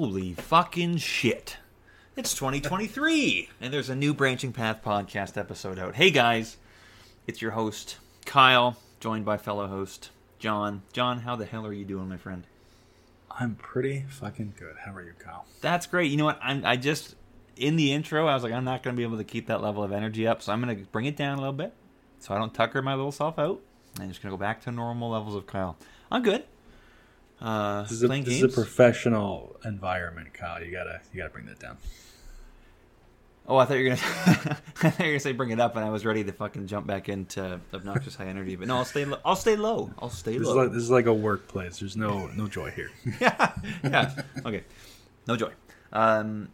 Holy fucking shit. It's 2023, and there's a new Branching Path podcast episode out. Hey guys, it's your host, Kyle, joined by fellow host, John. John, how the hell are you doing, my friend? I'm pretty fucking good. How are you, Kyle? That's great. You know what? I'm, I just, in the intro, I was like, I'm not going to be able to keep that level of energy up, so I'm going to bring it down a little bit so I don't tucker my little self out. I'm just going to go back to normal levels of Kyle. I'm good. Uh, This is, a, this is a professional environment, Kyle. You gotta you gotta bring that down. Oh, I thought you were gonna. I thought you were gonna say bring it up, and I was ready to fucking jump back into obnoxious high energy. But no, I'll stay. Lo- I'll stay low. I'll stay This is low. like this is like a workplace. There's no no joy here. yeah, yeah. Okay, no joy. Um,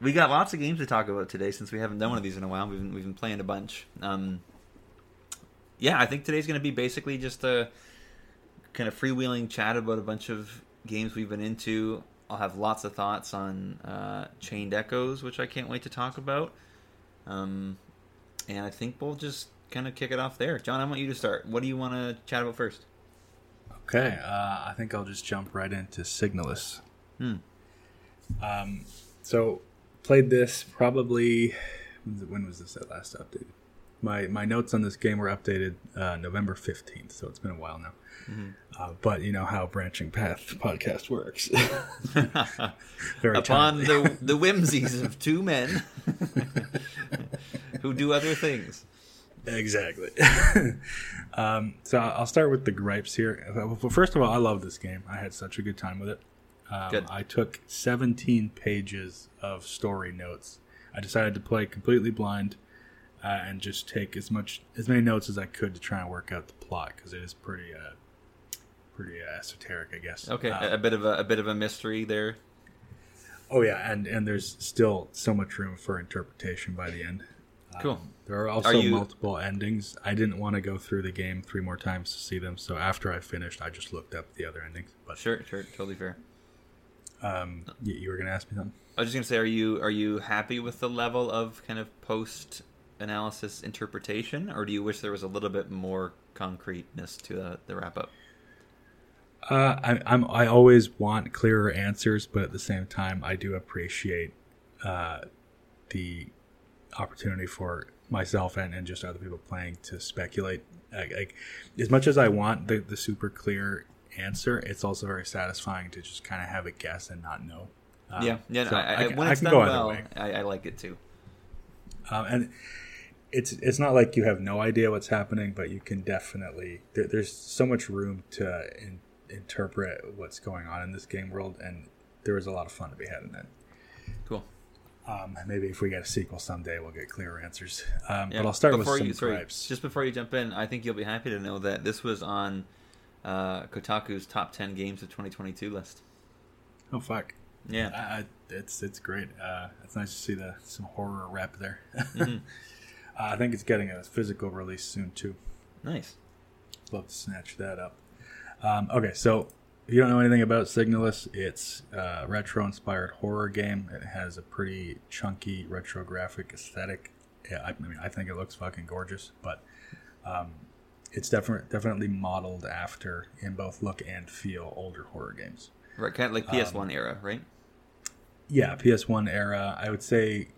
we got lots of games to talk about today since we haven't done one of these in a while. We've been, we've been playing a bunch. Um, yeah, I think today's going to be basically just a kind of freewheeling chat about a bunch of games we've been into. I'll have lots of thoughts on uh, Chained Echoes, which I can't wait to talk about. Um, and I think we'll just kind of kick it off there. John, I want you to start. What do you want to chat about first? Okay, uh, I think I'll just jump right into Signalis. Hmm. Um, so played this probably when was this at last updated? My my notes on this game were updated uh, November fifteenth, so it's been a while now. Uh, but you know how branching path podcast works. Very upon the the whimsies of two men who do other things. Exactly. um, so I'll start with the gripes here. Well, first of all, I love this game. I had such a good time with it. Um. I took 17 pages of story notes. I decided to play completely blind uh, and just take as much as many notes as I could to try and work out the plot because it is pretty uh, pretty uh, esoteric, I guess. Okay, Uh, a, a bit of a, a bit of a mystery there. oh yeah, and and there's still so much room for interpretation by the end. Cool. Um, there are also Are you- multiple endings. I didn't want to go through the game three more times to see them, so after I finished, I just looked up the other endings. But Sure, sure, totally fair. um, you, you were going to ask me something? I was just gonna say, are you are you happy with the level of kind of post analysis interpretation, or do you wish there was a little bit more concreteness to the, the wrap up? Uh, I, I'm I always want clearer answers, but at the same time, I do appreciate uh, the opportunity for myself and, and just other people playing to speculate. Like, like as much as I want the, the super clear answer, it's also very satisfying to just kind of have a guess and not know. Um, yeah, yeah. so I, I, can- when I it's done well, way. I, I like it too. Um, and it's it's not like you have no idea what's happening, but you can definitely there, there's so much room to in, interpret what's going on in this game world, and there was a lot of fun to be had in that. Cool. Um, maybe if we get a sequel someday, we'll get clearer answers. Um, Yeah. But I'll start with some you, sorry, gripes. Just before you jump in, I think you'll be happy to know that this was on uh, Kotaku's top ten games of 2022 list. oh fuck! Yeah. I, I, it's it's great. Uh, it's nice to see the some horror rep there. Mhm. uh, I think it's getting a physical release soon too. Nice. love to snatch that up. Um, okay, so if you don't know anything about Signalis, it's a retro inspired horror game. It has a pretty chunky retro graphic aesthetic. Yeah, I, I mean, I think it looks fucking gorgeous, but um, it's definitely definitely modeled after, in both look and feel, older horror games. Right, kind of like PS1 era, right? Yeah, PS1 era, I would say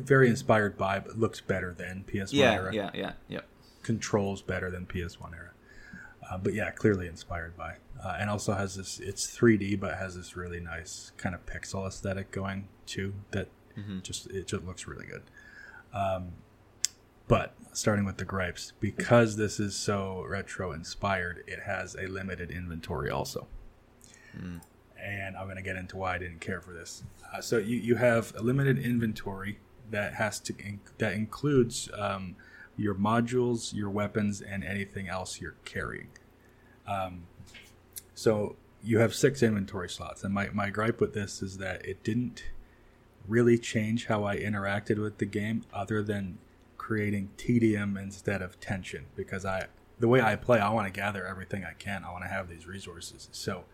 very inspired by, but looks better than PS1 Yeah, era. yeah, yeah, yeah. controls better than PS1 era. Uh, but yeah, clearly inspired by, uh, and also has this. It's 3D, but has this really nice kind of pixel aesthetic going too. That Mhm. just it just looks really good. Um, but starting with the gripes, because this is so retro inspired, it has a limited inventory also. Mm. And I'm going to get into why I didn't care for this. Uh, so you, you have a limited inventory that has to inc- that includes um, your modules, your weapons, and anything else you're carrying. Um, so you have six inventory slots, and my, my gripe with this is that it didn't really change how I interacted with the game, other than creating tedium instead of tension. Because I, the way I play, I want to gather everything I can. I want to have these resources. So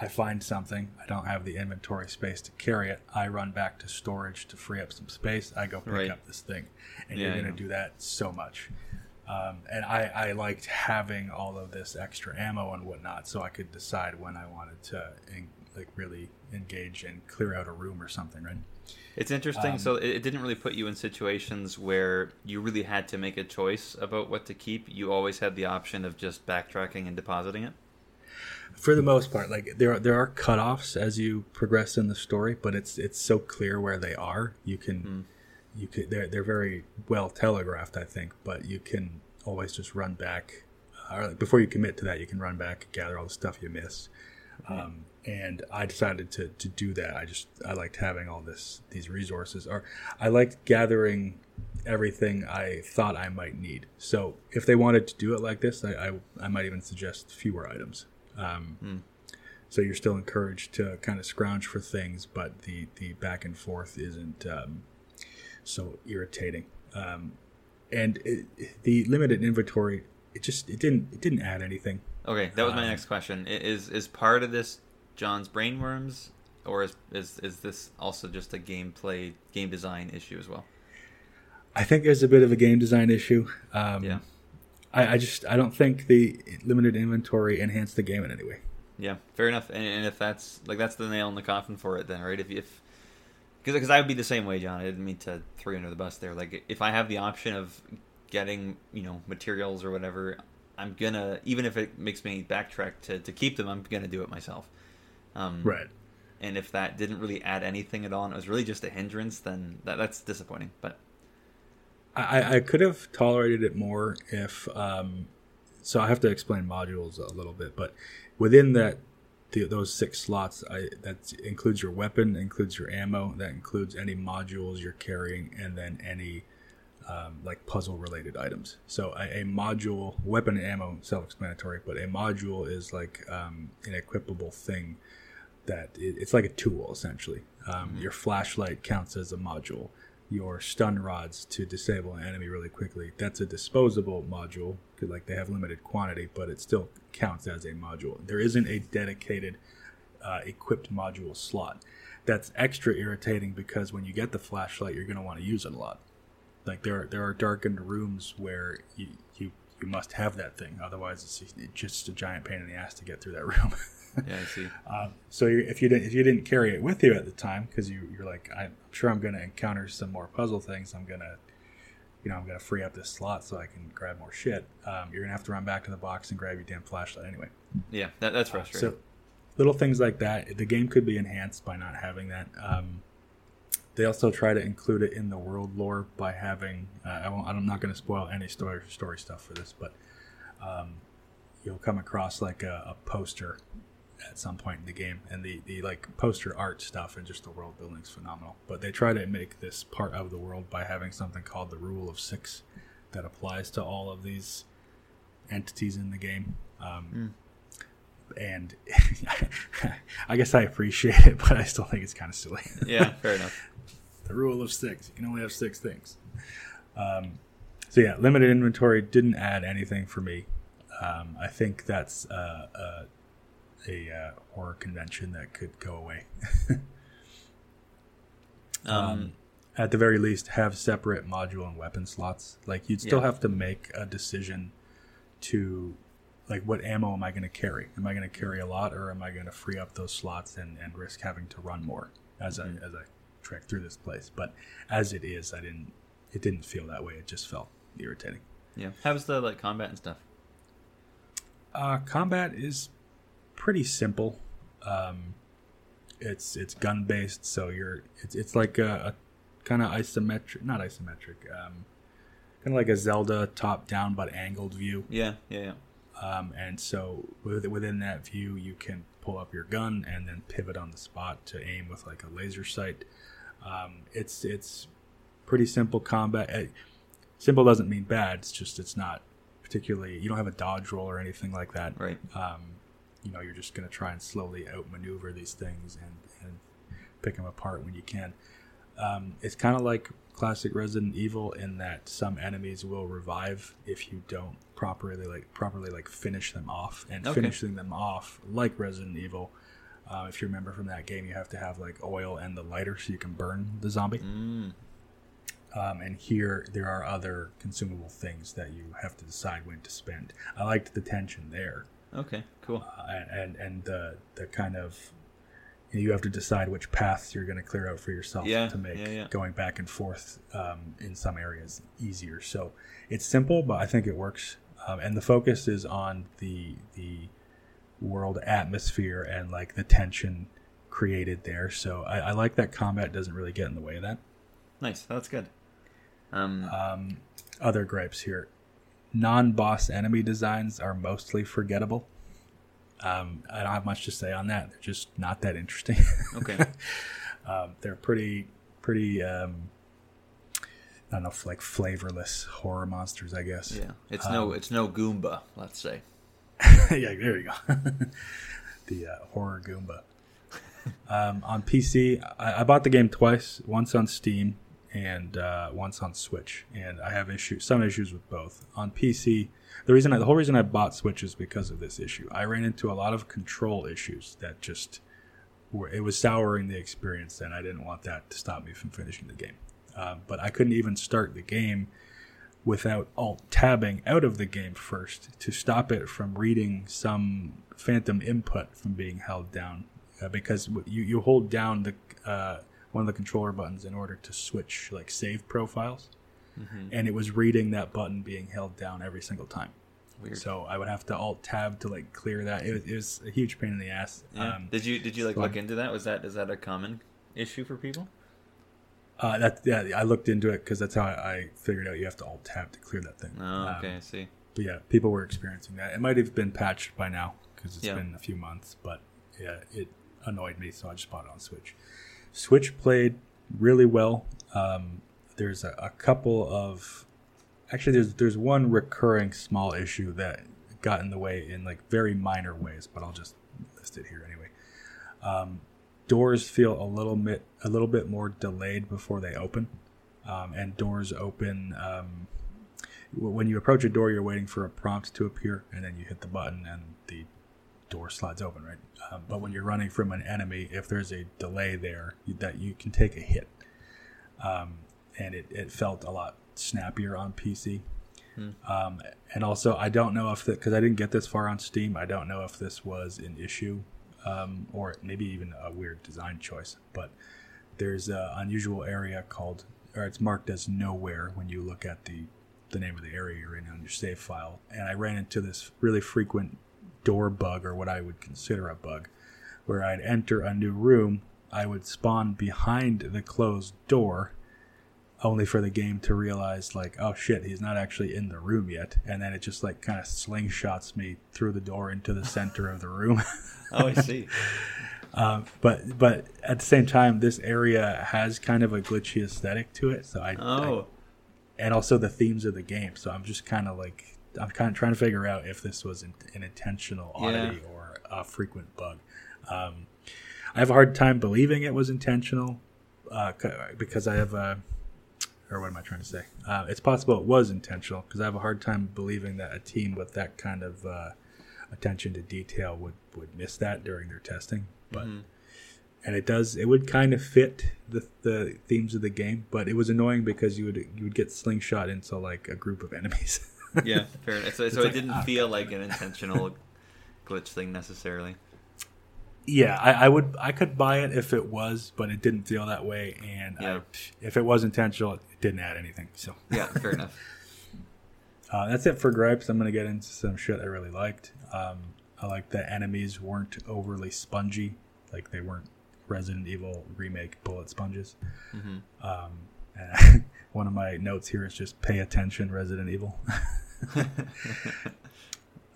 I find something, I don't have the inventory space to carry it. I run back to storage to free up some space. I go pick Right. up this thing, and Yeah, you're going to do that so much. Um, and I, I liked having all of this extra ammo and whatnot, so I could decide when I wanted to in, like really engage and clear out a room or something, right? It's interesting. Um, so it, didn't really put you in situations where you really had to make a choice about what to keep. You always had the option of just backtracking and depositing it. For the most part, like there are, there are cutoffs as you progress in the story, but it's it's so clear where they are. You can Mm. You could they're they're very well telegraphed, I think, but you can always just run back. Uh, or before you commit to that, you can run back, gather all the stuff you miss. Um, and I decided to, to do that. I just I liked having all this these resources, or I liked gathering everything I thought I might need. So if they wanted to do it like this, I I, I might even suggest fewer items. Um, Hmm. So you're still encouraged to kind of scrounge for things, but the the back and forth isn't um, so irritating. Um, and it, the limited inventory, it just it didn't it didn't add anything. Okay, that was my Um, next question. Is is part of this John's brainworms, or is is is this also just a gameplay game design issue as well? I think there's a bit of a game design issue. Um, Yeah. I, I just I don't think the limited inventory enhanced the game in any way. Yeah, fair enough. And, and if that's like that's the nail in the coffin for it, then right? If if because I would be the same way, John. I didn't mean to throw you under the bus there. Like if I have the option of getting you know materials or whatever, I'm gonna even if it makes me backtrack to to keep them, I'm gonna do it myself. Um, Right. And if that didn't really add anything at all, and it was really just a hindrance, then that, that's disappointing. But I, I could have tolerated it more if um, so I have to explain modules a little bit, but within that the, those six slots, I, that includes your weapon, includes your ammo, that includes any modules you're carrying, and then any um, like puzzle related items. So a, a module, weapon and ammo, self-explanatory, but a module is like um, an equipable thing that it, it's like a tool essentially. Um, Your flashlight counts as a module. Your stun rods to disable an enemy really quickly. That's a disposable module because like they have limited quantity, but it still counts as a module. There isn't a dedicated uh, equipped module slot. That's extra irritating because when you get the flashlight, you're going to want to use it a lot. Like there, are, there are darkened rooms where you, you you must have that thing. Otherwise, it's it's just a giant pain in the ass to get through that room. Yeah, I see. Um, so you if you didn't if you didn't carry it with you at the time because you you're like I'm sure I'm going to encounter some more puzzle things. I'm gonna you know I'm gonna free up this slot so I can grab more shit. Um, you're gonna have to run back to the box and grab your damn flashlight anyway. Yeah, that, that's frustrating. So little things like that. The game could be enhanced by not having that. Um, they also try to include it in the world lore by having. Uh, I won't, I'm not going to spoil any story story stuff for this, but um, you'll come across like a, a poster at some point in the game, and the the like poster art stuff and just the world building is phenomenal. But they try to make this part of the world by having something called the Rule of Six that applies to all of these entities in the game. Um, and I guess I appreciate it, but I still think it's kind of silly. yeah, fair enough. the rule of six. You can only have six things. Um, so yeah, limited inventory didn't add anything for me. Um, I think that's uh, uh, a uh, horror convention that could go away. Um, At the very least, have separate module and weapon slots. Like you'd still Yeah. have to make a decision to like what ammo am I going to carry? Am I going to carry a lot, or am I going to free up those slots and, and risk having to run more as I as I trek through this place? But as it is, I didn't. It didn't feel that way. It just felt irritating. yeah. How's the like combat and stuff? Uh, combat is pretty simple. Um, it's it's gun based, so you're it's it's like a, a kind of isometric, not isometric, um, kind of like a Zelda top down but angled view. Yeah, yeah, yeah. Um, and so with- within that view, you can pull up your gun and then pivot on the spot to aim with like a laser sight. Um, it's it's pretty simple combat. Uh, Simple doesn't mean bad. It's just it's not particularly. You don't have a dodge roll or anything like that. Right. Um, you know, you're just going to try and slowly outmaneuver these things and, and pick them apart when you can. Um, it's kind of like classic Resident Evil in that some enemies will revive if you don't properly like properly like finish them off and Okay. finishing them off like Resident Evil. Uh, if you remember from that game, you have to have like oil and the lighter so you can burn the zombie. Mm, Um, and here there are other consumable things that you have to decide when to spend. I liked the tension there okay, cool. uh, and and the the kind of you have to decide which paths you're going to clear out for yourself Yeah, to make yeah, yeah. going back and forth um, in some areas easier. So it's simple, but I think it works. Um, and the focus is on the the world atmosphere and like the tension created there. So I, I like that combat doesn't really get in the way of that. Nice. That's good. Um, Um, other gripes here: non-boss enemy designs are mostly forgettable. Um, I don't have much to say on that. They're just not that interesting. okay. um, they're pretty, pretty. Um, I don't know, like flavorless horror monsters, I guess. Yeah. It's no. Um, It's no Goomba. Let's say. yeah, there you go. the uh, horror Goomba. Um, on PC, I, I bought the game twice. Once on Steam and uh, once on Switch, and I have issues, some issues with both. On PC, the reason, I, the whole reason I bought Switch is because of this issue. I ran into a lot of control issues that just were, it was souring the experience, and I didn't want that to stop me from finishing the game. Um, but I couldn't even start the game without alt tabbing out of the game first to stop it from reading some phantom input from being held down uh, because you, you hold down the uh, one of the controller buttons in order to switch like save profiles Mm-hmm. and it was reading that button being held down every single time Weird. so i would have to alt tab to like clear that it was, it was a huge pain in the ass Yeah. um, did you did you like so look into that? Was that is that a common issue for people? uh, that, yeah, i looked into it because that's how I, figured out you have to alt tab to clear that thing Oh, Um, okay. I see. But yeah, people were experiencing that. It might have been patched by now because it's Yeah. been a few months, but yeah, it annoyed me, so I just bought it on Switch. Switch played really well. Um, there's a, a couple of actually there's there's one recurring small issue that got in the way in like very minor ways, but I'll just list it here anyway. Um, doors feel a little bit a little bit more delayed before they open, um, and doors open. Um, when you approach a door, you're waiting for a prompt to appear, and then you hit the button, and the door slides open, right? Um, but when you're running from an enemy, if there's a delay there, you, that you can take a hit, um, and it, it felt a lot snappier on PC. Um, and also, I don't know if that because I didn't get this far on Steam, I don't know if this was an issue um, or maybe even a weird design choice. But there's an unusual area called, or it's marked as nowhere when you look at the the name of the area you're in on your save file. And I ran into this really frequent door bug, or what I would consider a bug, where I'd enter a new room, I would spawn behind the closed door, only for the game to realize, like, oh shit, he's not actually in the room yet. And then it just, like, kind of slingshots me through the door into the center of the room. Oh, I see. Um, but but at the same time, this area has kind of a glitchy aesthetic to it. So I, I Oh, and also the themes of the game. So I'm just kind of like I'm kind of trying to figure out if this was an, an intentional oddity or a frequent bug. Um, I have a hard time believing it was intentional uh, because I have a or what am I trying to say? Uh, it's possible it was intentional because I have a hard time believing that a team with that kind of uh, attention to detail would would miss that during their testing. But Mhm. and it does it would kind of fit the the themes of the game, but it was annoying because you would you would get slingshot into like a group of enemies. yeah, fair enough. So, so like, it didn't ah, feel like an intentional glitch thing necessarily. yeah, I, I would I could buy it if it was, but it didn't feel that way. And Yeah. I, if it was intentional, it didn't add anything. So Yeah, fair enough. uh, that's it for gripes. I'm gonna get into some shit I really liked. Um, I like that enemies weren't overly spongy, like they weren't Resident Evil remake bullet sponges. hmm Um, and one of my notes here is just pay attention, Resident Evil.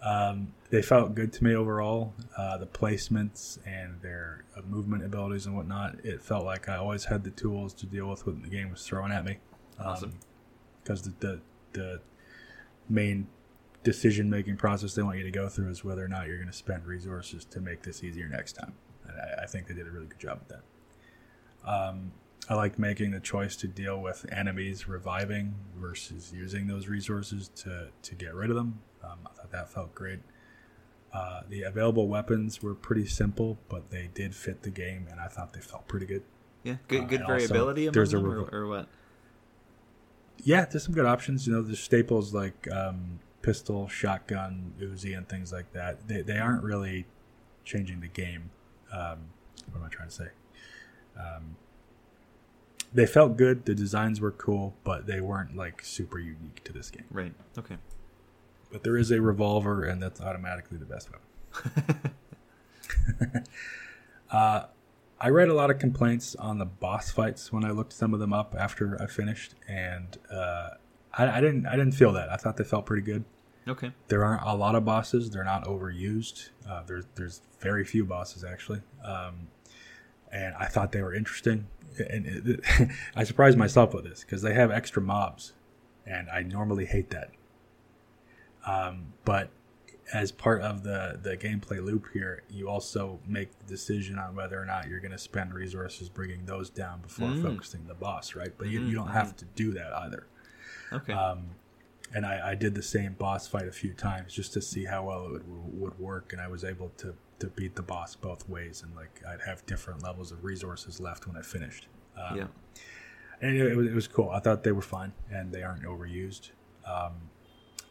Um, they felt good to me overall. Uh, the placements and their uh, movement abilities and whatnot. It felt like I always had the tools to deal with what the game was throwing at me. Awesome. Because the, the the main decision making process they want you to go through is whether or not you're going to spend resources to make this easier next time. And I, I think they did a really good job with that. Um, I liked making the choice to deal with enemies reviving versus using those resources to, to get rid of them. Um, I thought that felt great. Uh, the available weapons were pretty simple, but they did fit the game, and I thought they felt pretty good. Yeah, good Uh, good also, variability among there's a or, or what? Yeah, there's some good options. You know, there's staples like um, pistol, shotgun, Uzi, and things like that. They, they aren't really changing the game. Um, what am I trying to say? Um, they felt good. The designs were cool, but they weren't like super unique to this game. Right. Okay. But there is a revolver, and that's automatically the best weapon. uh, I read a lot of complaints on the boss fights when I looked some of them up after I finished, and uh, I, I didn't. I didn't feel that. I thought they felt pretty good. Okay. There aren't a lot of bosses. They're not overused. Uh, there's there's very few bosses actually, um, and I thought they were interesting. And it, I surprised myself with this because they have extra mobs, and I normally hate that. Um, but as part of the the gameplay loop here, you also make the decision on whether or not you're going to spend resources bringing those down before Mm. focusing the boss, right? But you, Mhm, you don't have to do that either. Okay. Um, and I, I did the same boss fight a few times just to see how well it would, would work, and I was able to to beat the boss both ways, and like I'd have different levels of resources left when I finished. Um, yeah. and it, it, was, it was cool. I thought they were fine, and they aren't overused. Um,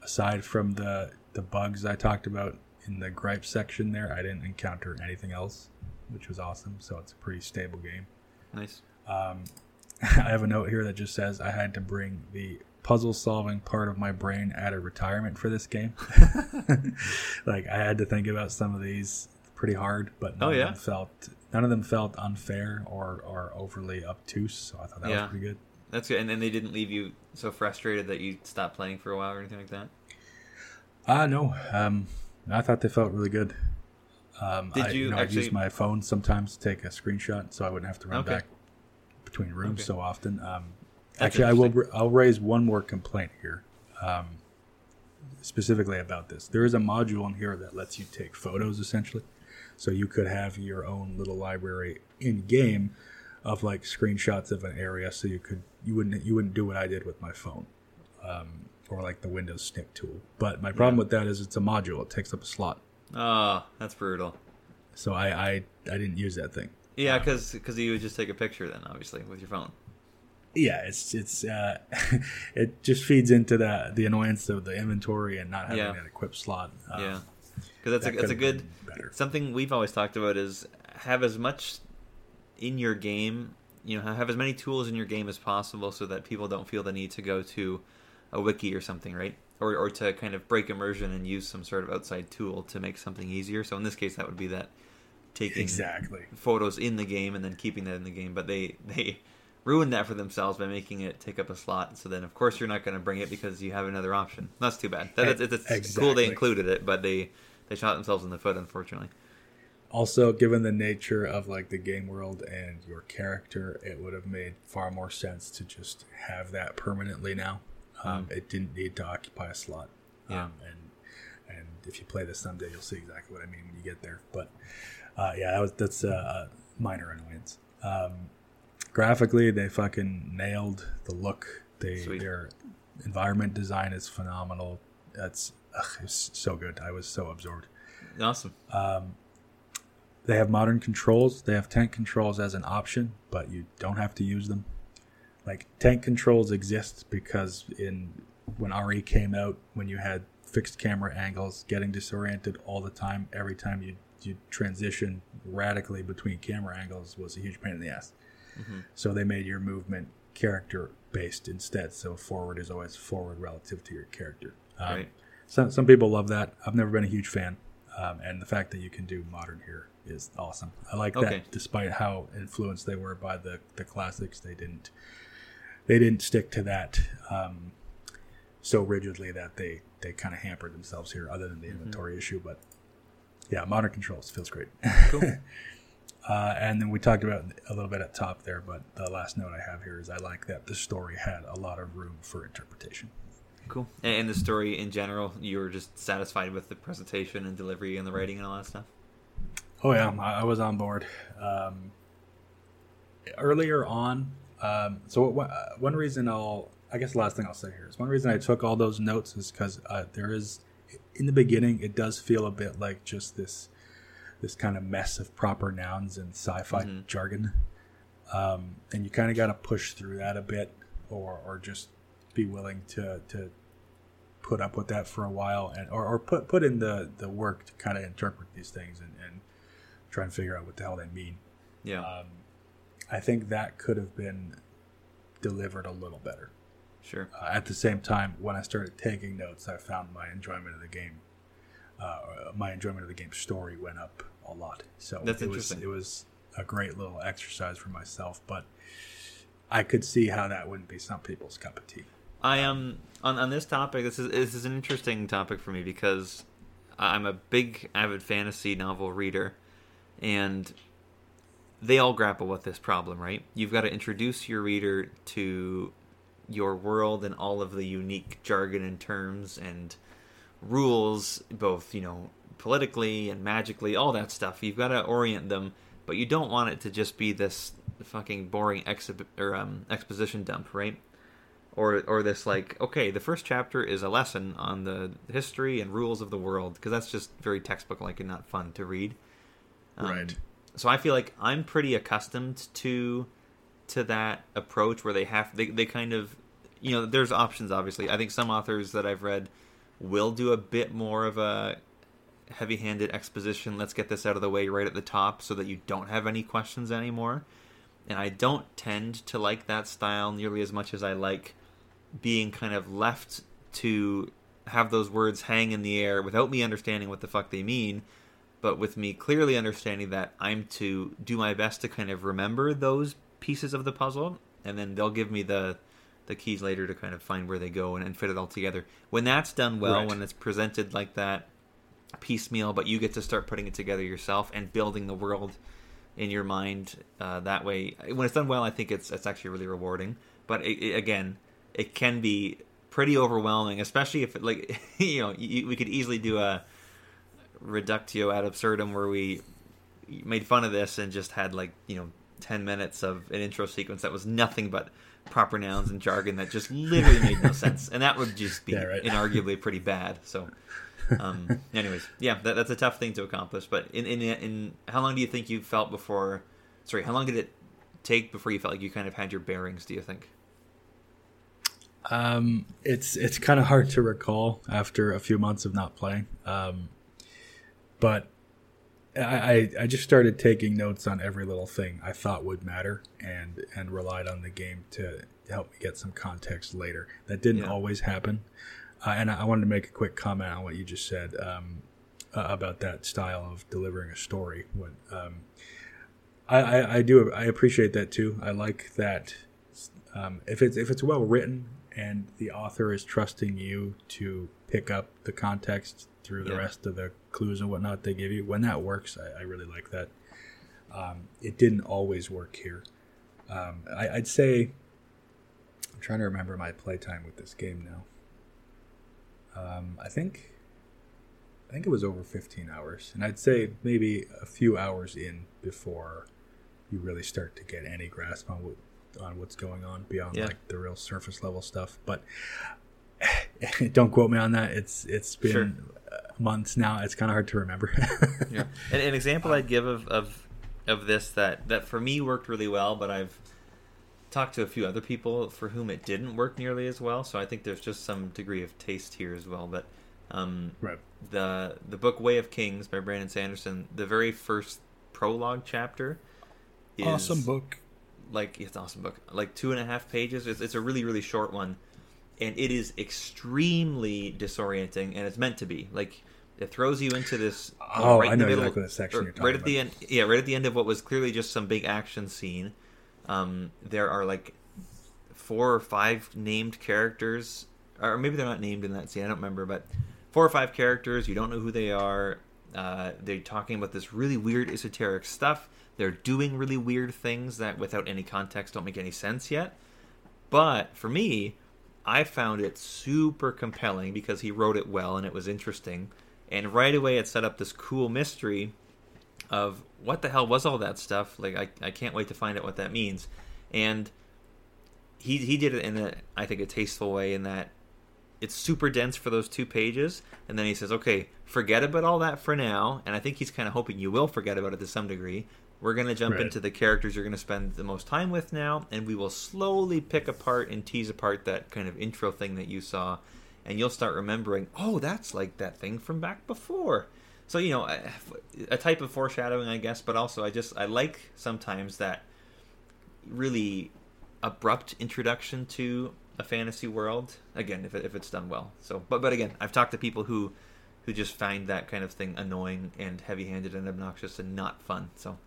aside from the the bugs I talked about in the gripe section, there I didn't encounter anything else, which was awesome. So it's a pretty stable game. Nice. Um, I have a note here that just says I had to bring the puzzle solving part of my brain out of retirement for this game. like I had to think about some of these pretty hard, but none Oh, yeah? of them felt none of them felt unfair or, or overly obtuse. So I thought that Yeah. was pretty good. That's good. And then they didn't leave you so frustrated that you stopped playing for a while or anything like that. Ah, no. Um, I thought they felt really good. Um, Did I, you know, I'd actually- use my phone sometimes to take a screenshot, so I wouldn't have to run Okay. back between rooms Okay. so often. Um, actually, I will. I'll raise one more complaint here, um, specifically about this. There is a module in here that lets you take photos, essentially. So you could have your own little library in game of like screenshots of an area. So you could you wouldn't you wouldn't do what I did with my phone. Um, or like the Windows Snip tool, but my problem Yeah. with that is it's a module; it takes up a slot. Oh, that's brutal. So I I, I didn't use that thing. Yeah, because because you would just take a picture then, obviously, with your phone. Yeah, it's it's uh, it just feeds into the the annoyance of the inventory and not having Yeah. an equipped slot. Um, yeah, because that's that a that's a good something we've always talked about is have as much in your game, you know, have as many tools in your game as possible, so that people don't feel the need to go to a wiki or something, right? Or or to kind of break immersion and use some sort of outside tool to make something easier. So in this case, that would be that taking Exactly. photos in the game and then keeping that in the game. But they they ruined that for themselves by making it take up a slot. So then, of course, you're not going to bring it because you have another option. That's too bad. That, it's, it's cool they included it, but they they shot themselves in the foot, unfortunately. Also, given the nature of like the game world and your character, it would have made far more sense to just have that permanently now. Um, It didn't need to occupy a slot. Yeah. Um, and and if you play this someday, you'll see exactly what I mean when you get there. But uh, yeah, that was that's a minor annoyance. Um, graphically, they fucking nailed the look. They Sweet. their environment design is phenomenal. That's ugh, it's so good. I was so absorbed. Awesome. Um, they have modern controls. They have tank controls as an option, but you don't have to use them. Like tank controls exist because in when RE came out, when you had fixed camera angles, getting disoriented all the time, every time you you transition radically between camera angles was a huge pain in the ass. Mhm. So they made your movement character based instead. So forward is always forward relative to your character. Um, Right. Some some people love that. I've never been a huge fan, um, and the fact that you can do modern here is awesome. I like Okay. that. Despite how influenced they were by the the classics, they didn't they didn't stick to that um, so rigidly that they they kind of hampered themselves here, other than the inventory issue. But yeah, modern controls feels great. Cool. Uh, and then we talked about a little bit at top there, but the last note I have here is I like that the story had a lot of room for interpretation. Cool. And, and the story in general, you were just satisfied with the presentation and delivery and the writing and all that stuff. Oh yeah, I, I was on board. Um, earlier on, um, so what, uh, one reason I'll, I guess the last thing I'll say here is one reason I took all those notes is because uh, there is, in the beginning, it does feel a bit like just this, this kind of mess of proper nouns and sci-fi Mhm. jargon, um, and you kind of got to push through that a bit, or or just be willing to to put up with that for a while and or, or put put in the the work to kind of interpret these things and, and try and figure out what the hell they mean Yeah. Um, I think that could have been delivered a little better. Sure. Uh, at the same time, when I started taking notes, I found my enjoyment of the game, uh, my enjoyment of the game story went up a lot. So That's it was interesting. it was a great little exercise for myself, but I could see how that wouldn't be some people's cup of tea. I am on on this topic. This is this is an interesting topic for me because I'm a big avid fantasy novel reader, and they all grapple with this problem. Right? You've got to introduce your reader to your world and all of the unique jargon and terms and rules, both you know politically and magically, all that stuff. You've got to orient them, but you don't want it to just be this fucking boring or um, exposition dump, right? Or or this like okay the first chapter is a lesson on the history and rules of the world because that's just very textbook like and not fun to read. Um, Right. so i feel like i'm pretty accustomed to to that approach where they have they, they kind of you know there's options obviously. I think some authors that i've read will do a bit more of a heavy-handed exposition let's get this out of the way right at the top so that you don't have any questions anymore. And I don't tend to like that style nearly as much as I like being kind of left to have those words hang in the air without me understanding what the fuck they mean, but with me clearly understanding that I'm to do my best to kind of remember those pieces of the puzzle, and then they'll give me the the keys later to kind of find where they go and, and fit it all together. When that's done well, Right. when it's presented like that piecemeal, but you get to start putting it together yourself and building the world in your mind uh, that way. When it's done well, I think it's it's actually really rewarding. But it, it- again, it can be pretty overwhelming, especially if it, like you know you, we could easily do a reductio ad absurdum where we made fun of this and just had like you know 10 minutes of an intro sequence that was nothing but proper nouns and jargon that just literally made no sense. And that would just be Yeah, right. inarguably pretty bad. So um anyways yeah that, that's a tough thing to accomplish. But in, in in how long do you think you felt before sorry how long did it take before you felt like you kind of had your bearings do you think Um, it's it's kind of hard to recall after a few months of not playing. Um, but I, I just started taking notes on every little thing I thought would matter, and and relied on the game to help me get some context later. That didn't Yeah. always happen, uh, and I I wanted to make a quick comment on what you just said um, uh, about that style of delivering a story. When um, I, I, I do I appreciate that too. I like that um, if it's if it's well written and the author is trusting you to pick up the context through the Yeah. rest of the clues and whatnot they give you. When that works, I, I really like that. Um, it didn't always work here. Um, I, I'd say I'm trying to remember my playtime with this game now. Um, I think I think it was over 15 hours, and I'd say maybe a few hours in before you really start to get any grasp on what on what's going on beyond Yeah. like the real surface level stuff. But don't quote me on that. It's it's been Sure. uh, months now. It's kind of hard to remember. yeah. An, an example I'd give of, of of this that that for me worked really well, but I've talked to a few other people for whom it didn't work nearly as well. So I think there's just some degree of taste here as well. But um, right. the the book Way of Kings by Brandon Sanderson, the very first prologue chapter is Awesome book. Like it's an awesome book. Like two and a half pages. It's, it's a really really short one. And it is extremely disorienting and it's meant to be. Like it throws you into this Oh, right I know middle exactly the section you're talking right at the end yeah right at the end of what was clearly just some big action scene. Um, there are like four or five named characters or maybe they're not named in that scene i don't remember but four or five characters you don't know who they are uh, they're talking about this really weird esoteric stuff they're doing really weird things that without any context don't make any sense yet. But for me i found it super compelling because he wrote it well and it was interesting. And right away it set up this cool mystery of what the hell was all that stuff? Like i, I can't wait to find out what that means. And he he did it in a I think a tasteful way in that it's super dense for those two pages, and then he says, "Okay, forget about all that for now." And I think he's kind of hoping you will forget about it to some degree. We're going to jump Right. into the characters you're going to spend the most time with now, and we will slowly pick apart and tease apart that kind of intro thing that you saw, and you'll start remembering, "Oh, that's like that thing from back before." So you know, a, a type of foreshadowing, I guess, but also I just I like sometimes that really abrupt introduction to a fantasy world. Again, if it, if it's done well. So, but but again, I've talked to people who who just find that kind of thing annoying and heavy-handed and obnoxious and not fun. So,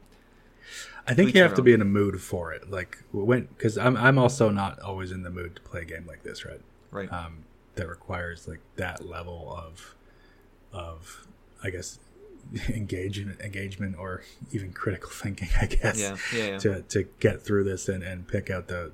I think each you have to be in a mood for it. Like when, because I'm I'm also not always in the mood to play a game like this, right? right, Um, that requires like that level of of I guess engagement engagement or even critical thinking. I guess yeah, yeah, yeah. to to get through this and and pick out the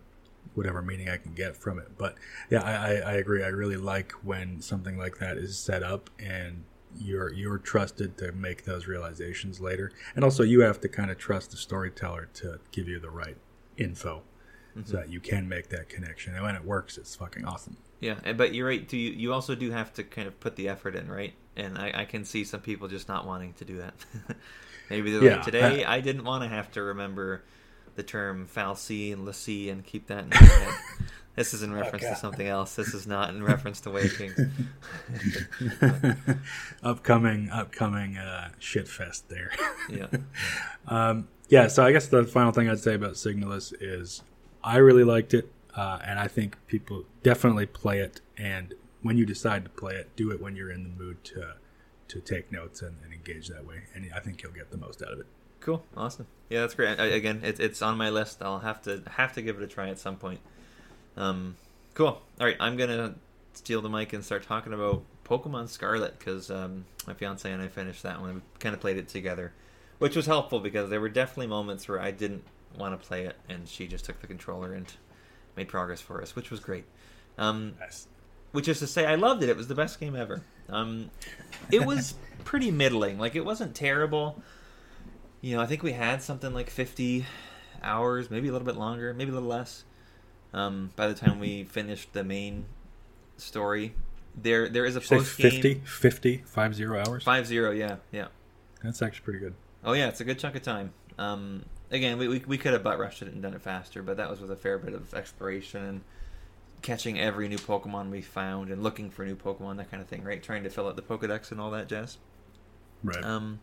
whatever meaning I can get from it. But yeah, I, I, I agree. I really like when something like that is set up and you're you're trusted to make those realizations later. And also you have to kind of trust the storyteller to give you the right info mm-hmm. so that you can make that connection. And when it works, it's fucking awesome. Yeah, but you're right. Do you, you also do have to kind of put the effort in, right? And I, I can see some people just not wanting to do that. Maybe they're Yeah, like, today I didn't want to have to remember the term falsi and lassie and keep that in my head. This is in reference to something else. This is not in reference to Wakings. upcoming upcoming uh, shit fest there. Yeah, Um, yeah, so I guess the final thing I'd say about Signalis is I really liked it, uh, and I think people definitely play it. And when you decide to play it, do it when you're in the mood to to take notes and, and engage that way. And I think you'll get the most out of it. cool, awesome. Yeah, that's great. I, again, it, it's on my list. I'll have to have to give it a try at some point. Um, cool. All right, I'm gonna steal the mic and start talking about Pokemon Scarlet because um, my fiance and I finished that one. We kind of played it together, which was helpful because there were definitely moments where I didn't want to play it, and she just took the controller and made progress for us, which was great. Um, Nice. which is to say, I loved it. It was the best game ever. Um, it was pretty middling. Like it wasn't terrible. You know, I think we had something like fifty hours, maybe a little bit longer, maybe a little less. Um, by the time we finished the main story, there there is a post 50, game 50, five zero hours. five zero. Yeah, yeah. That's actually pretty good. Oh yeah, it's a good chunk of time. Um, again, we, we we could have butt rushed it and done it faster, but that was with a fair bit of exploration and catching every new Pokemon we found and looking for new Pokemon, that kind of thing, right? Trying to fill out the Pokedex and all that jazz. Right. Um,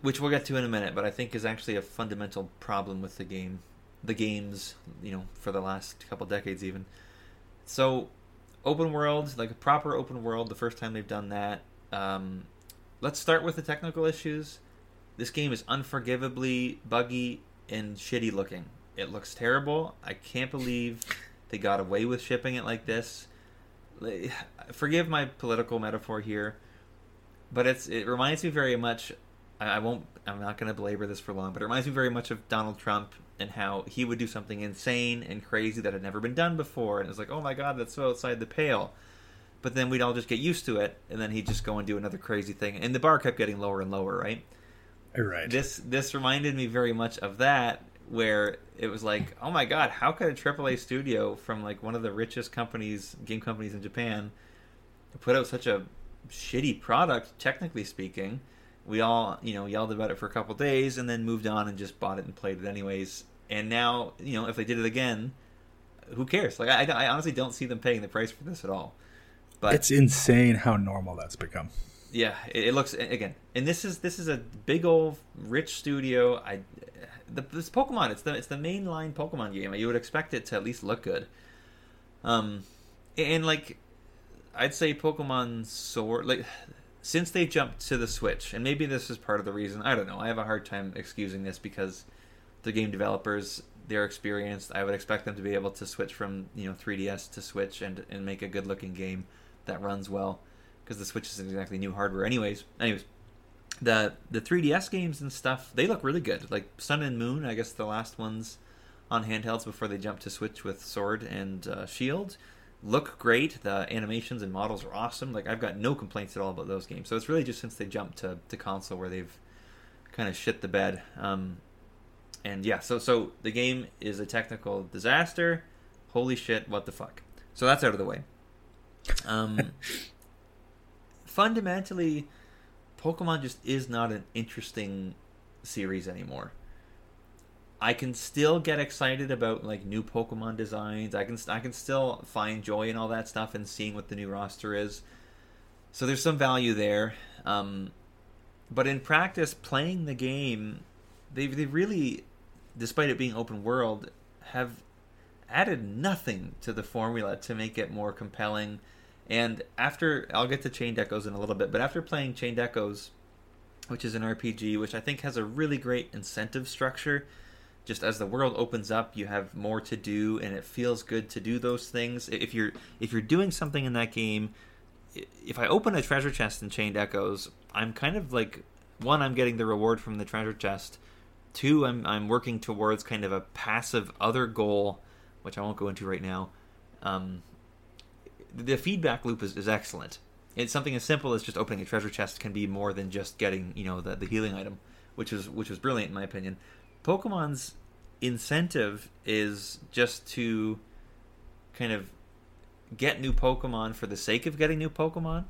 which we'll get to in a minute, but I think is actually a fundamental problem with the game, the games, you know, for the last couple decades even. So, open world, like a proper open world, the first time they've done that. Um, let's start with the technical issues. This game is unforgivably buggy and shitty looking. It looks terrible. I can't believe they got away with shipping it like this. Forgive my political metaphor here, but it's it reminds me very much. I, won't. I'm not going to belabor this for long, but it reminds me very much of Donald Trump and how he would do something insane and crazy that had never been done before, and it's like, oh my god, that's so outside the pale. But then we'd all just get used to it, and then he'd just go and do another crazy thing, and the bar kept getting lower and lower, right? right. This this reminded me very much of that, where it was like, oh my god, how could a AAA studio from like one of the richest companies, game companies in Japan, put out such a shitty product, technically speaking? We all, you know, yelled about it for a couple days and then moved on and just bought it and played it anyways. And now, you know, if they did it again, who cares? Like, I, I honestly don't see them paying the price for this at all. But it's insane how normal that's become. yeah, it, it looks again, and this is this is a big old rich studio. I the, this Pokemon, it's the it's the mainline Pokemon game. You would expect it to at least look good. Um, and like I'd say Pokemon Sword, like since they jumped to the Switch, and maybe this is part of the reason. I don't know. I have a hard time excusing this because the game developers they're experienced. I would expect them to be able to switch from you know 3DS to Switch and and make a good looking game that runs well because the Switch isn't exactly new hardware. Anyways, anyways, the the 3DS games and stuff they look really good. Like Sun and Moon, I guess the last ones on handhelds before they jumped to Switch with Sword and uh, Shield look great. The animations and models are awesome. Like I've got no complaints at all about those games. So it's really just since they jumped to, to console where they've kind of shit the bed. Um, and yeah, so so the game is a technical disaster. Holy shit, what the fuck? So that's out of the way. Um, fundamentally, Pokemon just is not an interesting series anymore. I can still get excited about like new Pokemon designs. I can I can still find joy in all that stuff and seeing what the new roster is. So there's some value there. Um, but in practice, playing the game, they they really, despite it being open world, have added nothing to the formula to make it more compelling. And after I'll get to Chained Echoes in a little bit, but after playing Chained Echoes, which is an RPG, which I think has a really great incentive structure. Just as the world opens up, you have more to do, and it feels good to do those things. If you're if you're doing something in that game, if I open a treasure chest in Chained Echoes, I'm kind of like one, I'm getting the reward from the treasure chest. Two, I'm I'm working towards kind of a passive other goal, which I won't go into right now. Um, the feedback loop is, is excellent it's something as simple as just opening a treasure chest can be more than just getting you know the, the healing item which is which was brilliant in my opinion pokemon's incentive is just to kind of get new pokemon for the sake of getting new pokemon.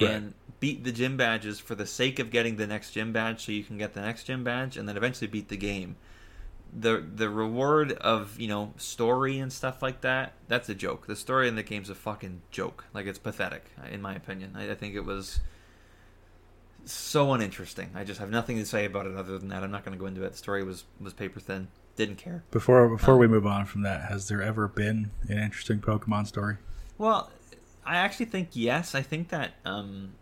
Right. and beat the gym badges for the sake of getting the next gym badge so you can get the next gym badge and then eventually beat the game. The the reward of you know story and stuff like that that's a joke. The story in the game's a fucking joke. Like it's pathetic in my opinion. I, I think it was so uninteresting. I just have nothing to say about it other than that. I'm not going to go into it. The story was was paper thin. Didn't care. Before before um, we move on from that has there ever been an interesting pokemon story? Well i actually think yes. I think that um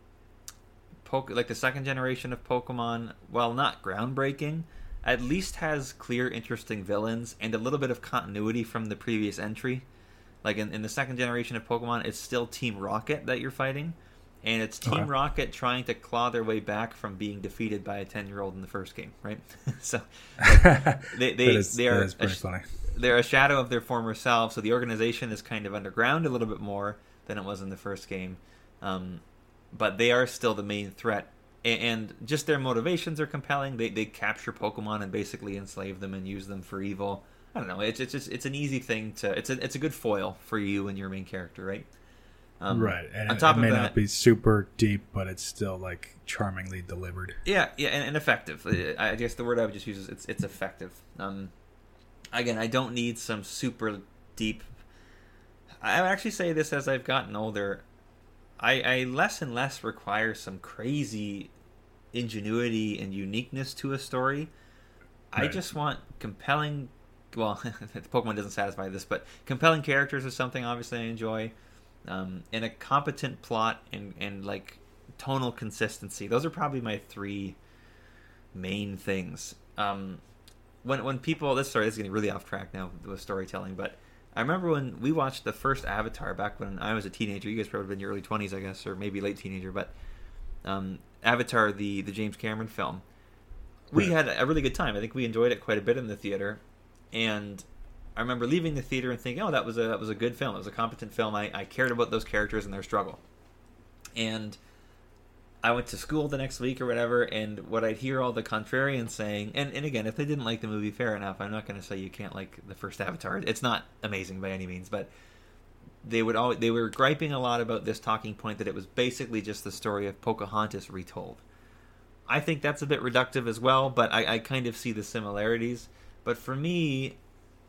Poke, like the second generation of pokemon while not groundbreaking at least has clear, interesting villains and a little bit of continuity from the previous entry. Like in, in the second generation of Pokemon, it's still Team Rocket that you're fighting, and it's Team okay. Rocket trying to claw their way back from being defeated by a ten year old in the first game, right? so they they, is, they are a, they're a shadow of their former self. So the organization is kind of underground a little bit more than it was in the first game, um, but they are still the main threat and just their motivations are compelling. They they capture Pokemon and basically enslave them and use them for evil. I don't know. It's it's just it's an easy thing to it's a it's a good foil for you and your main character, right? Um, right. And on top it, it may that, not be super deep, but it's still like charmingly delivered. Yeah, yeah, and, and effective. I guess the word I would just use is it's it's effective. Um, again, I don't need some super deep. I would actually say this as I've gotten older. I, I less and less require some crazy ingenuity and uniqueness to a story. Right. I just want compelling. Well, Pokemon doesn't satisfy this, but compelling characters is something obviously I enjoy, um, and a competent plot and and like tonal consistency. Those are probably my three main things. Um, when when people this story is getting really off track now with storytelling, but I remember when we watched the first Avatar back when I was a teenager. You guys probably been in your early twenties, I guess, or maybe late teenager. But um, Avatar, the the James Cameron film, we had a really good time. I think we enjoyed it quite a bit in the theater, and I remember leaving the theater and thinking, "Oh, that was a that was a good film. It was a competent film. I, I cared about those characters and their struggle." And I went to school the next week or whatever, and what I'd hear all the contrarians saying, and, and again, if they didn't like the movie, fair enough. I'm not going to say you can't like the first Avatar. It's not amazing by any means, but they would always they were griping a lot about this talking point that it was basically just the story of Pocahontas retold. I think that's a bit reductive as well, but I, I kind of see the similarities. But for me,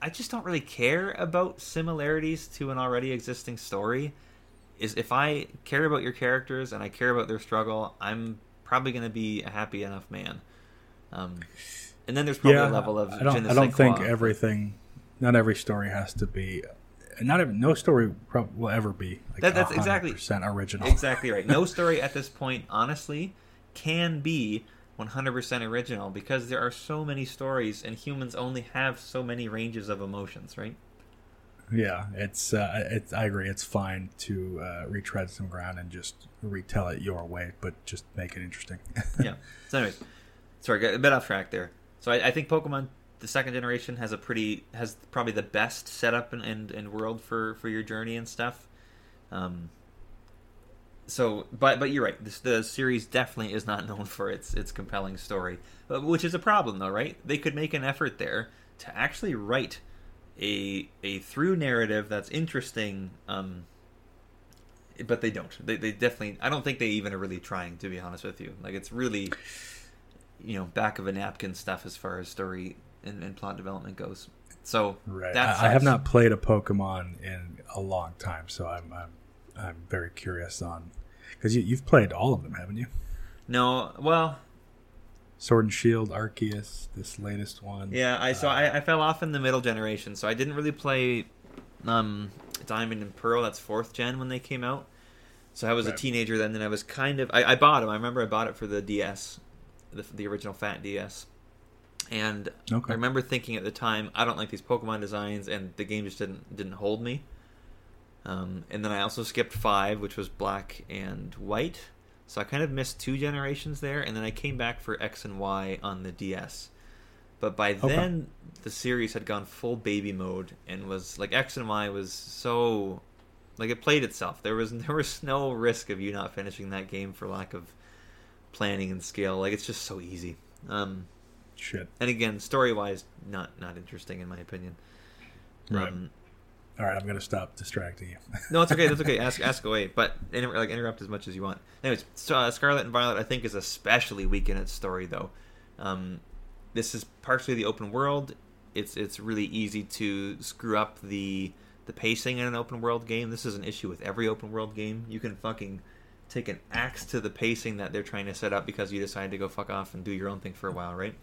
I just don't really care about similarities to an already existing story. Is if I care about your characters and I care about their struggle, I'm probably going to be a happy enough man. Um, and then there's probably yeah, a level of I don't, I don't think everything, not every story has to be not even no story will ever be like that, that's exactly original. Exactly right. No story at this point, honestly, can be 100% original because there are so many stories and humans only have so many ranges of emotions, right? Yeah, it's uh, it's I agree. It's fine to uh, retread some ground and just retell it your way, but just make it interesting. yeah. So, anyways, sorry, got a bit off track there. So I, I think Pokemon the second generation has a pretty has probably the best setup and, and, and world for for your journey and stuff. Um, so, but but you're right. This, the series definitely is not known for its its compelling story, uh, which is a problem, though, right? They could make an effort there to actually write a a through narrative that's interesting. Um, but they don't. They they definitely. I don't think they even are really trying. To be honest with you, like it's really, you know, back of a napkin stuff as far as story and, and plot development goes. So right. I, I, have not played a Pokemon in a long time, so I'm I'm, I'm very curious on because you, you've played all of them, haven't you? No, well, Sword and Shield, Arceus, this latest one. yeah. I so I, I fell off in the middle generation, so I didn't really play um, Diamond and Pearl. That's fourth gen when they came out. So I was a teenager then, and I was kind of I, I bought them. I remember I bought it for the DS, the, the original Fat DS, and Okay. I remember thinking at the time, I don't like these Pokemon designs, and the game just didn't didn't hold me. Um, and then I also skipped five, which was black and white. So I kind of missed two generations there, and then I came back for X and Y on the DS. But by Okay. then, the series had gone full baby mode and was like X and Y was so like it played itself. There was there was no risk of you not finishing that game for lack of planning and skill. Like it's just so easy. Um, Shit. and again, story wise, not not interesting in my opinion. Right. Um, All right, I'm gonna stop distracting you. no, it's okay. That's okay. Ask ask away, but inter- like interrupt as much as you want. Anyways, so, uh, Scarlet and Violet, I think, is especially weak in its story, though. Um, this is partially the open world. It's it's really easy to screw up the the pacing in an open world game. This is an issue with every open world game. You can fucking take an axe to the pacing that they're trying to set up because you decided to go fuck off and do your own thing for a while, right?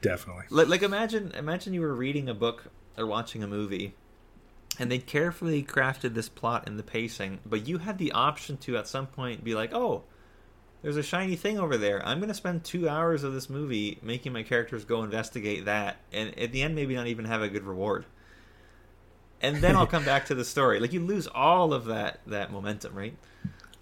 Definitely. like, like imagine imagine you were reading a book or watching a movie and they carefully crafted this plot and the pacing but you had the option to at some point be like oh there's a shiny thing over there i'm going to spend two hours of this movie making my characters go investigate that and at the end maybe not even have a good reward and then i'll come back to the story like you lose all of that that momentum right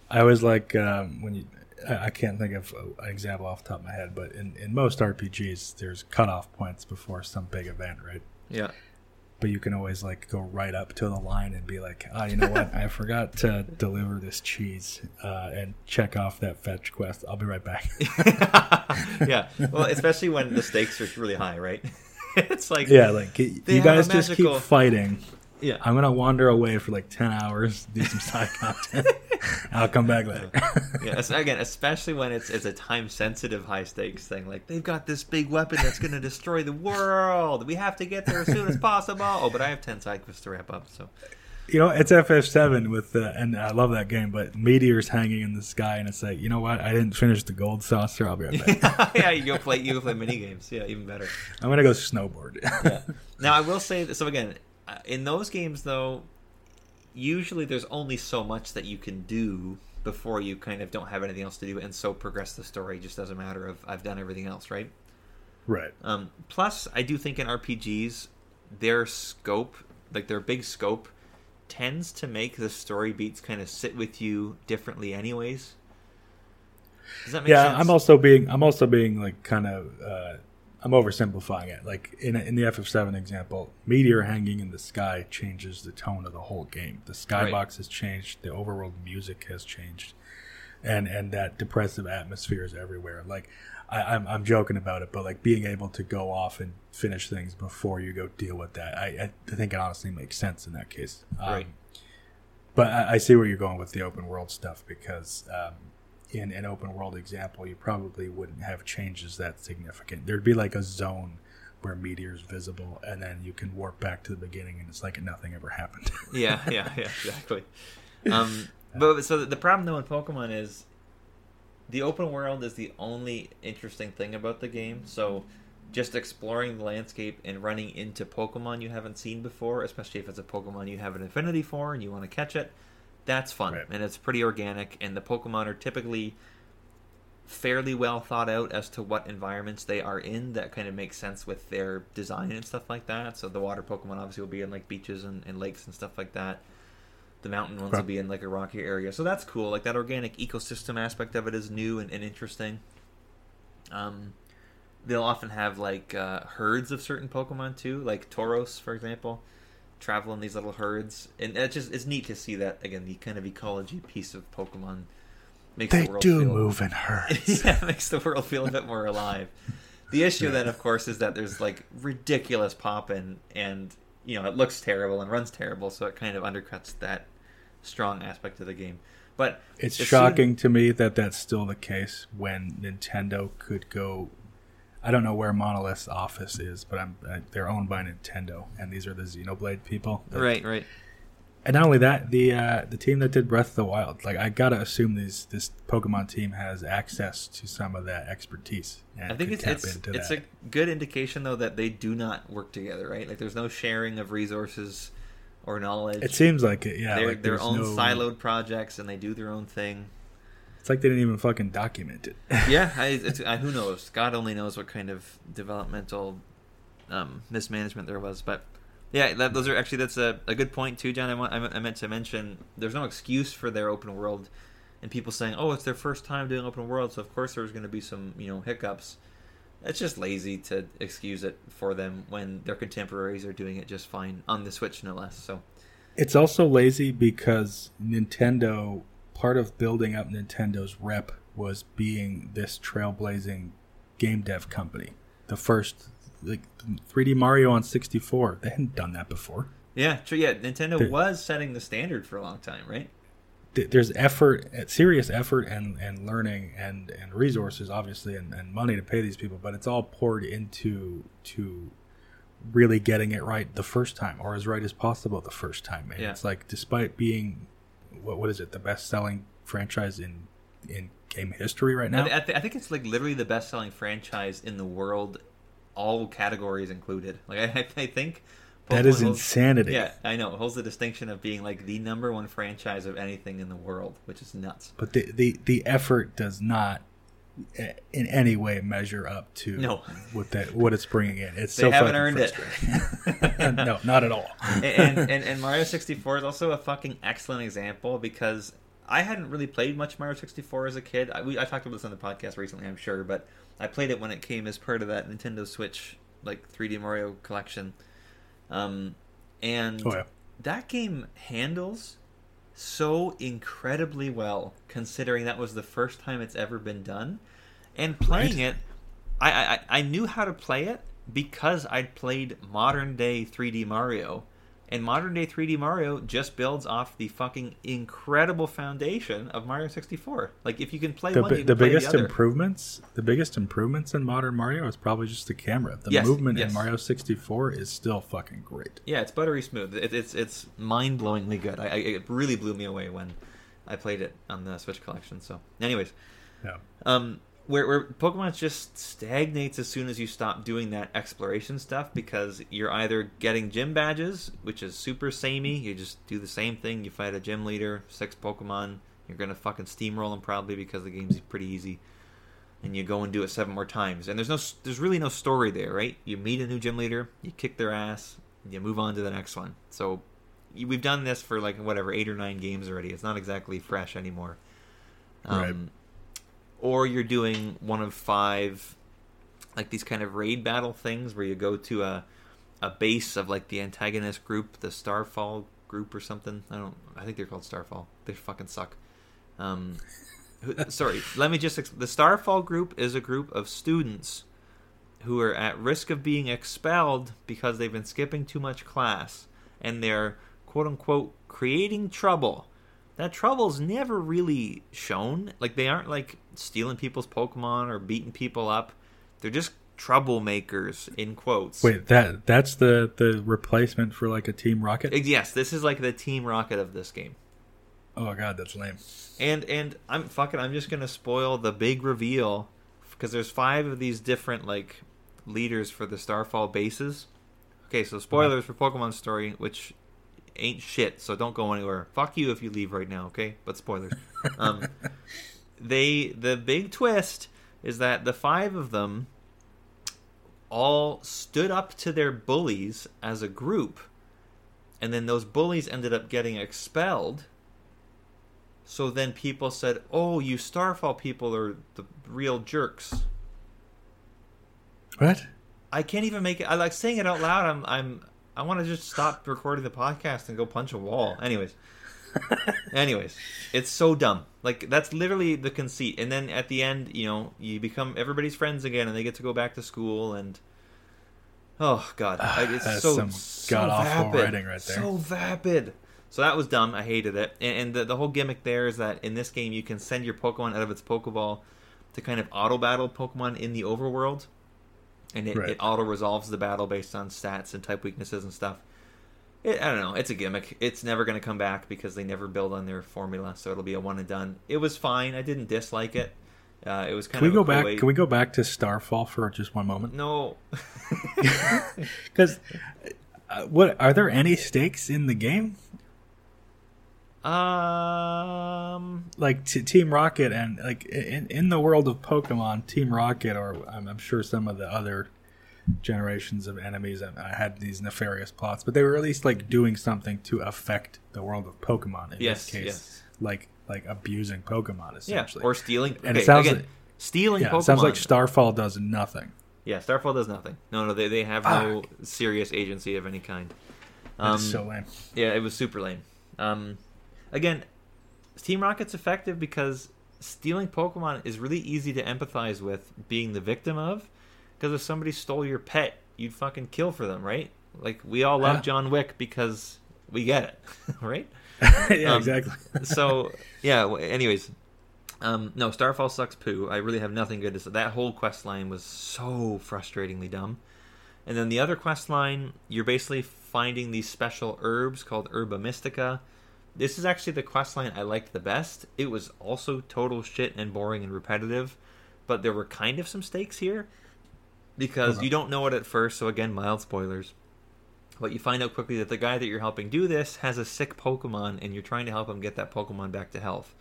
I was like um, when you. I can't think of an example off the top of my head, but in, in most RPGs, there's cutoff points before some big event, right? yeah But you can always like go right up to the line and be like, "Ah, you know what? I forgot to deliver this cheese uh, and check off that fetch quest. I'll be right back." yeah well especially when the stakes are really high right it's like yeah, like you guys just keep fighting. Yeah I'm gonna wander away for like ten hours, do some side content. I'll come back later. yeah, es- again, especially when it's it's a time sensitive high stakes thing. Like they've got this big weapon that's going to destroy the world. We have to get there as soon as possible. Oh, but I have ten side quests to wrap up. So You know, it's FF7 with the, and I love that game, but meteors hanging in the sky, and it's like, you know what? I didn't finish the gold saucer. I'll be right back. yeah, you go play you go play mini games. Yeah, even better. I'm gonna go snowboard. Yeah. Now I will say. So again, in those games though, usually there's only so much that you can do before you kind of don't have anything else to do, and so progress the story just as a matter of I've done everything else, right? right. Um, plus, I do think in RPGs, their scope, like their big scope, tends to make the story beats kind of sit with you differently, anyways. Does that make sense? Yeah, sense? I'm also being, I'm also being like kind of, uh, I'm oversimplifying it. Like in in the FF7 example, meteor hanging in the sky changes the tone of the whole game. The skybox Right. has changed. The overworld music has changed, and and that depressive atmosphere is everywhere. Like I, I'm I'm joking about it, but like being able to go off and finish things before you go deal with that, I I think it honestly makes sense in that case. Um, Right. But I, I see where you're going with the open world stuff because um, in an open world example, you probably wouldn't have changes that significant. There'd be like a zone where meteors visible, and then you can warp back to the beginning, and it's like nothing ever happened. yeah, yeah, yeah, exactly. Um, but so the problem though in Pokemon is the open world is the only interesting thing about the game. So just exploring the landscape and running into Pokemon you haven't seen before, especially if it's a Pokemon you have an affinity for and you want to catch it, that's fun Right. and it's pretty organic. And the Pokemon are typically fairly well thought out as to what environments they are in that kind of makes sense with their design and stuff like that. So the water Pokemon obviously will be in like beaches and, and lakes and stuff like that. The mountain ones will be in like a rocky area. So that's cool. Like that organic ecosystem aspect of it is new and, and interesting. Um, they'll often have like uh, herds of certain Pokemon too, like Tauros, for example, travel in these little herds, and it's just it's neat to see that again. The kind of ecology piece of Pokemon makes they the world do feel, move in herds. yeah, makes the world feel a bit more alive. The issue then, of course, is that there's like ridiculous popping, and you know it looks terrible and runs terrible, so it kind of undercuts that strong aspect of the game. But It's shocking to me that that's still the case when Nintendo could go. I don't know where Monolith's office is, but I'm uh, they're owned by Nintendo, and these are the Xenoblade people. soon- right, right, And not only that, the uh, the team that did Breath of the Wild, like I gotta assume this this Pokemon team has access to some of that expertise. I think it's it's, it's a good indication though that they do not work together, right? Like there's no sharing of resources or knowledge. It seems like it, yeah. They're like their own no, siloed projects and they do their own thing. It's like they didn't even fucking document it. yeah, I, it's, I, who knows? God only knows what kind of developmental um, mismanagement there was, but yeah, that, those are actually that's a, a good point too, John. I, want, I meant to mention there's no excuse for their open world, and people saying, "Oh, it's their first time doing open world, so of course there's going to be some you know hiccups." It's just lazy to excuse it for them when their contemporaries are doing it just fine on the Switch, no less. So it's also lazy because Nintendo, part of building up Nintendo's rep was being this trailblazing game dev company. The first, like 3D Mario on 64, they hadn't done that before. Yeah, true. Yeah, Nintendo They're, was setting the standard for a long time, right? there's effort, eh, serious effort, and, and learning and, and resources, obviously, and, and money to pay these people, but it's all poured into to really getting it right the first time, or as right as possible the first time. And yeah. it's like, despite being what what is it, the best selling franchise in in game history right now? I, th- I, think it's like literally the best selling franchise in the world, all categories included. Like I, I think that is holds, insanity. Yeah, I know. It holds the distinction of being like the number one franchise of anything in the world, which is nuts. But the the, the effort does not in any way measure up to no. what that what it's bringing in. It's they so haven't earned it. no, not at all. and, and, and Mario sixty four is also a fucking excellent example because I hadn't really played much Mario sixty four as a kid. I, we, I talked about this on the podcast recently, I'm sure, but I played it when it came as part of that Nintendo Switch like 3D Mario collection um, and oh, yeah. that game handles so incredibly well, considering that was the first time it's ever been done. And playing right. it, I, I I knew how to play it because I'd played modern day 3D Mario and modern day 3D Mario just builds off the fucking incredible foundation of Mario 64. Like if you can play the, one, the biggest the improvements, the biggest improvements in modern Mario is probably just the camera. The yes, movement yes. in Mario 64 is still fucking great. Yeah, it's buttery smooth. It, it's it's mind blowingly good. I, I, it really blew me away when I played it on the Switch collection. So, anyways, yeah. Um, where, where Pokemon just stagnates as soon as you stop doing that exploration stuff because you're either getting gym badges, which is super samey. You just do the same thing. You fight a gym leader, six Pokemon. You're gonna fucking steamroll them probably because the game's pretty easy, and you go and do it seven more times. And there's no, there's really no story there, right? You meet a new gym leader, you kick their ass, you move on to the next one. So we've done this for like whatever eight or nine games already. It's not exactly fresh anymore. Um, right or you're doing one of five like these kind of raid battle things where you go to a a base of like the antagonist group, the Starfall group or something. I don't. I think they're called Starfall. They fucking suck. Um, sorry. Let me just. the Starfall group is a group of students who are at risk of being expelled because they've been skipping too much class, and they're quote unquote creating trouble that trouble's never really shown. Like they aren't like stealing people's Pokemon or beating people up. They're just troublemakers in quotes. Wait, that that's the the replacement for like a Team Rocket? Yes, this is like the Team Rocket of this game. Oh god, that's lame. And and I'm fucking I'm just gonna spoil the big reveal because there's five of these different like leaders for the Starfall bases. Okay, so spoilers mm-hmm. for Pokemon Story, which ain't shit, so don't go anywhere. Fuck you if you leave right now, okay? But spoilers. um, they the big twist is that the five of them all stood up to their bullies as a group, and then those bullies ended up getting expelled. So then people said, "Oh, you Starfall people are the real jerks." What? I can't even make it. I like saying it out loud. I'm I'm I want to just stop recording the podcast and go punch a wall. Anyways. Anyways, it's so dumb. Like that's literally the conceit. And then at the end, you know, you become everybody's friends again, and they get to go back to school. And oh god, uh, it's so so god awful writing right there. So vapid. So that was dumb. I hated it. And, and the, the whole gimmick there is that in this game, you can send your Pokemon out of its Pokeball to kind of auto battle Pokemon in the overworld and it, right. it auto resolves the battle based on stats and type weaknesses and stuff. It, I don't know. It's a gimmick. It's never going to come back because they never build on their formula, so it'll be a one and done. It was fine. I didn't dislike it. Uh, it was kind Can we go back? way- Can we go back to Starfall for just one moment? No. Because uh, what are there any stakes in the game? Um. Like t- Team Rocket and like in in the world of Pokemon, Team Rocket, or I'm, I'm sure some of the other generations of enemies have, uh, had these nefarious plots, but they were at least like doing something to affect the world of Pokemon. In Yes, this case, yes. like like abusing Pokemon Yeah. Or stealing. And it sounds again, like- stealing yeah, Pokemon. it sounds like Starfall does nothing. yeah, Starfall does nothing. No, no, they they have no serious agency of any kind. Um, That's so lame. Yeah, it was super lame. Um, again, Team Rocket's effective because stealing Pokemon is really easy to empathize with being the victim of. Because if somebody stole your pet, you'd fucking kill for them, right? Like we all love Yeah. John Wick because we get it, right? yeah, um, exactly. so yeah. Anyways, um, no, Starfall sucks poo. I really have nothing good to say. That whole quest line was so frustratingly dumb. And then the other quest line, you're basically finding these special herbs called Herba Mystica. This is actually the quest line I liked the best. It was also total shit and boring and repetitive, but there were kind of some stakes here because Okay. you don't know it at first. So again, mild spoilers. But you find out quickly that the guy that you're helping do this has a sick Pokemon, and you're trying to help him get that Pokemon back to health.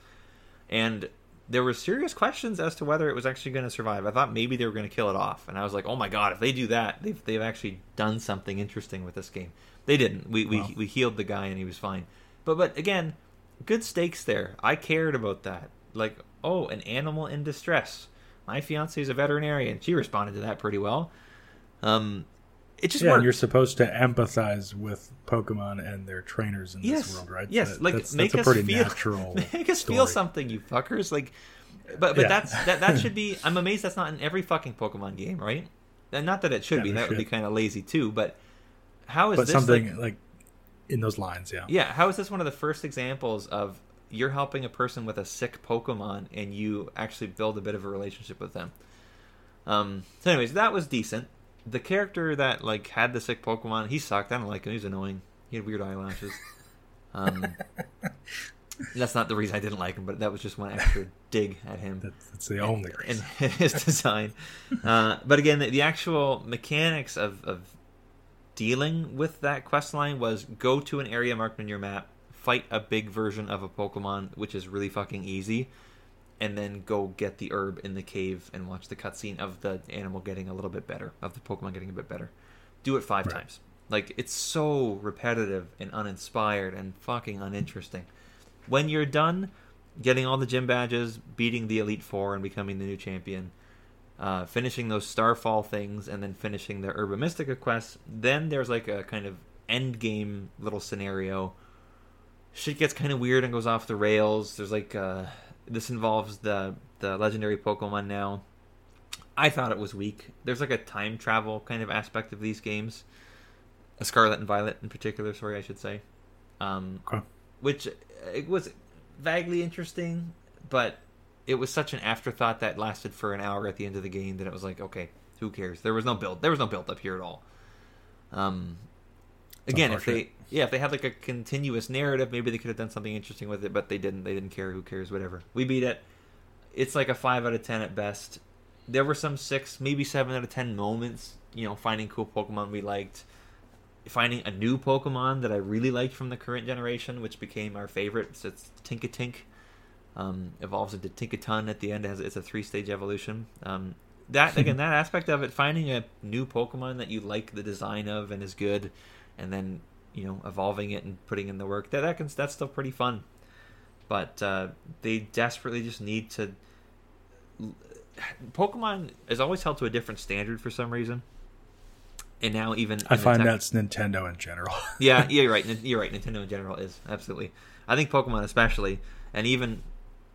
And there were serious questions as to whether it was actually going to survive. I thought maybe they were going to kill it off, and I was like, "Oh my god, if they do that, they've they've actually done something interesting with this game." They didn't. We we, Wow. we healed the guy, and he was fine. But but again, good stakes there. I cared about that. Like, oh, an animal in distress. My fiance is a veterinarian. She responded to that pretty well. Um, it just yeah, worked. and you're supposed to empathize with Pokemon and their trainers in Yes, this world, right? yes, That- like, that's, make that's a us pretty feel- natural. Make us story. feel something, you fuckers. Like, but but Yeah. that's that that should be. I'm amazed that's not in every fucking Pokemon game, right? And not that it should Yeah, be. That would be kind of lazy too. But how is But this something like? like, in those lines, yeah. Yeah, how is this one of the first examples of you're helping a person with a sick Pokemon and you actually build a bit of a relationship with them? Um. So, anyways, that was decent. The character that like had the sick Pokemon, he sucked. I don't like him. He's annoying. He had weird eyelashes. Um. That's not the reason I didn't like him, but that was just one extra dig at him That's, that's the only and reason. his design. Uh, but again, the, the actual mechanics of, of dealing with that quest line was go to an area marked on your map, fight a big version of a Pokemon, which is really fucking easy, and then go get the herb in the cave and watch the cutscene of the animal getting a little bit better, of the Pokemon getting a bit better. Do it five Right. times. Like it's so repetitive and uninspired and fucking uninteresting. When you're done getting all the gym badges, beating the Elite Four and becoming the new champion, uh, finishing those Starfall things, and then finishing the Herba Mystica quest. then there's like a kind of end game little scenario. Shit gets kind of weird and goes off the rails. There's like uh, this involves the the legendary Pokemon now. I thought it was weak. There's like a time travel kind of aspect of these games. A Scarlet and Violet in particular, sorry, I should say. Um, Okay. which uh, it was vaguely interesting, but it was such an afterthought that lasted for an hour at the end of the game that it was like, okay, who cares? There was no build. There was no build up here at all. Um, again, if they yeah, if they had like a continuous narrative, maybe they could have done something interesting with it, but they didn't. They didn't care. Who cares? Whatever. We beat it. It's like a five out of ten at best. There were some six, maybe seven out of ten moments. You know, finding cool Pokemon we liked finding a new Pokemon that I really liked from the current generation, which became our favorite. So it's Tinkatink. Um, evolves into Tinkaton at the end. As it's a three stage evolution. Um, that again, that aspect of it, finding a new Pokemon that you like the design of and is good, and then you know evolving it and putting in the work. That that can that's still pretty fun. But uh, they desperately just need to. Pokemon is always held to a different standard for some reason. And now even I find tech- that's Nintendo in general. yeah, yeah, you're right. You're right. Nintendo in general is absolutely. I think Pokemon especially, and even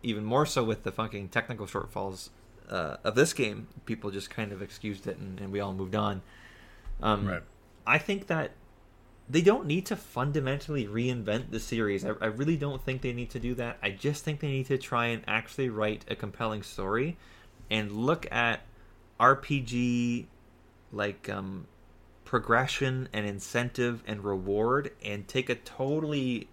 even more so with the fucking technical shortfalls uh, of this game, people just kind of excused it, and, and we all moved on. Um, Right. I think that they don't need to fundamentally reinvent the series. I, I really don't think they need to do that. I just think they need to try and actually write a compelling story and look at RPG like um, progression and incentive and reward and take a totally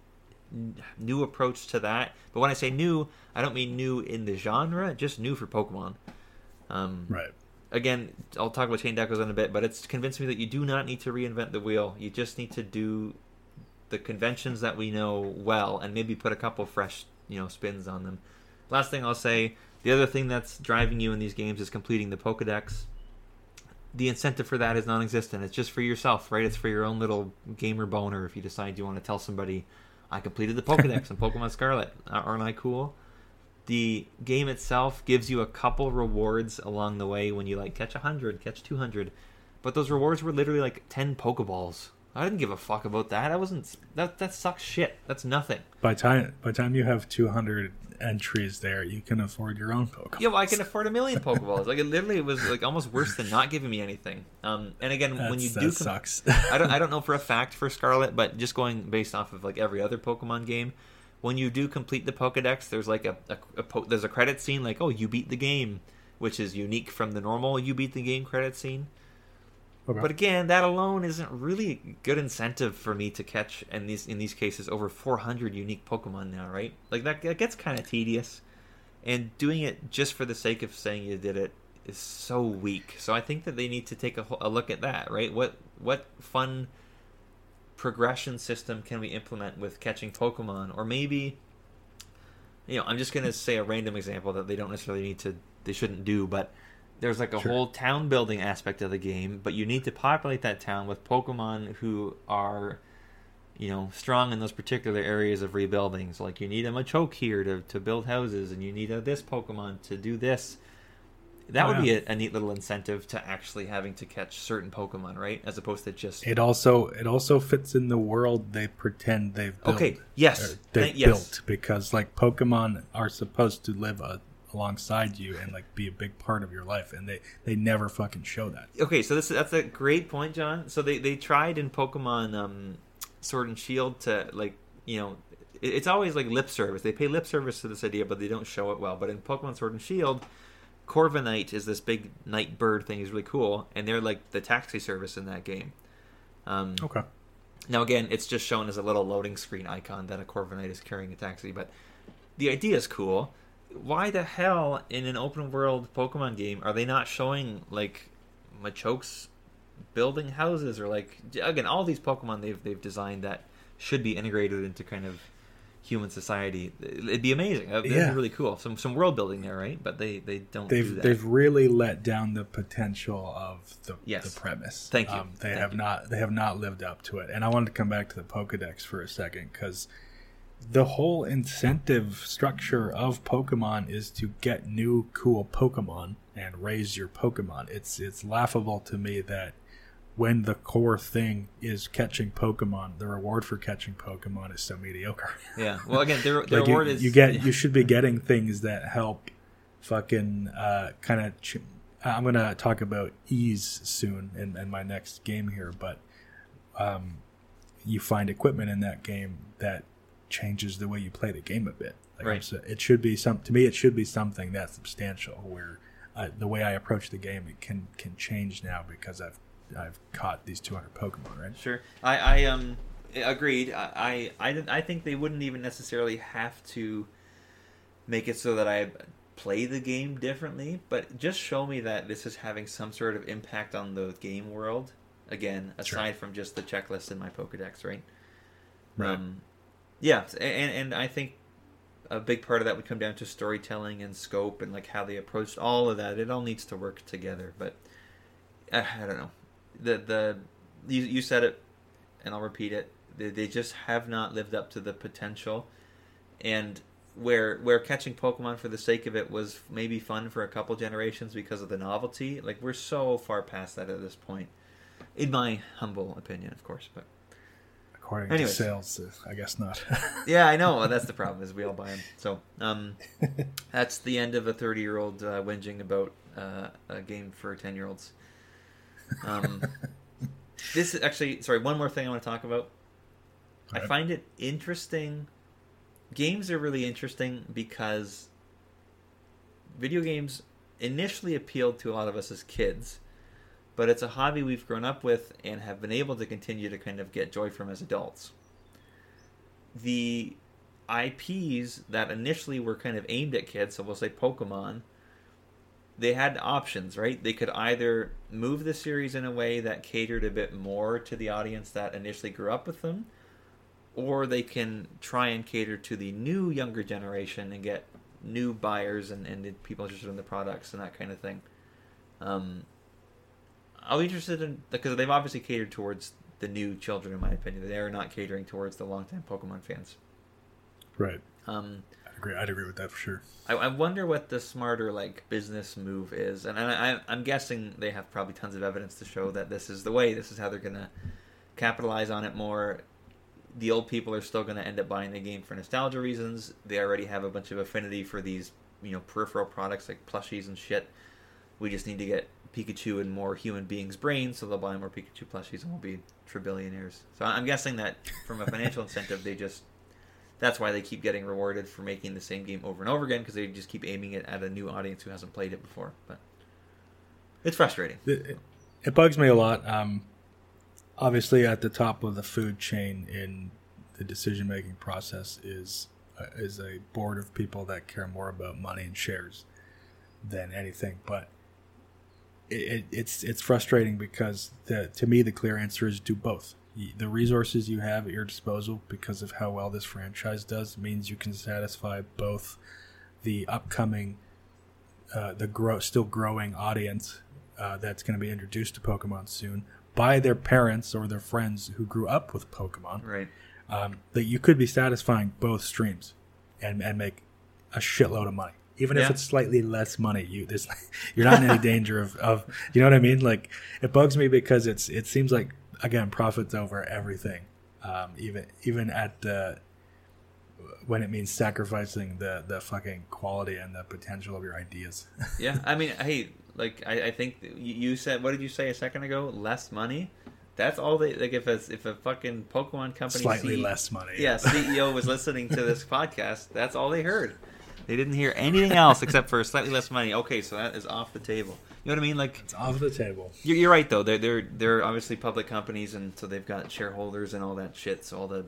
new approach to that. But when I say new, I don't mean new in the genre, just new for Pokemon. Um, Right. again, I'll talk about Chained Echoes in a bit, but it's convinced me that you do not need to reinvent the wheel. You just need to do the conventions that we know well and maybe put a couple fresh, you know, spins on them. Last thing I'll say, the other thing that's driving you in these games is completing the Pokedex. The incentive for that is non-existent. It's just for yourself, right? It's for your own little gamer boner if you decide you want to tell somebody, I completed the Pokedex in Pokemon Scarlet. Uh, aren't I cool? the game itself gives you a couple rewards along the way when you like catch 100 catch 200 but those rewards were literally like 10 pokeballs i didn't give a fuck about that i wasn't that that sucks shit that's nothing By time by time you have 200 entries there, you can afford your own Pokemon. yeah well i can afford a million pokeballs like it literally was like almost worse than not giving me anything um and again when you do com- sucks. I don't I don't know for a fact for Scarlet, but just going based off of like every other Pokemon game, when you do complete the Pokedex, there's like a, a, a po- there's a credit scene like oh you beat the game, which is unique from the normal you beat the game credit scene. Okay. But again, that alone isn't really good incentive for me to catch in these in these cases over 400 unique Pokemon now, right? Like that, that gets kind of tedious, and doing it just for the sake of saying you did it is so weak. So I think that they need to take a, a look at that, right? What what fun progression system can we implement with catching Pokemon, or maybe you know, I'm just gonna say a random example that they don't necessarily need to, they shouldn't do, but there's like a Sure. whole town building aspect of the game, but you need to populate that town with Pokemon who are, you know, strong in those particular areas of rebuilding. So like you need a Machoke here to, to build houses, and you need a this Pokemon to do this. That Oh, would yeah. be a, a neat little incentive to actually having to catch certain Pokemon, right? As opposed to just It also it also fits in the world they pretend they've built. okay, yes, they've yes, built because like Pokemon are supposed to live uh alongside you and like be a big part of your life, and they they never fucking show that. okay so this that's a great point john so they they tried in pokemon um sword and shield to like you know it- it's always like lip service they pay lip service to this idea but they don't show it well but in pokemon sword and shield corviknight is this big night bird thing is really cool and they're like the taxi service in that game um Okay. now again, it's just shown as a little loading screen icon that a Corviknight is carrying a taxi, but the idea is cool. Why the hell in an open world Pokemon game are they not showing like Machoke's building houses or like again all these Pokemon they've they've designed that should be integrated into kind of human society. It'd be amazing. That'd Yeah. be really cool. Some some world building there, right? But they they don't They've that. they've really let down the potential of the, Yes. the premise. Thank you. Um, they Thank have you. not they have not lived up to it. And I wanted to come back to the Pokedex for a second because the whole incentive structure of Pokemon is to get new cool Pokemon and raise your Pokemon. It's it's laughable to me that when the core thing is catching Pokemon, the reward for catching Pokemon is so mediocre. yeah. Well, again, their their like you, reward is you get you should be getting things that help fucking uh, kind of ch- i'm gonna talk about ease soon in, in my next game here but um, you find equipment in that game that changes the way you play the game a bit like Right. so- it should be some to me it should be something that substantial where uh, the way i approach the game it can can change now because i've i've caught these 200 pokemon right Sure. I, I um agreed. I, I I I think they wouldn't even necessarily have to make it so that I play the game differently, but just show me that this is having some sort of impact on the game world. Again, Sure. aside from just the checklist in my Pokedex, right? Right. Um, yeah, and and I think a big part of that would come down to storytelling and scope and like how they approached all of that. It all needs to work together, but uh, I don't know. The the you, you said it, and I'll repeat it. They, they just have not lived up to the potential, and where where catching Pokemon for the sake of it was maybe fun for a couple generations because of the novelty. Like we're so far past that at this point, in my humble opinion, of course. But according Anyways. to sales uh, i guess not yeah, I know that's the problem is we all buy them. So um, that's the end of a thirty-year-old uh, whinging about uh, a game for ten-year-olds. Um, this is actually sorry. One more thing I want to talk about. I find it interesting. Games are really interesting because video games initially appealed to a lot of us as kids, but it's a hobby we've grown up with and have been able to continue to kind of get joy from as adults. The IPs that initially were kind of aimed at kids, so we'll say Pokemon, they had options, right? They could either move the series in a way that catered a bit more to the audience that initially grew up with them, or they can try and cater to the new younger generation and get new buyers and, and people interested in the products and that kind of thing. Um, I'll be interested in because they've obviously catered towards the new children, in my opinion. They are not catering towards the longtime Pokemon fans. Right. Um, I'd agree. I'd agree with that for sure. I, I wonder what the smarter like business move is, and I, I, I'm guessing they have probably tons of evidence to show that this is the way. This is how they're gonna capitalize on it more. The old people are still gonna end up buying the game for nostalgia reasons. They already have a bunch of affinity for these, you know, peripheral products like plushies and shit. We just need to get Pikachu in more human beings' brains, so they'll buy more Pikachu plushies and we'll be trillionaires. So I'm guessing that from a financial incentive, they just that's why they keep getting rewarded for making the same game over and over again because they just keep aiming it at a new audience who hasn't played it before. But it's frustrating. It, it bugs me a lot. Um, obviously, at the top of the food chain in the decision making process is uh, is a board of people that care more about money and shares than anything. But it, it, it's it's frustrating because the, to me the clear answer is do both. The resources you have at your disposal because of how well this franchise does means you can satisfy both the upcoming, uh, the grow still growing audience uh, that's going to be introduced to Pokemon soon by their parents or their friends who grew up with Pokemon. Right. Um, that you could be satisfying both streams and and make a shitload of money even Yeah. if it's slightly less money you there's you're not in any danger of, of you know what i mean like it bugs me because it's it seems like again profits over everything um, even even at the when it means sacrificing the the fucking quality and the potential of your ideas Yeah, I mean, hey, like I, I think you said, what did you say a second ago? Less money. That's all they like. If a if a fucking Pokemon company slightly C- less money yeah CEO was listening to this podcast, that's all they heard. They didn't hear anything else except for slightly less money. Okay, so that is off the table. You know what I mean? Like it's off the table you're, you're right though. They're they're they're obviously public companies, and so they've got shareholders and all that shit. So all the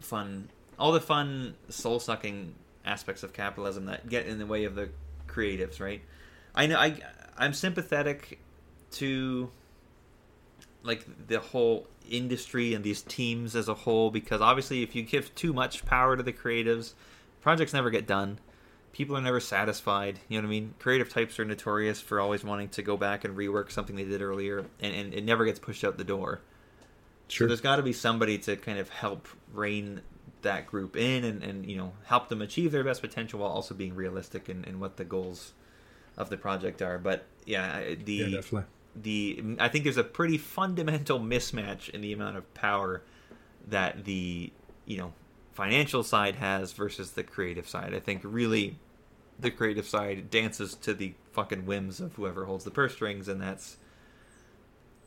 fun, all the fun soul sucking aspects of capitalism that get in the way of the creatives, right? I know I I'm sympathetic to like the whole industry and these teams as a whole because obviously if you give too much power to the creatives, projects never get done. People are never satisfied. You know what I mean? Creative types are notorious for always wanting to go back and rework something they did earlier, and, and it never gets pushed out the door. So there's got to be somebody to kind of help rein that group in and, and you know help them achieve their best potential while also being realistic in, in what the goals of the project are. But yeah, the yeah definitely the I think there's a pretty fundamental mismatch in the amount of power that the you know financial side has versus the creative side. I think really the creative side dances to the fucking whims of whoever holds the purse strings, and that's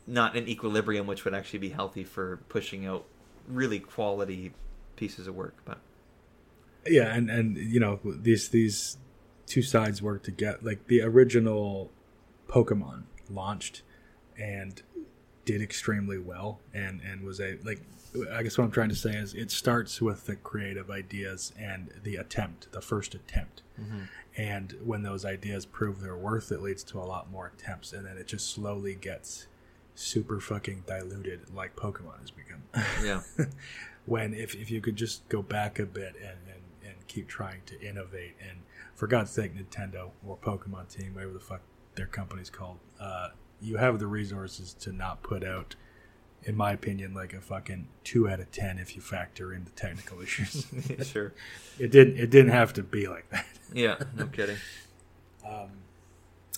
not an equilibrium which would actually be healthy for pushing out really quality pieces of work. But yeah and and you know these these two sides work together like the original pokemon launched and did extremely well and and was a like i guess what i'm trying to say is it starts with the creative ideas and the attempt the first attempt. And when those ideas prove their worth it leads to a lot more attempts and then it just slowly gets super fucking diluted like pokemon has become. Yeah, when if, if you could just go back a bit and, and, and keep trying to innovate and for god's sake nintendo or pokemon team whatever the fuck their company's called uh, you have the resources to not put out in my opinion like a fucking 2 out of 10 if you factor in the technical issues sure, it didn't it didn't have to be like that yeah, no kidding. um,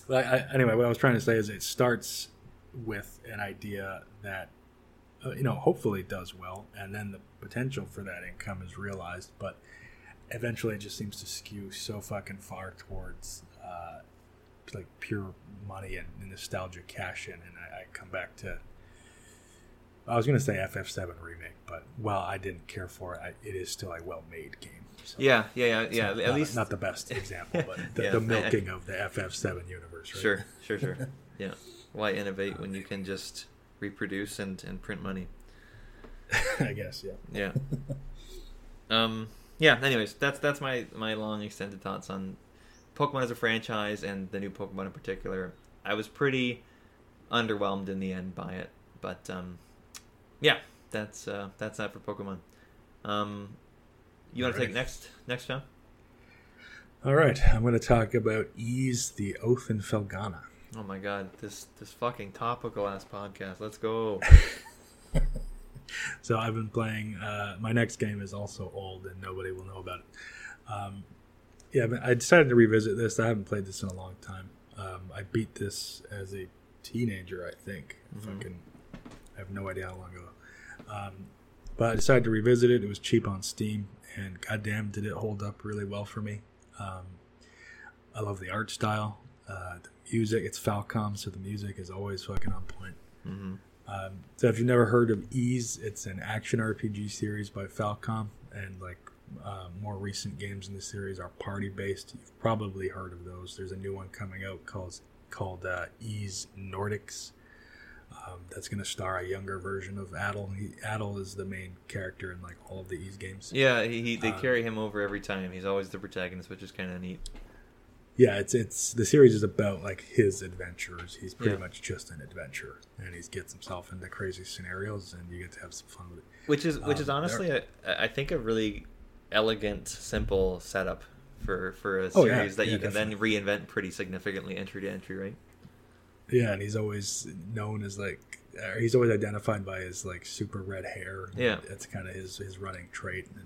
but I, I, anyway, what I was trying to say is it starts with an idea that uh, you know hopefully does well, and then the potential for that income is realized. But eventually, it just seems to skew so fucking far towards uh, like pure money and, and nostalgia cash in, and I, I come back to. I was going to say FF7 remake, but while I didn't care for it, I, it is still a well-made game. So Yeah, yeah, yeah, yeah. At not- least not the best example, but the, Yeah, the I- milking of the FF7 universe. Right? Sure, sure, sure. Yeah. Why innovate when you can just reproduce and, and print money? I guess, yeah. Yeah. um. Yeah. Anyways, that's that's my my long extended thoughts on Pokemon as a franchise and the new Pokemon in particular. I was pretty underwhelmed in the end by it, but um, yeah, that's uh, that's that for Pokemon. Um, you want to take next next John? All right, I'm going to talk about Ys the Oath in Felghana. Oh my god, this this fucking topical ass podcast. Let's go. So I've been playing. Uh, my next game is also old, and nobody will know about it. Um, yeah, I decided to revisit this. I haven't played this in a long time. Um, I beat this as a teenager, I think. If I can, I have no idea how long ago. Um, but I decided to revisit it. It was cheap on Steam, and goddamn, did it hold up really well for me. Um, I love the art style, uh, the music. It's Falcom, so the music is always fucking on point. hmm Um, so if you've never heard of Ys, it's an action RPG series by Falcom, and like uh, more recent games in the series are party based. You've probably heard of those. There's a new one coming out called called uh, Ys Nordics. Um, that's going to star a younger version of Adol. He, Adol is the main character in like all of the Ys games. Yeah, he, he they Um, carry him over every time. He's always the protagonist, which is kind of neat. Yeah, it's it's the series is about like his adventures. He's pretty Yeah. much just an adventurer, and he gets himself into crazy scenarios, and you get to have some fun with it. Which is which is Um, honestly, a, I think, a really elegant, simple setup for for a Oh, series yeah. that Yeah, you can then reinvent pretty significantly entry to entry, right? Yeah, and he's always known as like uh, he's always identified by his like super red hair. Yeah. that's kind of his his running trait. And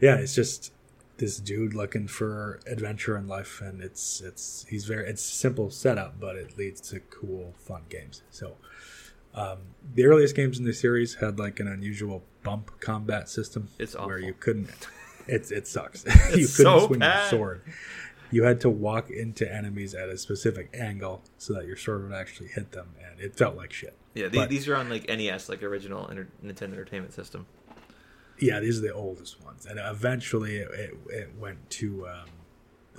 yeah, it's just this dude looking for adventure in life, and it's it's he's very it's simple setup, but it leads to cool, fun games. So. Um, the earliest games in the series had like an unusual bump combat system It's where you couldn't it, it sucks you couldn't so swing bad. your sword you had to walk into enemies at a specific angle so that your sword would actually hit them and it felt like shit Yeah, the, But- these are on like NES, like original Enter- Nintendo Entertainment System. yeah these are the oldest ones and eventually it, it, it went to um,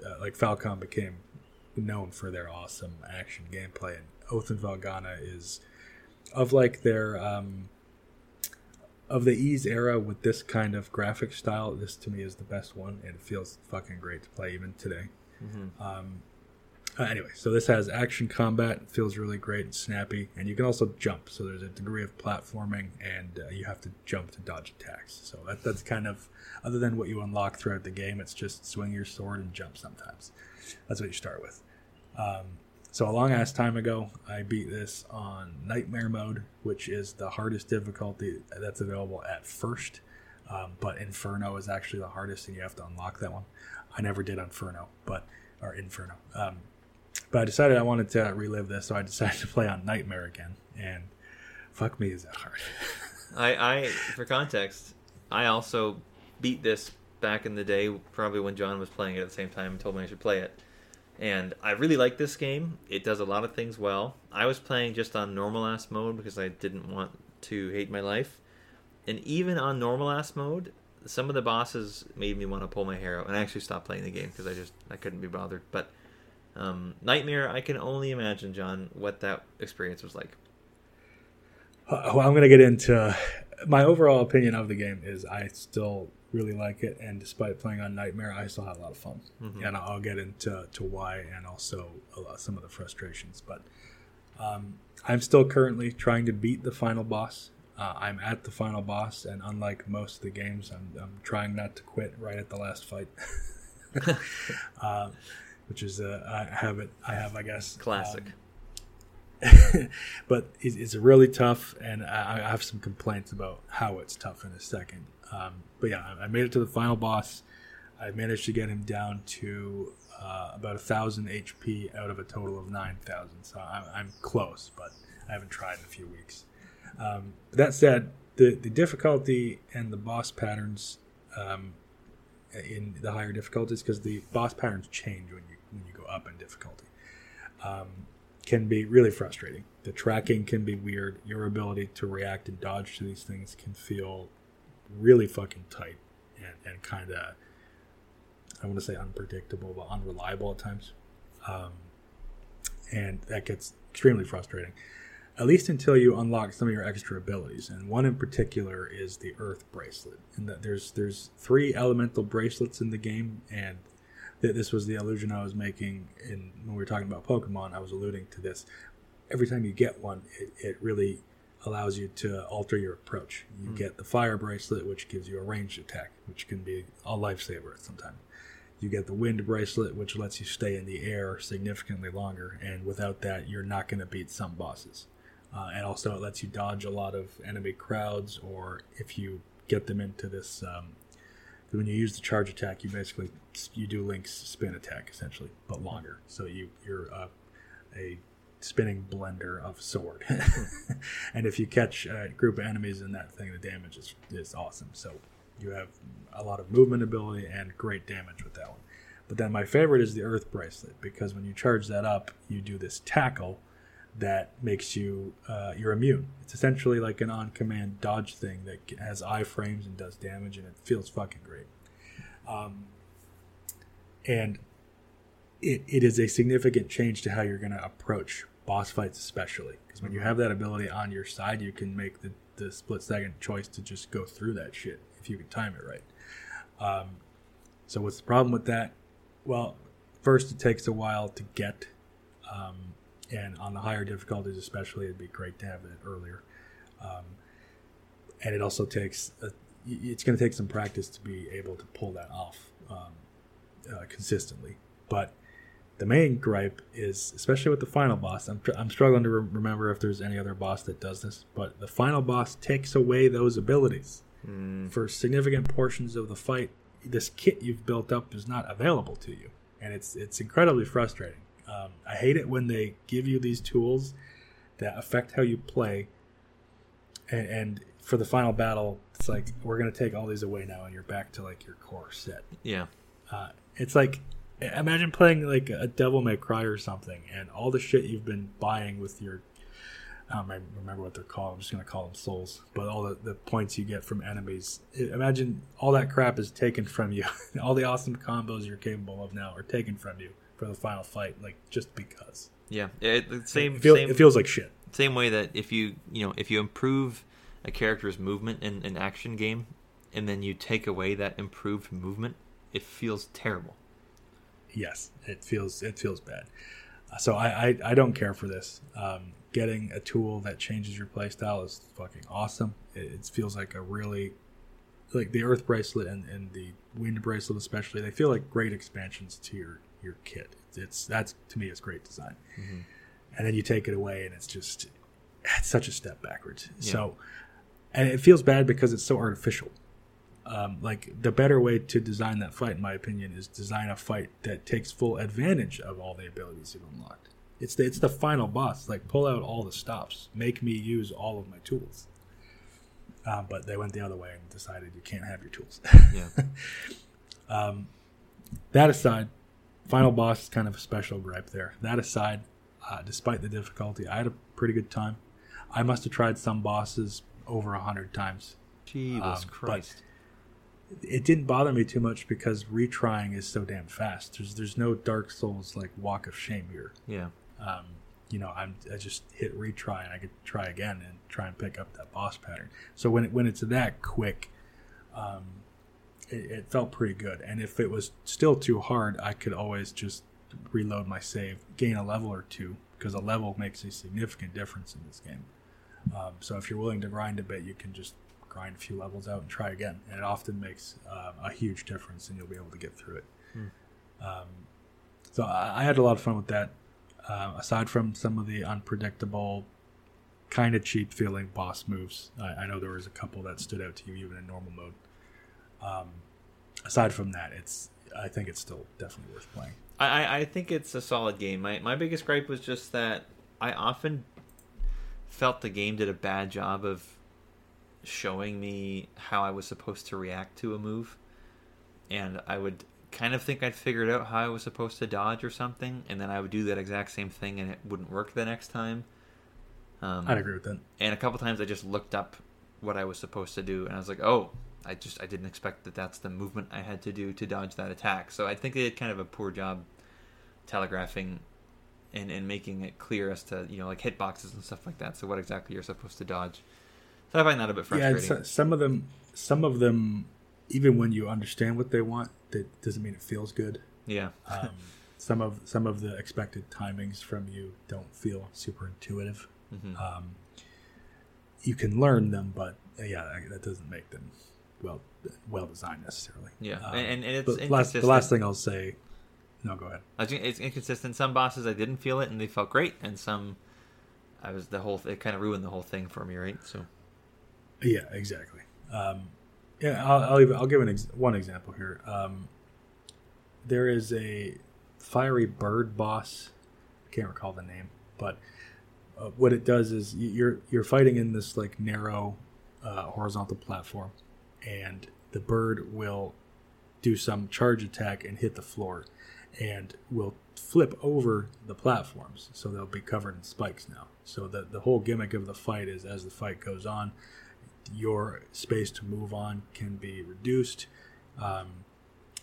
uh, like Falcom became known for their awesome action gameplay and oath and Felghana is of like their um, of the Ys era with this kind of graphic style this to me is the best one and it feels fucking great to play even today hmm Um, uh, anyway, so this has action combat, it feels really great and snappy, and you can also jump. So there's a degree of platforming, and uh, you have to jump to dodge attacks. So that, that's kind of, other than what you unlock throughout the game, it's just swing your sword and jump sometimes. That's what you start with. Um, so a long ass time ago, I beat this on Nightmare mode, which is the hardest difficulty that's available at first. Um, but Inferno is actually the hardest, and you have to unlock that one. I never did Inferno, but or Inferno. Um, but I decided I wanted to relive this, so I decided to play on Nightmare again. And fuck me, is that hard? I, I, for context, I also beat this back in the day, probably when John was playing it at the same time and told me I should play it. And I really like this game. It does a lot of things well. I was playing just on normal ass mode because I didn't want to hate my life. And even on normal ass mode, some of the bosses made me want to pull my hair out and I actually stopped playing the game because I just I couldn't be bothered. But um, Nightmare, I can only imagine, John, what that experience was like. Well, I'm going to get into my overall opinion of the game. Is I still really like it, and despite playing on Nightmare, I still had a lot of fun. Mhm. And I'll get into to why and also a lot, some of the frustrations. But um, I'm still currently trying to beat the final boss. Uh, I'm at the final boss, and unlike most of the games, I'm, I'm trying not to quit right at the last fight. uh, which is a, a habit I have, I guess. Classic. Um, but it's, it's really tough, and I have some complaints about how it's tough in a second. Um, but yeah, I- made it to the final boss. I managed to get him down to uh, about a thousand HP out of a total of nine thousand. So I'm, I'm close, but I haven't tried in a few weeks. Um, that said, the the difficulty and the boss patterns um, in the higher difficulties because the boss patterns change when you when you go up in difficulty um, can be really frustrating. The tracking can be weird. Your ability to react and dodge to these things can feel really fucking tight and, and kind of, I want to say unpredictable, but unreliable at times. Um, and that gets extremely frustrating. At least until you unlock some of your extra abilities, and one in particular is the Earth bracelet. And that there's there's three elemental bracelets in the game, and th- this was the illusion I was making in when we were talking about Pokemon. I was alluding to this. Every time you get one, it, it really allows you to alter your approach. You get the fire bracelet, which gives you a ranged attack, which can be a lifesaver sometimes. You get the wind bracelet, which lets you stay in the air significantly longer, and without that, you're not going to beat some bosses. Uh, and also, it lets you dodge a lot of enemy crowds, or if you get them into this, um, when you use the charge attack, you basically you do Link's spin attack essentially, but longer. So you you're uh, a spinning blender of sword. and if you catch a group of enemies in that thing, the damage is, is awesome. So you have a lot of movement ability and great damage with that one. But then my favorite is the Earth Bracelet because when you charge that up, you do this tackle that makes you uh, you're immune. It's essentially like an on-command dodge thing that has iframes and does damage, and it feels fucking great. Um, and it, it is a significant change to how you're going to approach boss fights, especially because when you have that ability on your side, you can make the, the split second choice to just go through that shit if you can time it right. Um, so what's the problem with that? Well, first it takes a while to get, um, and on the higher difficulties especially, it'd be great to have it earlier. Um, and it also takes a, it's going to take some practice to be able to pull that off um, uh, consistently. But the main gripe is, especially with the final boss, I'm, tr- I'm struggling to re- remember if there's any other boss that does this, but the final boss takes away those abilities. For significant portions of the fight, this kit you've built up is not available to you, and it's it's incredibly frustrating. Um, I hate it when they give you these tools that affect how you play, and, and for the final battle, it's like we're gonna take all these away now, and you're back to like your core set. Yeah. Uh, it's like imagine playing like a Devil May Cry or something, and all the shit you've been buying with your I don't remember what they're called. I'm just gonna call them souls. But all the, the points you get from enemies. Imagine all that crap is taken from you. all the awesome combos you're capable of now are taken from you for the final fight, like just because. Yeah. It, the same It, feel, same it feels like shit. same way that if you you know if you improve a character's movement in an action game and then you take away that improved movement it feels terrible yes, it feels it feels bad. Uh, So I, I, I don't care for this. Um, getting a tool that changes your playstyle is fucking awesome. It, it feels like a really like the Earth bracelet and, and the Wind bracelet especially. They feel like great expansions to your your kit. It's, that's to me is great design. And then you take it away and it's just it's such a step backwards. So and it feels bad because it's so artificial um, like the better way to design that fight, in my opinion, is design a fight that takes full advantage of all the abilities you've unlocked. It's the it's the final boss. Like pull out all the stops, make me use all of my tools. Um, but they went the other way and decided you can't have your tools. yeah um, that aside, final boss is kind of a special gripe there. That aside, uh, despite the difficulty, I had a pretty good time. I must have tried some bosses over a hundred times. jesus Um, christ it didn't bother me too much because retrying is so damn fast. There's there's no Dark Souls like walk of shame here. yeah Um, you know, I'm I just hit retry and I could try again and try and pick up that boss pattern. So when it, when it's that quick, um, it, it felt pretty good. And if it was still too hard, I could always just reload my save, gain a level or two because a level makes a significant difference in this game. Um, so if you're willing to grind a bit, you can just grind a few levels out and try again, and it often makes uh, a huge difference, and you'll be able to get through it. Um, so I, I had a lot of fun with that. Uh, aside from some of the unpredictable, kind of cheap feeling boss moves, I, I know there was a couple that stood out to you even in normal mode. Um, aside from that, it's I think it's still definitely worth playing. I, I- I think it's a solid game. My my biggest gripe was just that I often felt the game did a bad job of showing me how I was supposed to react to a move, and I would kind of think I'd figured out how I was supposed to dodge or something, and then I would do that exact same thing, and it wouldn't work the next time. Um, I'd agree with that. and a couple times I just looked up what I was supposed to do, and I was like, "Oh, I just I didn't expect that that's the movement I had to do to dodge that attack." So I think they did kind of a poor job telegraphing and and making it clear as to you know like hitboxes and stuff like that. So what exactly you're supposed to dodge. So I find that a bit frustrating. so, some of them, some of them, even when you understand what they want, that doesn't mean it feels good. Yeah, Um, some of some of the expected timings from you don't feel super intuitive. Mhm. Um, you can learn them, but uh, yeah, that doesn't make them well well designed necessarily. yeah, Um, and, and it's but last, the last thing I'll say. No, go ahead. It's inconsistent. Some bosses I didn't feel it and they felt great, and some I was the whole. It kind of ruined the whole thing for me, right? So Yeah, exactly. Um, yeah, I'll, I'll, even, I'll give an ex- one example here. Um, there is a fiery bird boss. I can't recall the name, but uh, what it does is you're you're fighting in this like narrow uh, horizontal platform, and the bird will do some charge attack and hit the floor, and will flip over the platforms, so they'll be covered in spikes now. So the the whole gimmick of the fight is as the fight goes on, your space to move on can be reduced. Um,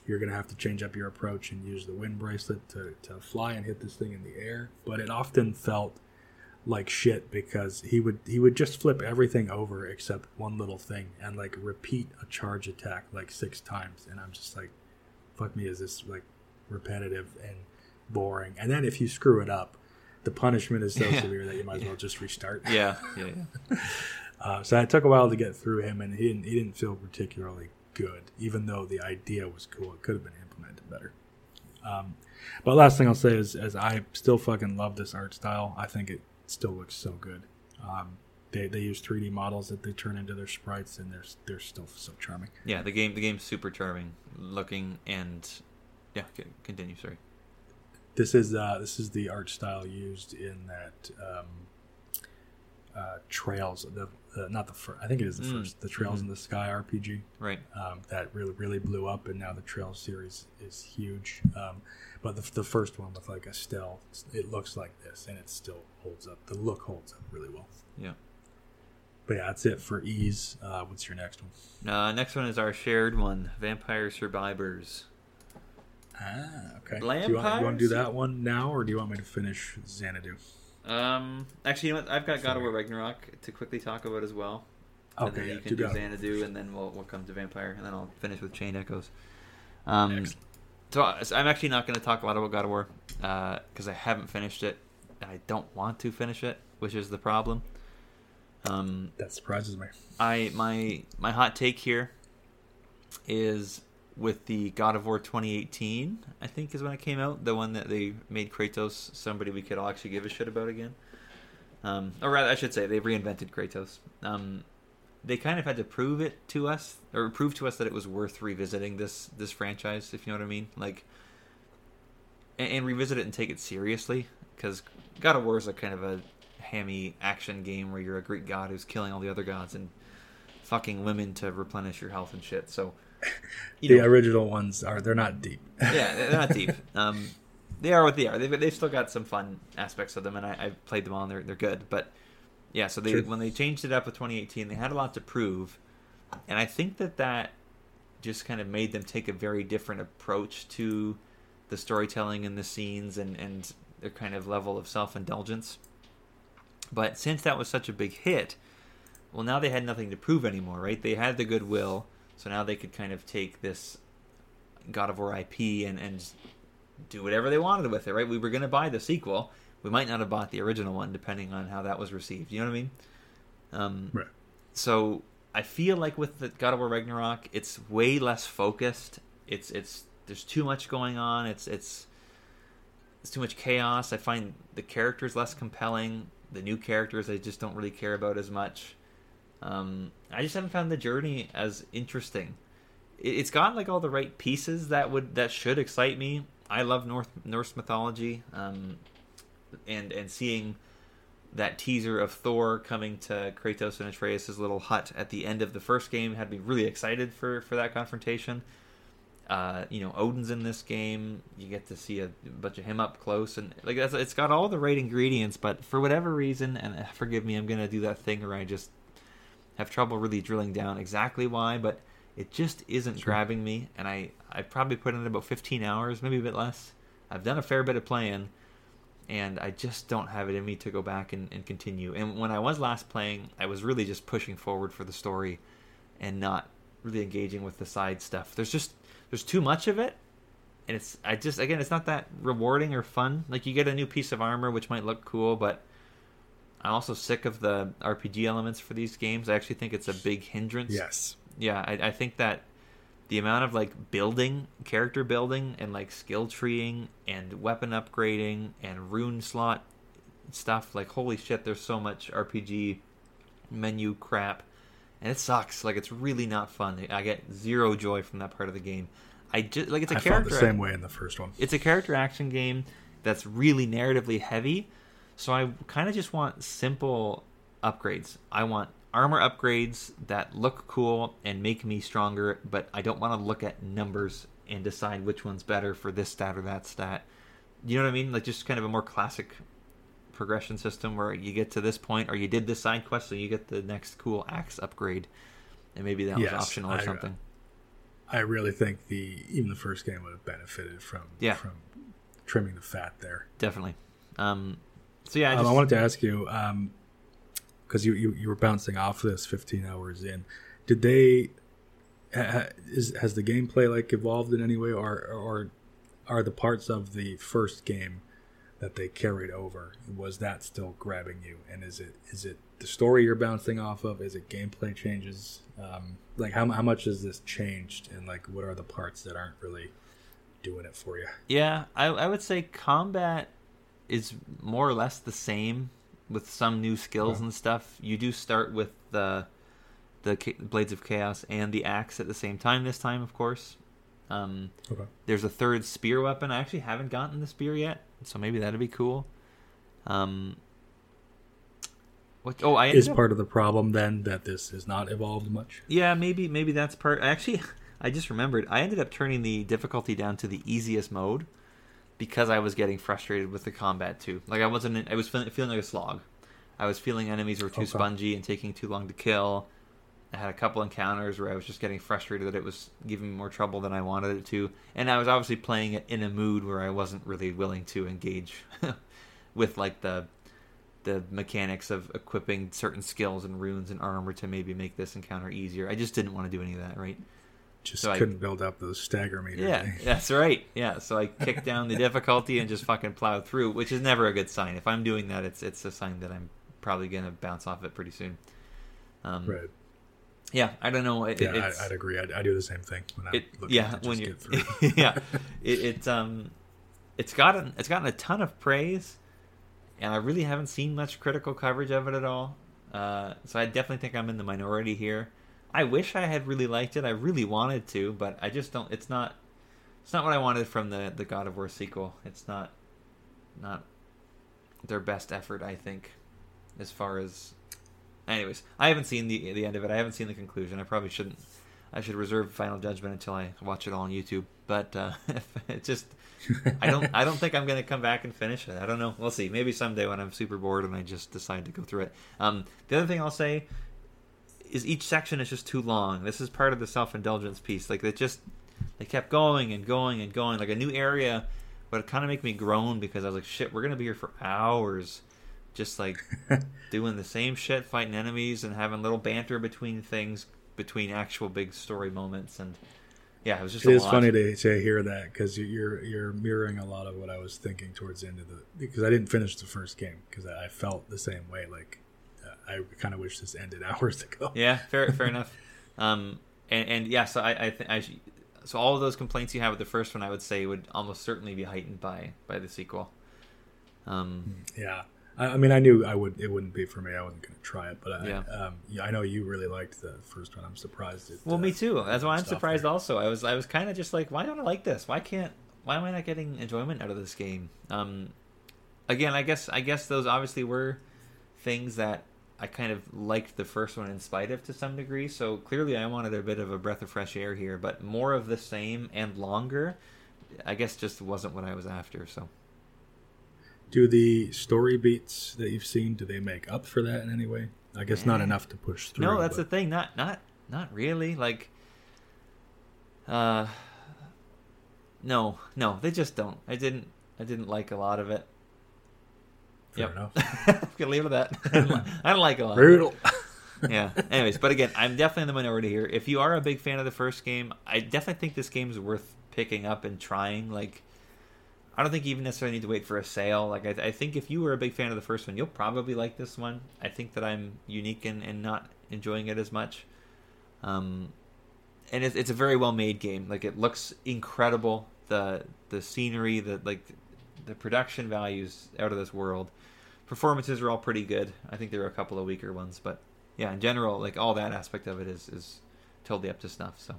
you're going to have to change up your approach and use the wind bracelet to, to fly and hit this thing in the air. But it often felt like shit because he would he would just flip everything over except one little thing and like repeat a charge attack like six times and I'm just like fuck me is this like repetitive and boring and then if you screw it up the punishment is so Yeah. severe that you might as well just restart yeah, yeah, yeah. uh, so it took a while to get through him, and he didn't he didn't feel particularly good, even though the idea was cool. It could have been implemented better. Um, but last thing I'll say is, is I still fucking love this art style. I think it still looks so good. Um, they, they use 3D models that they turn into their sprites, and they're they're still so charming. Yeah, the game the game's super charming looking and yeah. Continue. Sorry. This is uh, this is the art style used in that um, uh, Trails. The uh, not the first. I think it is the Mm. first. The Trails in the Sky RPG. Right. um, that really really blew up, and now the Trails series is huge. Um, but the, the first one with like Estelle, it looks like this, and it still holds up. The look holds up really well. Yeah. But yeah, that's it for Ys. Uh, what's your next one? Uh, next one is our shared one, Vampire Survivors. Ah, okay. Do you, want, you want to do that one now, or do you want me to finish Xanadu? Um, actually, you know what? I've got God of War Ragnarok to quickly talk about as well. Okay, and then Okay, you can do. Xanadu, and then we'll we'll come to Vampire, and then I'll finish with Chained Echoes. Um, Excellent. so I- so I'm actually not going to talk a lot about God of War because I haven't finished it. and I don't want to finish it, which is the problem. Um, That surprises me. I my my hot take here is with the God of War 2018. I think is when it came out. The one that they made Kratos somebody we could all actually give a shit about again. Um, or rather, I should say they reinvented Kratos. Um, they kind of had to prove it to us, or prove to us that it was worth revisiting this this franchise, if you know what I mean. Like, and, and revisit it and take it seriously, because God of War is a kind of a hammy action game where you're a Greek god who's killing all the other gods and fucking women to replenish your health and shit. So, the know, original ones are they're not deep. yeah, they're not deep. Um, they are what they are. They've, they've still got some fun aspects of them, and I, I've played them all, and they're they're good. But yeah, so they Sure. when they changed it up with 2018, they had a lot to prove, and I think that that just kind of made them take a very different approach to the storytelling and the scenes and and their kind of level of self indulgence. But since that was such a big hit, well, now they had nothing to prove anymore, right? They had the goodwill, so now they could kind of take this God of War IP and and do whatever they wanted with it, right? We were going to buy the sequel. We might not have bought the original one, depending on how that was received. You know what I mean? Um, Right. So I feel like with the God of War Ragnarok, it's way less focused. It's it's there's too much going on. It's it's it's too much chaos. I find the characters less compelling. The new characters I just don't really care about as much. Um, I just haven't found the journey as interesting. It- It's got like all the right pieces that would that should excite me. I love North Norse mythology, um, and and seeing that teaser of Thor coming to Kratos and Atreus' little hut at the end of the first game had me really excited for for that confrontation. Uh, you know, Odin's in this game. You get to see a bunch of him up close, and like it's got all the right ingredients. But for whatever reason, and uh, forgive me, I'm gonna do that thing where I just have trouble really drilling down exactly why, but it just isn't Sure. grabbing me. And I I probably put in about 15 hours, maybe a bit less. I've done a fair bit of playing, and I just don't have it in me to go back and, and continue. And when I was last playing, I was really just pushing forward for the story and not really engaging with the side stuff. There's just there's too much of it, and it's I just again it's not that rewarding or fun. Like you get a new piece of armor which might look cool, but I'm also sick of the RPG elements for these games. I actually think it's a big hindrance. Yes. Yeah, I, I think that the amount of like building, character building, and like skill treeing and weapon upgrading and rune slot stuff, like holy shit, there's so much RPG menu crap, and it sucks. Like it's really not fun. I get zero joy from that part of the game. I just like it's a I felt character the same way in the first one. it's a character action game that's really narratively heavy. So I kind of just want simple upgrades. I want armor upgrades that look cool and make me stronger, but I don't want to look at numbers and decide which one's better for this stat or that stat. You know what I mean? Like just kind of a more classic progression system where you get to this point or you did this side quest so you get the next cool axe upgrade and maybe that Yes, was optional or I- uh, something. I really think the even the first game would have benefited from Yeah. from trimming the fat there. Definitely. Um so yeah, I Um, I wanted to ask you because you, you you were bouncing off this 15 hours in. Did they ha- is has the gameplay like evolved in any way, or or are the parts of the first game that they carried over was that still grabbing you? And is it is it the story you're bouncing off of? Is it gameplay changes? Um, like how how much has this changed? And like what are the parts that aren't really doing it for you? Yeah, I, I would say combat is more or less the same with some new skills Okay. and stuff. You do start with the the blades of chaos and the axe at the same time. This time, of course. Um, Okay. there's a third spear weapon. I actually haven't gotten the spear yet, so maybe that'd be cool. Um, what? Oh, I Is up- part of the problem then that this has not evolved much? yeah, maybe maybe that's part. Actually, I just remembered. I ended up turning the difficulty down to the easiest mode because I was getting frustrated with the combat too. Like I wasn't. I was feeling, feeling like a slog. I was feeling enemies were too Okay. spongy and taking too long to kill. I had a couple encounters where I was just getting frustrated that it was giving me more trouble than I wanted it to, and I was obviously playing it in a mood where I wasn't really willing to engage with like the the mechanics of equipping certain skills and runes and armor to maybe make this encounter easier. I just didn't want to do any of that, right? Just So couldn't build up those stagger meters. Yeah, that's right. Yeah, so I kicked down the difficulty and just fucking plowed through, which is never a good sign. If I'm doing that, it's it's a sign that I'm probably gonna bounce off it pretty soon. Um, Right. Yeah, I don't know. It, Yeah, I, I'd agree. I'd, I do the same thing when I'm it, looking yeah, to just when you get through. yeah, it, it's um, it's gotten it's gotten a ton of praise, and I really haven't seen much critical coverage of it at all. Uh, so I definitely think I'm in the minority here. I wish I had really liked it. I really wanted to, but I just don't. It's not. It's not what I wanted from the the God of War sequel. It's not. Not their best effort, I think, as far as. Anyways, I haven't seen the the end of it. I haven't seen the conclusion. I probably shouldn't. I should reserve final judgment until I watch it all on YouTube. But uh, it just, I don't, I don't think I'm gonna come back and finish it. I don't know. We'll see. Maybe someday when I'm super bored and I just decide to go through it. Um, the other thing I'll say is each section is just too long. This is part of the self indulgence piece. Like it just, they kept going and going and going. Like a new area would kind of make me groan because I was like, shit, we're gonna be here for hours, just like doing the same shit, fighting enemies and having little banter between things, between actual big story moments, and yeah, it was just. It is funny to, to hear that because you're you're mirroring a lot of what I was thinking towards the end of the because I didn't finish the first game because I felt the same way. Like I kind of wish this ended hours ago. Yeah, fair, fair enough. Um, and, and yeah, so I, I think I, sh- so all of those complaints you have with the first one, I would say would almost certainly be heightened by by the sequel. Um, Yeah, I, I mean I knew I would it wouldn't be for me. I wasn't going to try it, but I, Yeah. um, yeah, I know you really liked the first one. I'm surprised. It, well, uh, me too. That's why I'm surprised. there. Also, I was I was kind of just like, why don't I like this? Why can't? Why am I not getting enjoyment out of this game? Um, again, I guess I guess those obviously were things that I kind of liked the first one in spite of to some degree. So clearly, I wanted a bit of a breath of fresh air here, but more of the same and longer. I guess just wasn't what I was after. So Do the story beats that you've seen do they make up for that in any way? I guess not Eh. enough to push through. no, that's the thing. Not not not really. Like, uh, no, no, they just don't. I didn't. I didn't like a lot of it. Fair Yep. enough. I'm gonna leave it at that. I don't like it a lot. Brutal. yeah. Anyways, but again, I'm definitely in the minority here. If you are a big fan of the first game, I definitely think this game is worth picking up and trying. Like, I don't think you even necessarily need to wait for a sale. Like, I, I think if you were a big fan of the first one, you'll probably like this one. I think that I'm unique in, in not enjoying it as much. Um, and it's, it's a very well made game. Like, it looks incredible. The the scenery, the like, the production values out of this world. Performances are all pretty good. I think there are a couple of weaker ones, but yeah, in general, like all that aspect of it is is totally up to snuff. So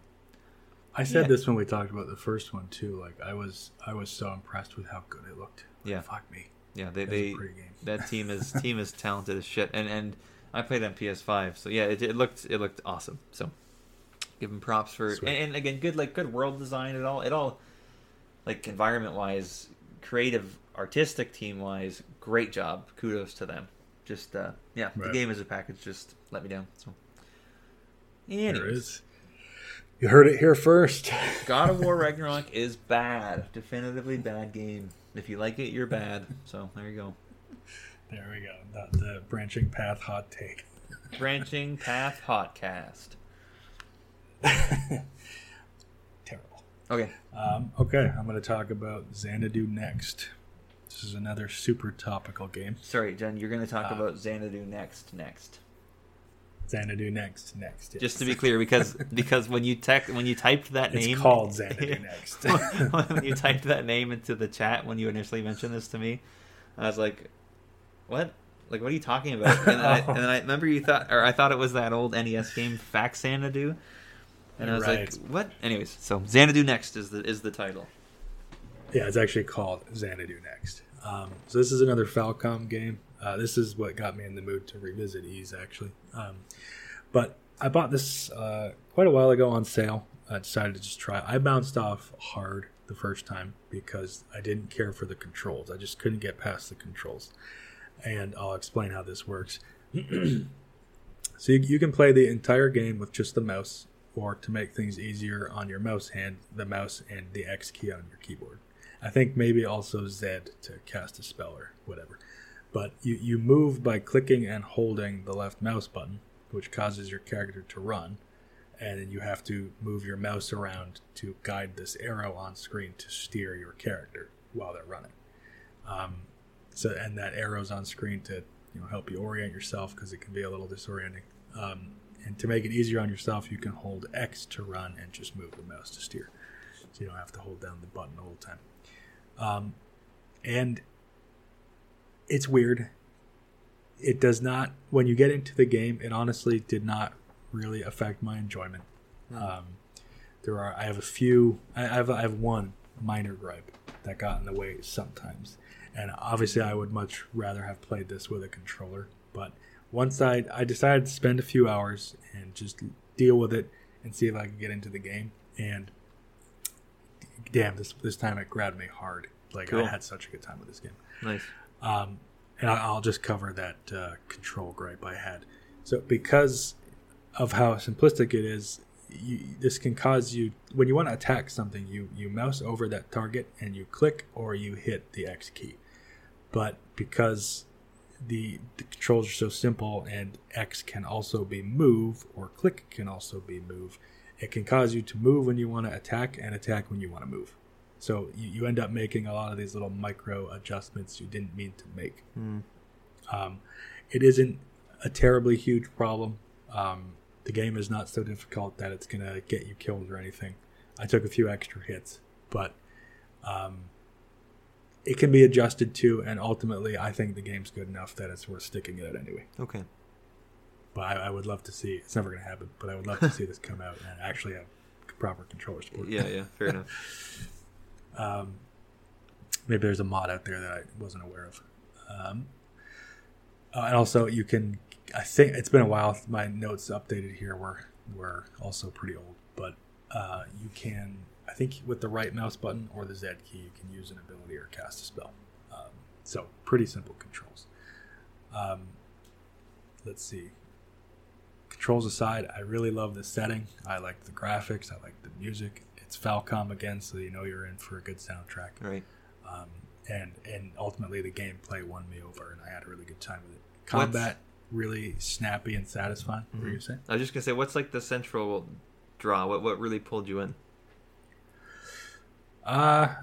I said Yeah. this when we talked about the first one too. Like I was, I was so impressed with how good it looked. Like, Yeah. fuck me. yeah, they That they a pretty game. that team is team is talented as shit, and and I played on PS5, so yeah, it, it looked it looked awesome. So give them props for and, and again, good like good world design. It all it all like environment wise, creative, artistic team wise, great job. Kudos to them. Just uh yeah, the game as a package just let me down. So. There Anyways. You heard it here first. God of War Ragnarok is bad. Definitively bad game. If you like it, you're bad. So there you go. There we go. The, the branching path hot take. Branching Path Hotcast. Okay. Um, okay, I'm going to talk about Xanadu next. This is another super topical game. Sorry, Jen, you're going to talk Uh, about Xanadu next. Next. Xanadu next, next. yes. Just to be clear, because because when you tech when you typed that it's name, called Xanadu next. when you typed that name into the chat when you initially mentioned this to me, I was like, "What? Like, what are you talking about?" And then, I, and then I remember you thought, or I thought it was that old NES game Fax And I was Right. like, "What?" Anyways, so Xanadu next is the is the title. Yeah, it's actually called Xanadu Next. Um, so this is another Falcom game. Uh, this is what got me in the mood to revisit Ys, actually. Um, but I bought this uh, quite a while ago on sale. I decided to just try. I bounced off hard the first time because I didn't care for the controls. I just couldn't get past the controls. And I'll explain how this works. so you, you can play the entire game with just the mouse, or to make things easier on your mouse hand, the mouse and the X key on your keyboard. I think maybe also Z to cast a spell or whatever. But you, you move by clicking and holding the left mouse button, which causes your character to run. And you have to move your mouse around to guide this arrow on screen to steer your character while they're running. Um, so and that arrow's on screen to you know help you orient yourself because it can be a little disorienting. Um, and to make it easier on yourself, you can hold X to run and just move the mouse to steer, so you don't have to hold down the button all the whole time. Um, and it's weird. It does not when you get into the game. It honestly did not really affect my enjoyment. Um, there are I have a few. I have I have one minor gripe that got in the way sometimes, and obviously I would much rather have played this with a controller. But once I I decided to spend a few hours and just deal with it and see if I could get into the game, and damn, this this time it grabbed me hard. Like Cool. I had such a good time with this game. Nice. Um, and I- I'll just cover that uh, control gripe I had. So because of how simplistic it is, you, this can cause you when you want to attack something, you you mouse over that target and you click or you hit the X key. But because the, the controls are so simple and X can also be move or click can also be move, it can cause you to move when you want to attack and attack when you want to move. So you, you end up making a lot of these little micro adjustments you didn't mean to make. Um, it isn't a terribly huge problem. Um, the game is not so difficult that it's going to get you killed or anything. I took a few extra hits, but um, it can be adjusted to, and ultimately, I think the game's good enough that it's worth sticking it out anyway. Okay. But I, I would love to see it's never going to happen, but I would love to see this come out and actually have proper controller support. Yeah, yeah, fair enough. Um, maybe there's a mod out there that I wasn't aware of. Um, uh, and also, you can. I think it's been a while. My notes updated here were were also pretty old, but uh, you can. I think with the right mouse button or the Z key, you can use an ability or cast a spell. Um, so pretty simple controls. Um, let's see. Controls aside, I really love the setting. I like the graphics. I like the music. It's Falcom again, so you know you're in for a good soundtrack. Right. Um, and and ultimately the gameplay won me over, and I had a really good time with it. Combat really snappy and satisfying. What were you saying? I was just gonna say, what's like the central draw? What what really pulled you in? Uh,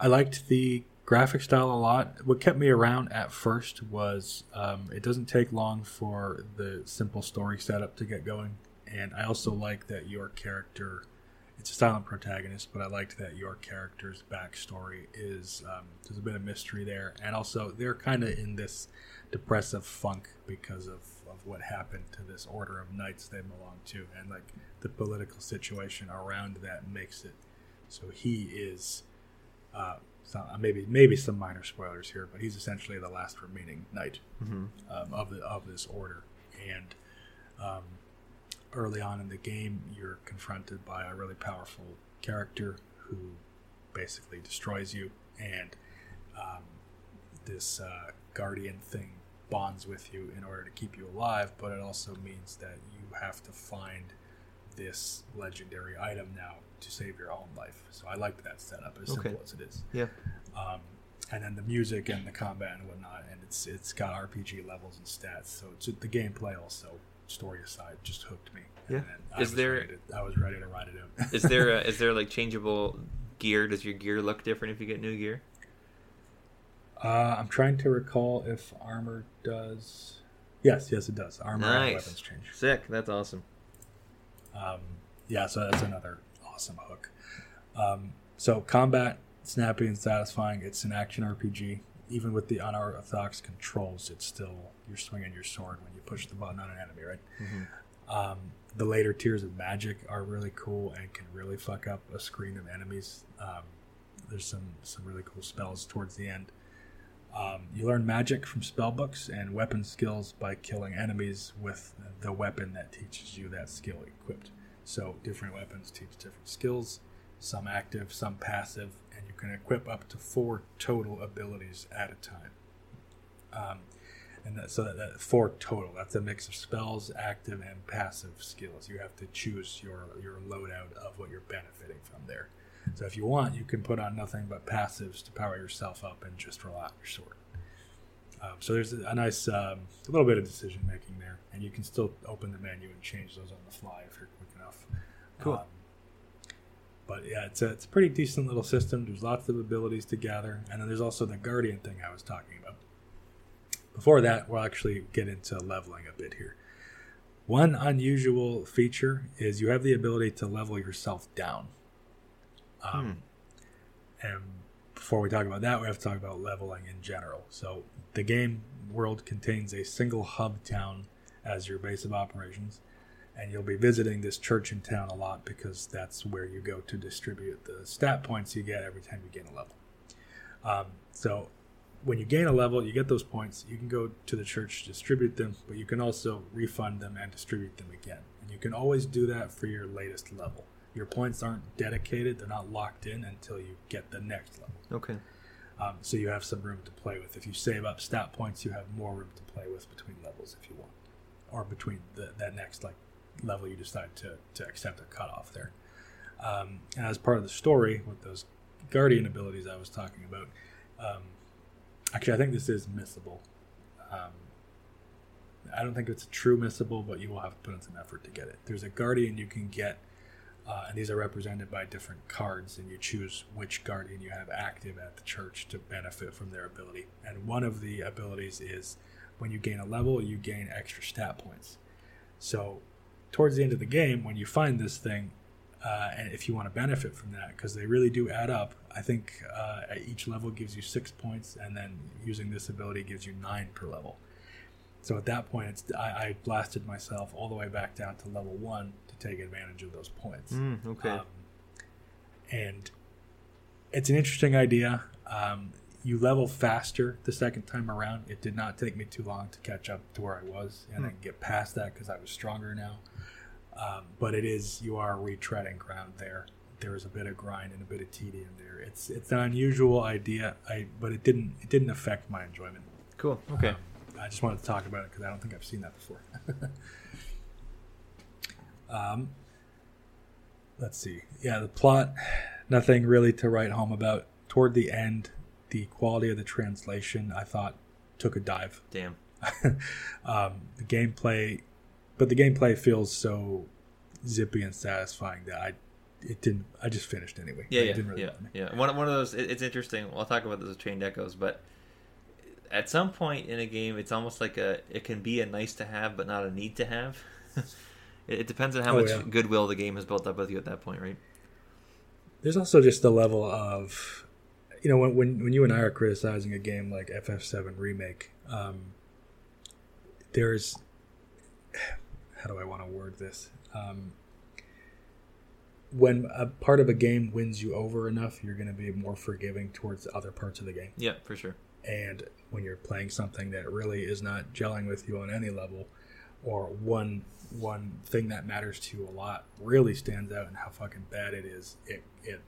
I liked the graphic style a lot. What kept me around at first was um, it doesn't take long for the simple story setup to get going, and I also like that your character. It's a silent protagonist, but I liked that your character's backstory is um, there's a bit of mystery there, and also they're kind of in this depressive funk because of, of what happened to this order of knights they belong to, and like the political situation around that makes it so he is uh, some, maybe maybe some minor spoilers here, but he's essentially the last remaining knight Mm-hmm. um, of the of this order. And um, early on in the game, you're confronted by a really powerful character who basically destroys you, and um, this uh, guardian thing bonds with you in order to keep you alive. But it also means that you have to find this legendary item now to save your own life. So I like that setup, as Okay. simple as it is Yeah. um, and then the music and the combat and whatnot, and it's it's got RPG levels and stats. So it's, the gameplay also, story aside, just hooked me. Yeah. then Is was there- to, I was ready to ride it out. Is there a, is there like changeable gear? Does your gear look different if you get new gear? uh, I'm trying to recall if armor does. Yes, yes, it does. Armor and weapons change. Sick. That's awesome. Um, yeah, so that's another awesome hook. Um, so combat, snappy and satisfying. It's an action RPG. Even with the unorthodox controls, it's still you're swinging your sword when you push the button on an enemy, right? Mhm. Um, the later tiers of magic are really cool and can really fuck up a screen of enemies. Um, there's some some really cool spells towards the end. Um, you learn magic from spell books and weapon skills by killing enemies with the weapon that teaches you that skill equipped. So different weapons teach different skills, some active, some passive, and you can equip up to four total abilities at a time. Um, and that, so that, that four total. That's a mix of spells, active, and passive skills. You have to choose your your loadout of what you're benefiting from there. So if you want, you can put on nothing but passives to power yourself up and just roll out your sword. Um, so there's a, nice um, a little bit of decision making there, and you can still open the menu and change those on the fly if you're. Cool. Um, but yeah, it's a, it's a pretty decent little system. There's lots of abilities to gather, and then there's also the guardian thing I was talking about. Before that, we'll actually get into leveling a bit here. One unusual feature is you have the ability to level yourself down. Um, And before we talk about that, we have to talk about leveling in general. So the game world contains a single hub town as your base of operations, and you'll be visiting this church in town a lot because that's where you go to distribute the stat points you get every time you gain a level. Um, so when you gain a level, you get those points. You can go to the church, distribute them, but you can also refund them and distribute them again. And you can always do that for your latest level. Your points aren't dedicated, they're not locked in until you get the next level. Okay. Um, so you have some room to play with. If you save up stat points, you have more room to play with between levels if you want, or between the, that next like level you decide to, to accept a cutoff there. Um, and as part of the story with those guardian abilities I was talking about, um, actually I think this is missable. Um, I don't think it's a true missable, but you will have to put in some effort to get it. There's a guardian you can get uh, and these are represented by different cards, and you choose which guardian you have active at the church to benefit from their ability. And one of the abilities is when you gain a level, you gain extra stat points. So, towards the end of the game, when you find this thing, uh, and if you want to benefit from that, because they really do add up, I think uh, at each level gives you six points, and then using this ability gives you nine per level. So at that point, it's I, I blasted myself all the way back down to level one to take advantage of those points. Mm, okay. Um, and it's an interesting idea. Um, you level faster the second time around. It did not take me too long to catch up to where I was and then get past that because I was stronger now. Um, but it is you are retreading ground there. There is a bit of grind and a bit of tedium there. It's it's an unusual idea, I but it didn't it didn't affect my enjoyment. cool. Okay. Um, I just wanted to talk about it because I don't think I've seen that before. um, let's see. Yeah, the plot, nothing really to write home about. Toward the end, the quality of the translation I thought took a dive. Damn. um, the gameplay, but the gameplay feels so zippy and satisfying that I it didn't. I just finished anyway. Yeah, It yeah, didn't really yeah, yeah. One, one of those. It, it's interesting. I'll talk about this with Chained Echoes, but at some point in a game, it's almost like a. It can be a nice to have, but not a need to have. it, it depends on how Oh, much yeah. goodwill the game has built up with you at that point, right? There's also just the level of, you know, when when, when you and I are criticizing a game like FF7 remake, um, there's how do I want to word this? Um, when a part of a game wins you over enough, you're going to be more forgiving towards other parts of the game. Yeah, for sure. And when you're playing something that really is not gelling with you on any level, or one one thing that matters to you a lot really stands out and how fucking bad it is, it it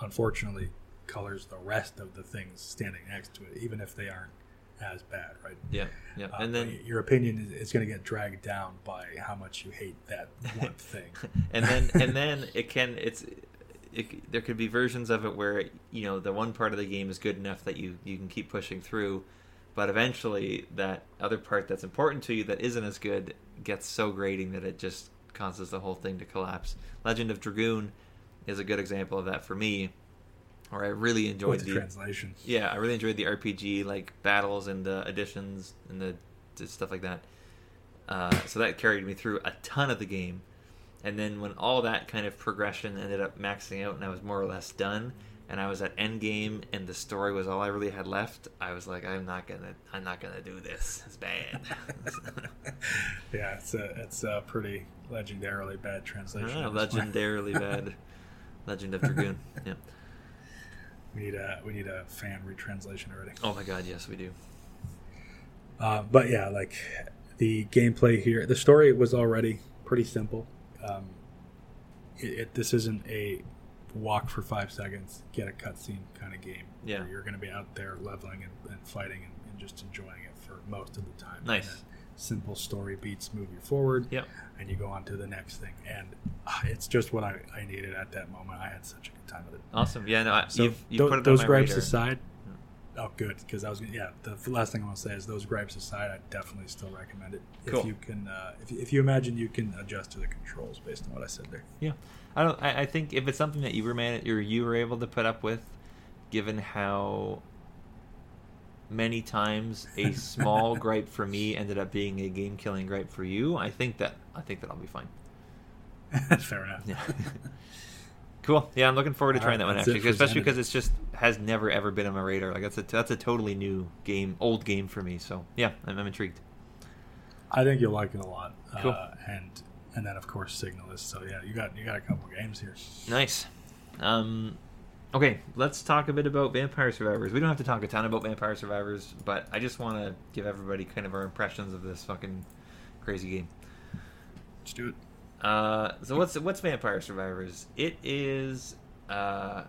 unfortunately colors the rest of the things standing next to it, even if they aren't as bad, right? Yeah, yeah. Uh, and then your opinion is, is going to get dragged down by how much you hate that one thing. and then and then it can it's it, there could be versions of it where you know the one part of the game is good enough that you you can keep pushing through but eventually that other part that's important to you that isn't as good gets so grating that it just causes the whole thing to collapse legend of dragoon is a good example of that for me where i really enjoyed the the translation. yeah, I really enjoyed the RPG like battles and the additions and the, the stuff like that. Uh, so that carried me through a ton of the game. And then when all that kind of progression ended up maxing out and I was more or less done, and I was at end game and the story was all I really had left, I was like, I'm not gonna, I'm not gonna do this. It's bad. Yeah, it's a it's a pretty legendarily bad translation. Point. legendarily bad. Legend of Dragoon. Yeah. We need a we need a fan retranslation already. Oh my God, yes, we do. Uh, but yeah, like the gameplay here, the story was already pretty simple. Um, it, it, this isn't a walk for five seconds, get a cutscene kind of game. Yeah. you're going to be out there leveling and, and fighting and, and just enjoying it for most of the time. Nice. Simple story beats move you forward. Yep. and you go on to the next thing, and uh, it's just what I, I needed at that moment. I had such a good time with it. Awesome. Yeah, no, I, So you've, you've it those gripes radar. aside, oh good, because I was gonna, yeah. The last thing I want to say is those gripes aside, I definitely still recommend it Cool. if you can. Uh, if, if you imagine you can adjust to the controls based on what I said there. Yeah, I don't. I, I think if it's something that you were man or you were able to put up with, given how many times a small gripe for me ended up being a game killing gripe for you, I think that I think that I'll be fine. That's fair enough. Yeah. cool. Yeah, I'm looking forward to trying right, that one actually, especially because it's just has never ever been on my radar. Like that's a that's a totally new game, old game for me. So yeah, I'm, I'm intrigued. I think you'll like it a lot. Cool. Uh, and and then of course Signalis. So yeah, you got you got a couple games here. Nice. Um, okay, let's talk a bit about Vampire Survivors. We don't have to talk a ton about Vampire Survivors, but I just want to give everybody kind of our impressions of this fucking crazy game. Let's do it. Uh, so what's what's Vampire Survivors? It is uh,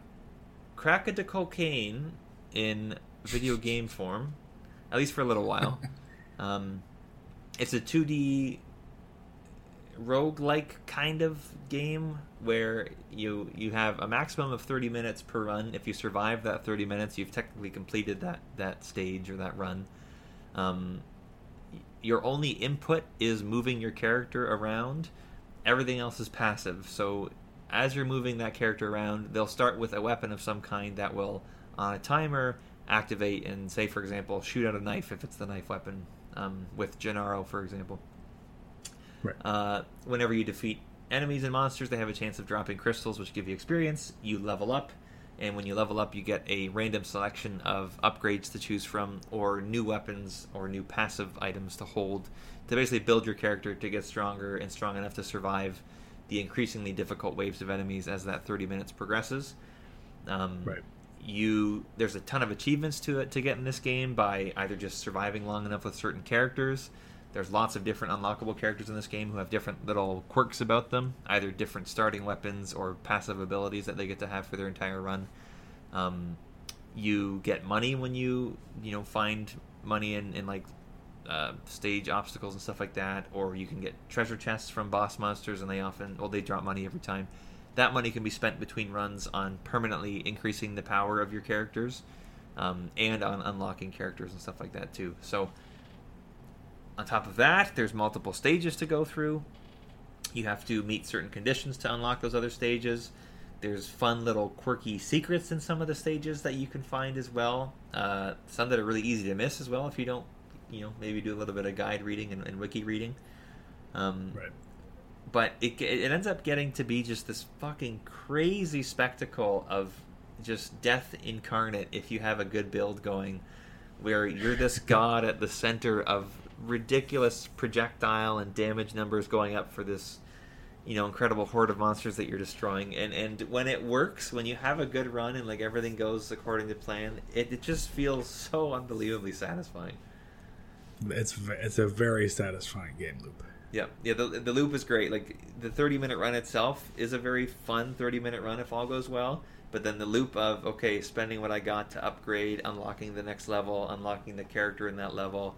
crack into cocaine in video game form, at least for a little while. Um, it's a 2D roguelike kind of game where you you have a maximum of 30 minutes per run. If you survive that 30 minutes, you've technically completed that that stage or that run. Um, your only input is moving your character around. Everything else is passive. So as you're moving that character around, they'll start with a weapon of some kind that will, on a timer, activate and say, for example, shoot out a knife if it's the knife weapon. Um, with Gennaro, for example. Right. Uh, whenever you defeat enemies and monsters, they have a chance of dropping crystals, which give you experience. You level up, and when you level up, you get a random selection of upgrades to choose from, or new weapons, or new passive items to hold to basically build your character to get stronger and strong enough to survive the increasingly difficult waves of enemies as that 30 minutes progresses. Um, Right. you there's a ton of achievements to it to get in this game by either just surviving long enough with certain characters. There's lots of different unlockable characters in this game who have different little quirks about them, either different starting weapons or passive abilities that they get to have for their entire run. Um, you get money when you you know find money in, in like uh, stage obstacles and stuff like that, or you can get treasure chests from boss monsters, and they often well they drop money every time. That money can be spent between runs on permanently increasing the power of your characters. um, and on unlocking characters and stuff like that too. So on top of that, there's multiple stages to go through. You have to meet certain conditions to unlock those other stages. There's fun little quirky secrets in some of the stages that you can find as well. Uh, some that are really easy to miss as well if you don't, you know, maybe do a little bit of guide reading and, and wiki reading. Um, Right. but it it ends up getting to be just this fucking crazy spectacle of just death incarnate if you have a good build going where you're this god at the center of ridiculous projectile and damage numbers going up for this you know incredible horde of monsters that you're destroying and and when it works when you have a good run and like everything goes according to plan it, it just feels so unbelievably satisfying It's it's a very satisfying game loop. Yeah, yeah. The, the loop is great. Like the thirty minute run itself is a very fun thirty minute run if all goes well. But then the loop of okay, spending what I got to upgrade, unlocking the next level, unlocking the character in that level,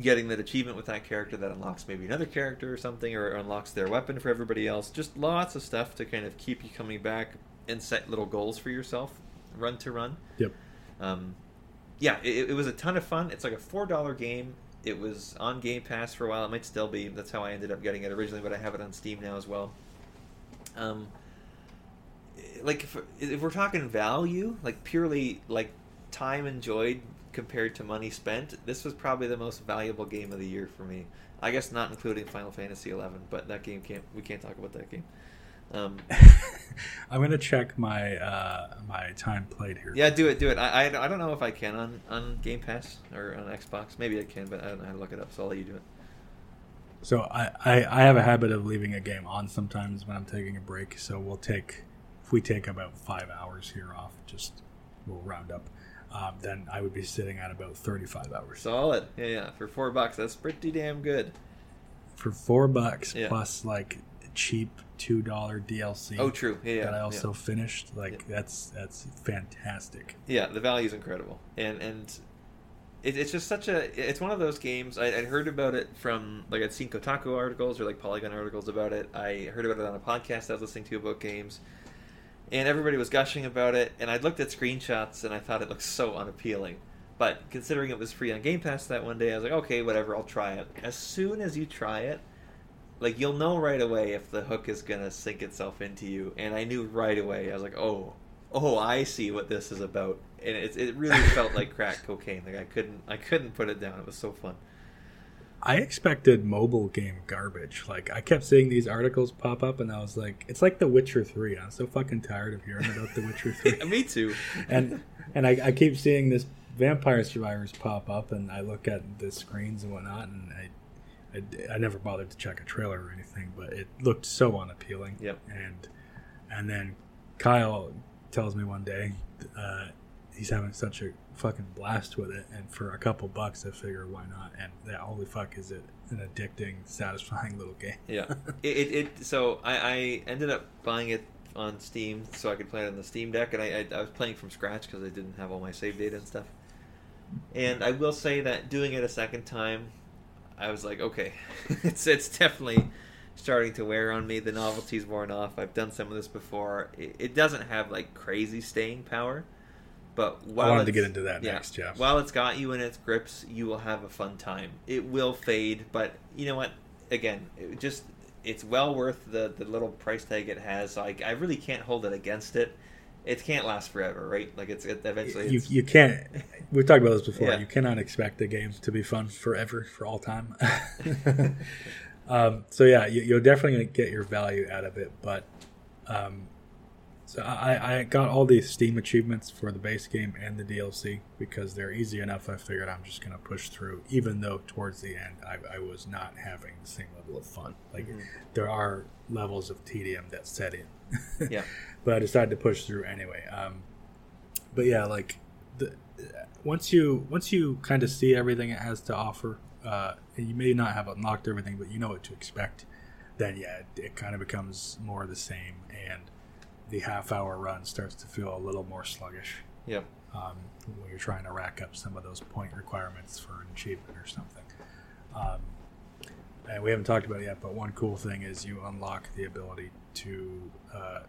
getting that achievement with that character that unlocks maybe another character or something, or unlocks their weapon for everybody else. Just lots of stuff to kind of keep you coming back and set little goals for yourself, run to run. Yep. Um, yeah, it, it was a ton of fun. It's like a four dollar game. It was on Game Pass for a while. It might still be. That's how I ended up getting it originally, but I have it on Steam now as well. Um, like if, if we're talking value, like purely like time enjoyed compared to money spent, this was probably the most valuable game of the year for me. I guess not including Final Fantasy XI, but that game can't. We can't talk about that game. Um, I'm gonna check my uh, my time played here. Yeah, do it, do it. I, I, I don't know if I can on, on Game Pass or on Xbox. Maybe I can, but I don't know how to look it up, so I'll let you do it. So I, I, I have a habit of leaving a game on sometimes when I'm taking a break. So we'll take if we take about five hours here off, just we'll round up. Um, then I would be sitting at about 35 hours Solid. Yeah, yeah. For four bucks, that's pretty damn good. for four bucks Yeah. plus like cheap two dollar DLC. Oh, true. Yeah, yeah. that I yeah. also finished. Like Yeah. that's that's fantastic. Yeah, the value is incredible, and and it, it's just such a. It's one of those games. I, I'd heard about it from like I'd seen Kotaku articles or like Polygon articles about it. I heard about it on a podcast I was listening to about games, and everybody was gushing about it. And I looked at screenshots and I thought it looked so unappealing. But considering it was free on Game Pass that one day, I was like, okay, whatever, I'll try it. As soon as you try it, like you'll know right away if the hook is gonna sink itself into you. And I knew right away. I was like, oh, oh, I see what this is about. And it, it really felt like crack cocaine. Like I couldn't, I couldn't put it down. It was so fun. I expected mobile game garbage. Like I kept seeing these articles pop up, and I was like, "It's like The Witcher 3. I'm so fucking tired of hearing about The Witcher 3. Me too. and and I, I keep seeing this Vampire Survivors pop up, and I look at the screens and whatnot, and I, I, I never bothered to check a trailer or anything, but it looked so unappealing. Yep. And and then Kyle tells me one day uh, he's having such a fucking blast with it, and for a couple bucks, I figure why not? And that holy fuck is it an addicting, satisfying little game. Yeah. It, it, it so I, I ended up buying it on Steam so I could play it on the Steam Deck, and I, I, I was playing from scratch because I didn't have all my save data and stuff. And I will say that doing it a second time, I was like, okay, it's it's definitely starting to wear on me. The novelty's worn off. I've done some of this before. It, it doesn't have like crazy staying power, but while I wanted to get into that yeah, next, Jeff. While it's got you in its grips, you will have a fun time. It will fade, but you know what? Again, it just it's well worth the the little price tag it has. So I, really can't hold it against it. It can't last forever, right? Like it's it, eventually. you, It's, you can't we've talked about this before Yeah. you cannot expect a game to be fun forever for all time um, so yeah you, you're definitely going to get your value out of it but um, so I, I got all these steam achievements for the base game and the dlc because they're easy enough i figured i'm just going to push through even though towards the end I, I was not having the same level of fun like Mhm. there are levels of tedium that set in Yeah. but i decided to push through anyway um, but yeah like the, once you once you kind of see everything it has to offer uh, and you may not have unlocked everything but you know what to expect then yeah it, it kind of becomes more of the same and the half hour run starts to feel a little more sluggish yeah. um, when you're trying to rack up some of those point requirements for an achievement or something. Um, and we haven't talked about it yet, but one cool thing is you unlock the ability to uh,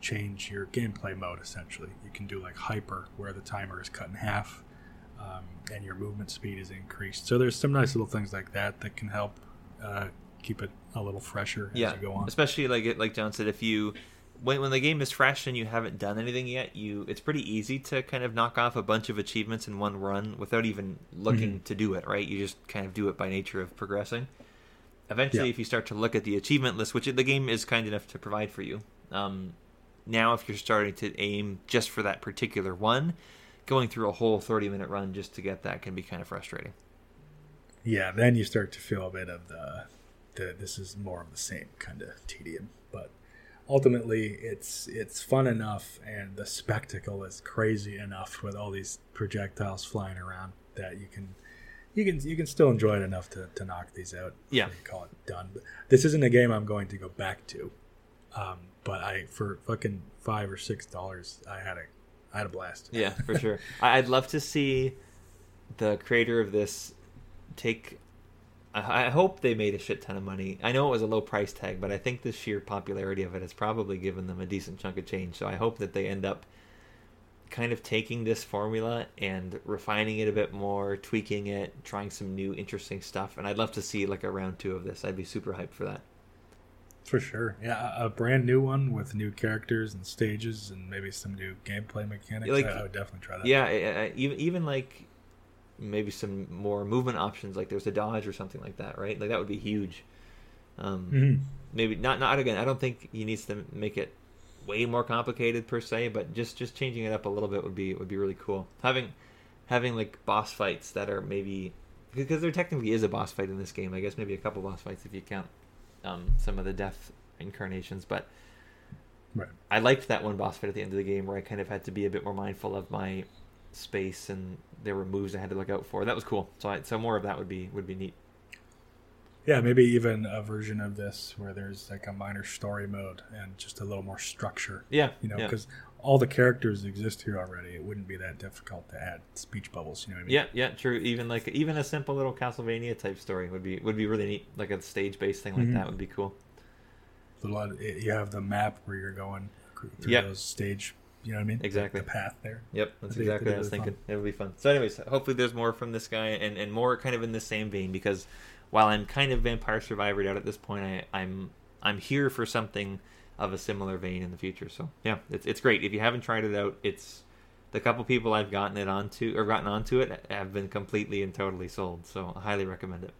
change your gameplay mode. Essentially, you can do like hyper, where the timer is cut in half, um, and your movement speed is increased. So there's some nice little things like that that can help uh, keep it a little fresher yeah, as you go on. especially like it- like John said, if you when when the game is fresh and you haven't done anything yet, you it's pretty easy to kind of knock off a bunch of achievements in one run without even looking Mm-hmm. to do it. Right? You just kind of do it by nature of progressing. Eventually, Yeah. if you start to look at the achievement list, which the game is kind enough to provide for you, um, now if you're starting to aim just for that particular one, going through a whole 30 minute run just to get that can be kind of frustrating. Yeah, then you start to feel a bit of the, the this is more of the same kind of tedium. Ultimately, it's it's fun enough, and the spectacle is crazy enough with all these projectiles flying around that you can you can you can still enjoy it enough to, to knock these out. Yeah. call it done. But this isn't a game I'm going to go back to. Um, but I for fucking five or six dollars, I had a I had a blast. Yeah, for sure. I'd love to see the creator of this take. I I hope they made a shit ton of money. I know it was a low price tag, but I think the sheer popularity of it has probably given them a decent chunk of change. So I hope that they end up kind of taking this formula and refining it a bit more, tweaking it, trying some new interesting stuff. And I'd love to see like a round two of this. I'd be super hyped for that. For sure. Yeah, a brand new one with new characters and stages and maybe some new gameplay mechanics. Like- I, would definitely try that. Yeah, even even like maybe some more movement options, like there's a dodge or something like that, right? Like that would be huge. Um, Mhm. Maybe not. Not again. I don't think he needs to make it way more complicated per se, but just just changing it up a little bit would be would be really cool. Having having like boss fights that are maybe because there technically is a boss fight in this game. I guess maybe a couple boss fights if you count um, some of the death incarnations, but. Right. I liked that one boss fight at the end of the game where I kind of had to be a bit more mindful of my space and there were moves I had to look out for. That was cool. So I, so more of that would be would be neat. Yeah, maybe even a version of this where there's like a minor story mode and just a little more structure. Yeah, You know, yeah. because all the characters exist here already. It wouldn't be that difficult to add speech bubbles. You know what I mean? Yeah, yeah, true. Even like even a simple little Castlevania type story would be would be really neat. Like a stage based thing like Mhm. that would be cool. A lot. You have the map where you're going through Yep. those stage. You know what I mean? Exactly. The path there. Yep, that's exactly what I was thinking. It'll be fun. So, anyways, hopefully there's more from this guy and, and more kind of in the same vein because while I'm kind of Vampire Survivor out at this point, I, I'm I'm here for something of a similar vein in the future. So yeah, it's it's great. If you haven't tried it out, it's the couple people I've gotten it onto or gotten onto it have been completely and totally sold. So I highly recommend it.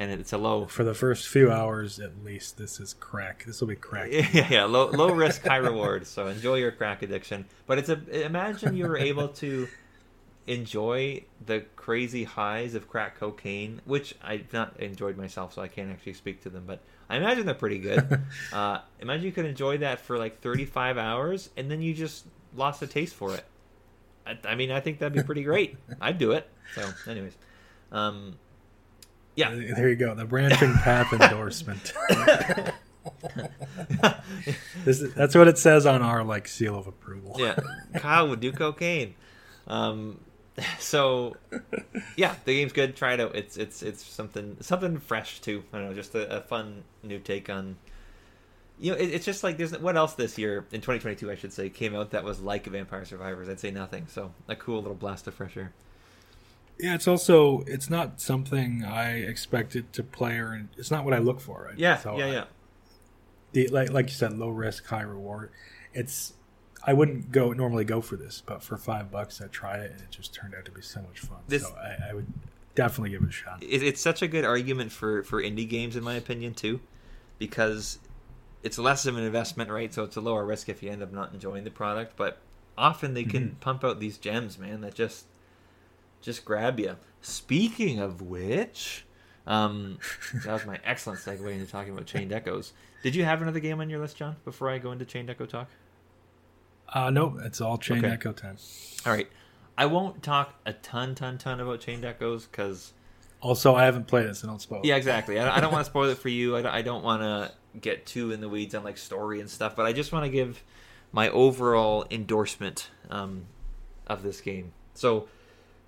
And it's a low For the first few hours, at least, this is crack. This will be crack. yeah, yeah, low low risk, high reward. So enjoy your crack addiction. But it's a imagine you were able to enjoy the crazy highs of crack cocaine, which I've not enjoyed myself, so I can't actually speak to them. But I imagine they're pretty good. uh, imagine you could enjoy that for like 35 hours, and then you just lost a taste for it. I, I mean, I think that'd be pretty great. I'd do it. So, anyways, um, yeah. There you go. The branching path endorsement. this is, that's what it says on our like seal of approval. yeah, Kyle would do cocaine. Um, so yeah, the game's good. Try it out. It's it's it's something something fresh too. I don't know, just a, a fun new take on. You know, it, it's just like there's what else this year in 2022, I should say, came out that was like Vampire Survivors. I'd say nothing. So a cool little blast of fresh air. Yeah, it's also it's not something I expected to play, or it's not what I look for. Right? Yeah, So yeah, I- yeah. the like like you said, low risk, high reward. It's I wouldn't go normally go for this, but for five bucks, I tried it and it just turned out to be so much fun. This- so I, I would definitely give it a shot. it, it's such a good argument for for indie games in my opinion too because it's less of an investment right so it's a lower risk if you end up not enjoying the product but often they can mm-hmm. pump out these gems man that just just grab you speaking of which um that was my excellent segue into talking about chained echoes did you have another game on your list john before i go into chained echo talk Uh, nope, it's all chain Okay. echo time. all right i won't talk a ton ton ton about chained echoes because Also, I haven't played it, so don't spoil. it. Yeah, exactly. I don't, I don't want to spoil it for you. I don't, I don't want to get too in the weeds on like story and stuff, but I just want to give my overall endorsement um, of this game. So,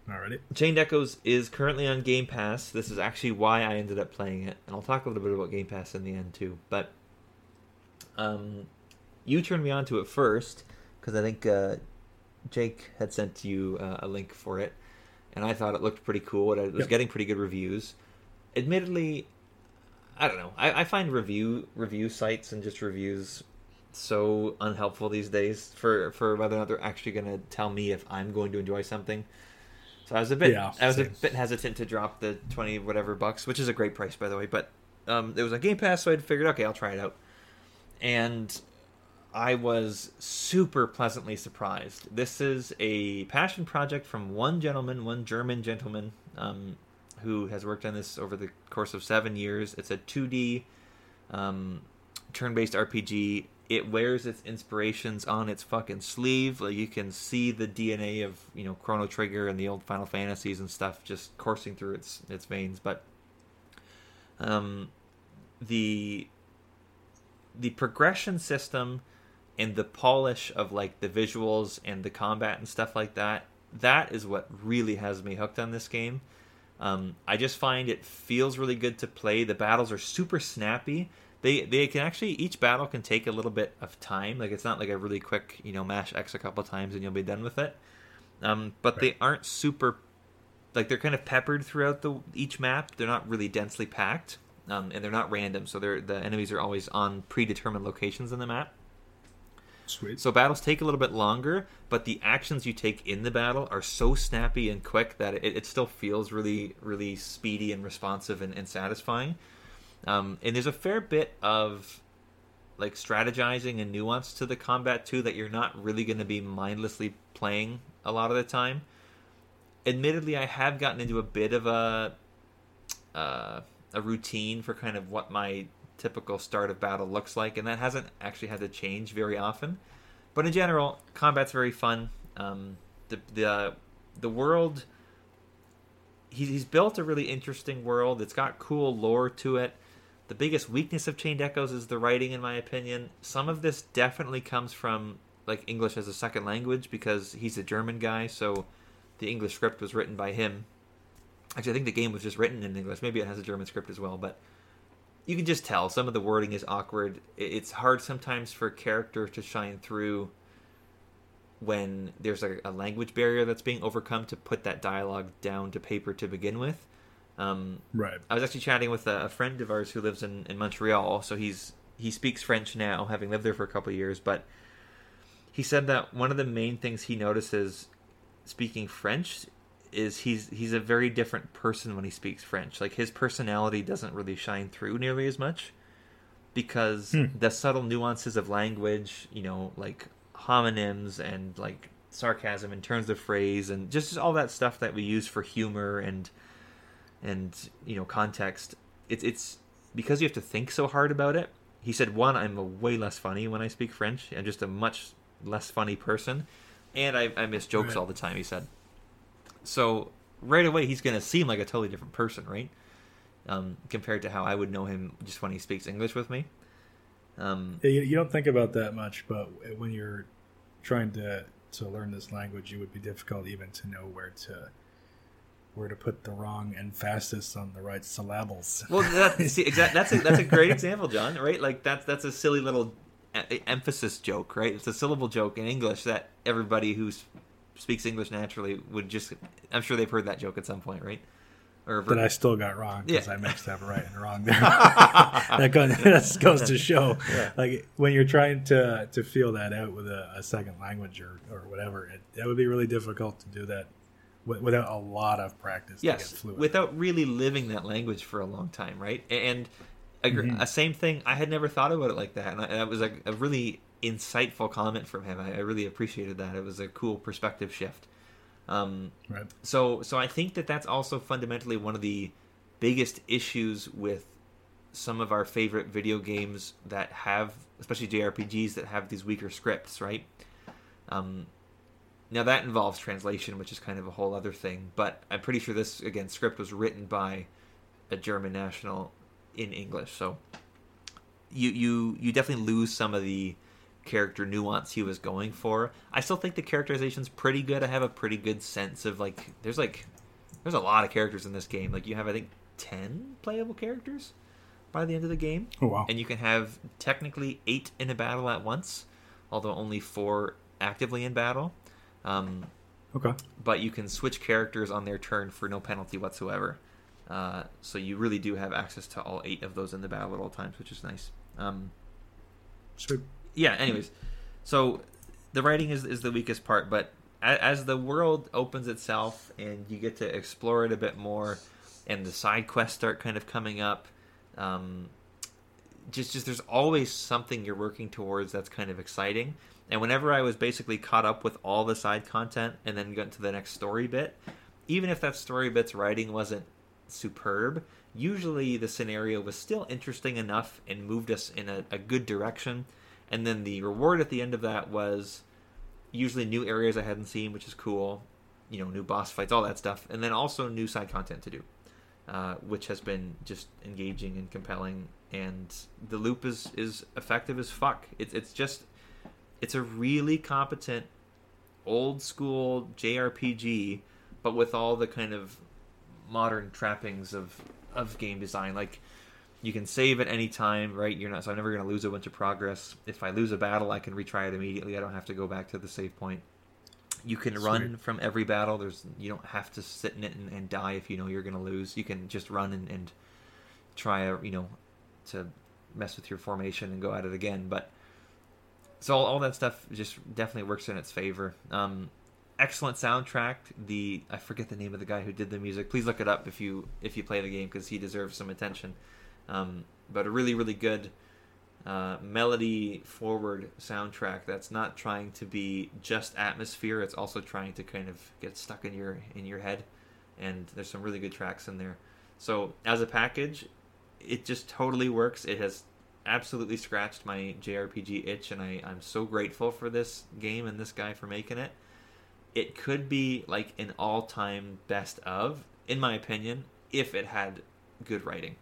Alrighty. Chained Echoes is currently on Game Pass. This is actually why I ended up playing it, and I'll talk a little bit about Game Pass in the end too. But um, you turned me on to it first because I think uh, Jake had sent you uh, a link for it, and I thought it looked pretty cool. It was Yep. getting pretty good reviews. Admittedly, I don't know. I, I find review review sites and just reviews so unhelpful these days for for whether or not they're actually going to tell me if I'm going to enjoy something. So I was a bit Yeah, I was a bit hesitant to drop the twenty whatever bucks, which is a great price by the way. But um, it was a Game Pass, so I figured okay, I'll try it out. And I was super pleasantly surprised. This is a passion project from one gentleman, one German gentleman, um, who has worked on this over the course of seven years. It's a 2D um, turn-based RPG. It wears its inspirations on its fucking sleeve. Like you can see the DNA of you know Chrono Trigger and the old Final Fantasies and stuff just coursing through its its veins. But um, the the progression system and the polish of like the visuals and the combat and stuff like that that is what really has me hooked on this game um, i just find it feels really good to play the battles are super snappy they they can actually each battle can take a little bit of time. Like it's not like a really quick you know mash x a couple times and you'll be done with it. Um, but they aren't super like they're kind of peppered throughout the each map. They're not really densely packed um, and they're not random. So they're the enemies are always on predetermined locations in the map. Sweet. so battles take a little bit longer, but the actions you take in the battle are so snappy and quick that it, it still feels really, really speedy and responsive and, and satisfying. Um, and there's a fair bit of like strategizing and nuance to the combat too that you're not really going to be mindlessly playing a lot of the time. Admittedly, I have gotten into a bit of a uh, a routine for kind of what my typical start of battle looks like, and that hasn't actually had to change very often. But in general, combat's very fun. Um, the the the world he's, he's built a really interesting world. It's got cool lore to it. The biggest weakness of Chained Echoes is the writing, in my opinion. Some of this definitely comes from like English as a second language because he's a German guy, so the English script was written by him. Actually, I think the game was just written in English. Maybe it has a German script as well, but you can just tell some of the wording is awkward. It's hard sometimes for character to shine through when there's a, a language barrier that's being overcome to put that dialogue down to paper to begin with. Um, Right. I was actually chatting with a, a friend of ours who lives in, in Montreal, so he's he speaks French now, having lived there for a couple of years. But he said that one of the main things he notices speaking French is he's he's a very different person when he speaks French. Like his personality doesn't really shine through nearly as much because Hmm. the subtle nuances of language, you know, like homonyms and like sarcasm and turns of phrase and just all that stuff that we use for humor and and you know context it's it's because you have to think so hard about it. He said one i'm a way less funny when i speak french i'm just a much less funny person. And i, I miss jokes Right. all the time he said. So right away he's going to seem like a totally different person right? Um, compared to how i would know him just when he speaks english with me. Um, Yeah, you, you don't think about that much, but when you're trying to to learn this language, it would be difficult even to know where to where to put the wrong and emphasis on the right syllables. Well, that, see, exact, that's a, that's a great example, John. Right? Like that's that's a silly little emphasis joke, right? It's a syllable joke in English that everybody who speaks English naturally would just. I'm sure they've heard that joke at some point, right? Or that I still got wrong because Yeah. I mixed up right and wrong there. that, goes, that goes to show, Yeah. like when you're trying to to feel that out with a, a second language or, or whatever, it, that would be really difficult to do that without a lot of practice. yes, without really living that language for a long time, right? And a, Mhm. a same thing. I had never thought about it like that, and, I, that was a, a really insightful comment from him. I, I really appreciated that. It was a cool perspective shift. Um, right. so so I think that that's also fundamentally one of the biggest issues with some of our favorite video games that have especially JRPGs that have these weaker scripts, right? Um now that involves translation, which is kind of a whole other thing, but I'm pretty sure this again script was written by a German national in English. So you you you definitely lose some of the character nuance he was going for. I still think the characterization's pretty good. I have a pretty good sense of like there's like there's a lot of characters in this game. Like you have I think 10 playable characters by the end of the game Oh wow. and you can have technically 8 in a battle at once. although only four actively in battle. Um, Okay. but you can switch characters on their turn for no penalty whatsoever. Uh, so you really do have access to all eight of those in the battle at all times, which is nice. Um, Sweet. yeah. Anyways, so the writing is is the weakest part, but a- as the world opens itself and you get to explore it a bit more, and the side quests start kind of coming up, um, just just there's always something you're working towards that's kind of exciting. And whenever I was basically caught up with all the side content and then got to the next story bit, even if that story bit's writing wasn't superb, usually the scenario was still interesting enough and moved us in a, a good direction. And then the reward at the end of that was usually new areas I hadn't seen, which is cool. You know, new boss fights, all that stuff, and then also new side content to do, uh, which has been just engaging and compelling. And the loop is is effective as fuck. It's it's just it's a really competent old school JRPG, but with all the kind of modern trappings of of game design. Like you can save at any time, right? You're not so I'm never going to lose a bunch of progress. If I lose a battle, I can retry it immediately. I don't have to go back to the save point. You can run from every battle. There's you don't have to sit in it and, and die if you know you're going to lose. You can just run and, and try a, you know to mess with your formation and go at it again. But so all, all that stuff just definitely works in its favor. Um, excellent soundtrack. The I forget the name of the guy who did the music. Please look it up if you if you play the game because he deserves some attention. Um, but a really really good uh, melody forward soundtrack that's not trying to be just atmosphere. It's also trying to kind of get stuck in your in your head. And there's some really good tracks in there. So as a package, it just totally works. It has absolutely scratched my JRPG itch, and I, I'm so grateful for this game and this guy for making it. It could be like an all time best of, in my opinion, if it had good writing.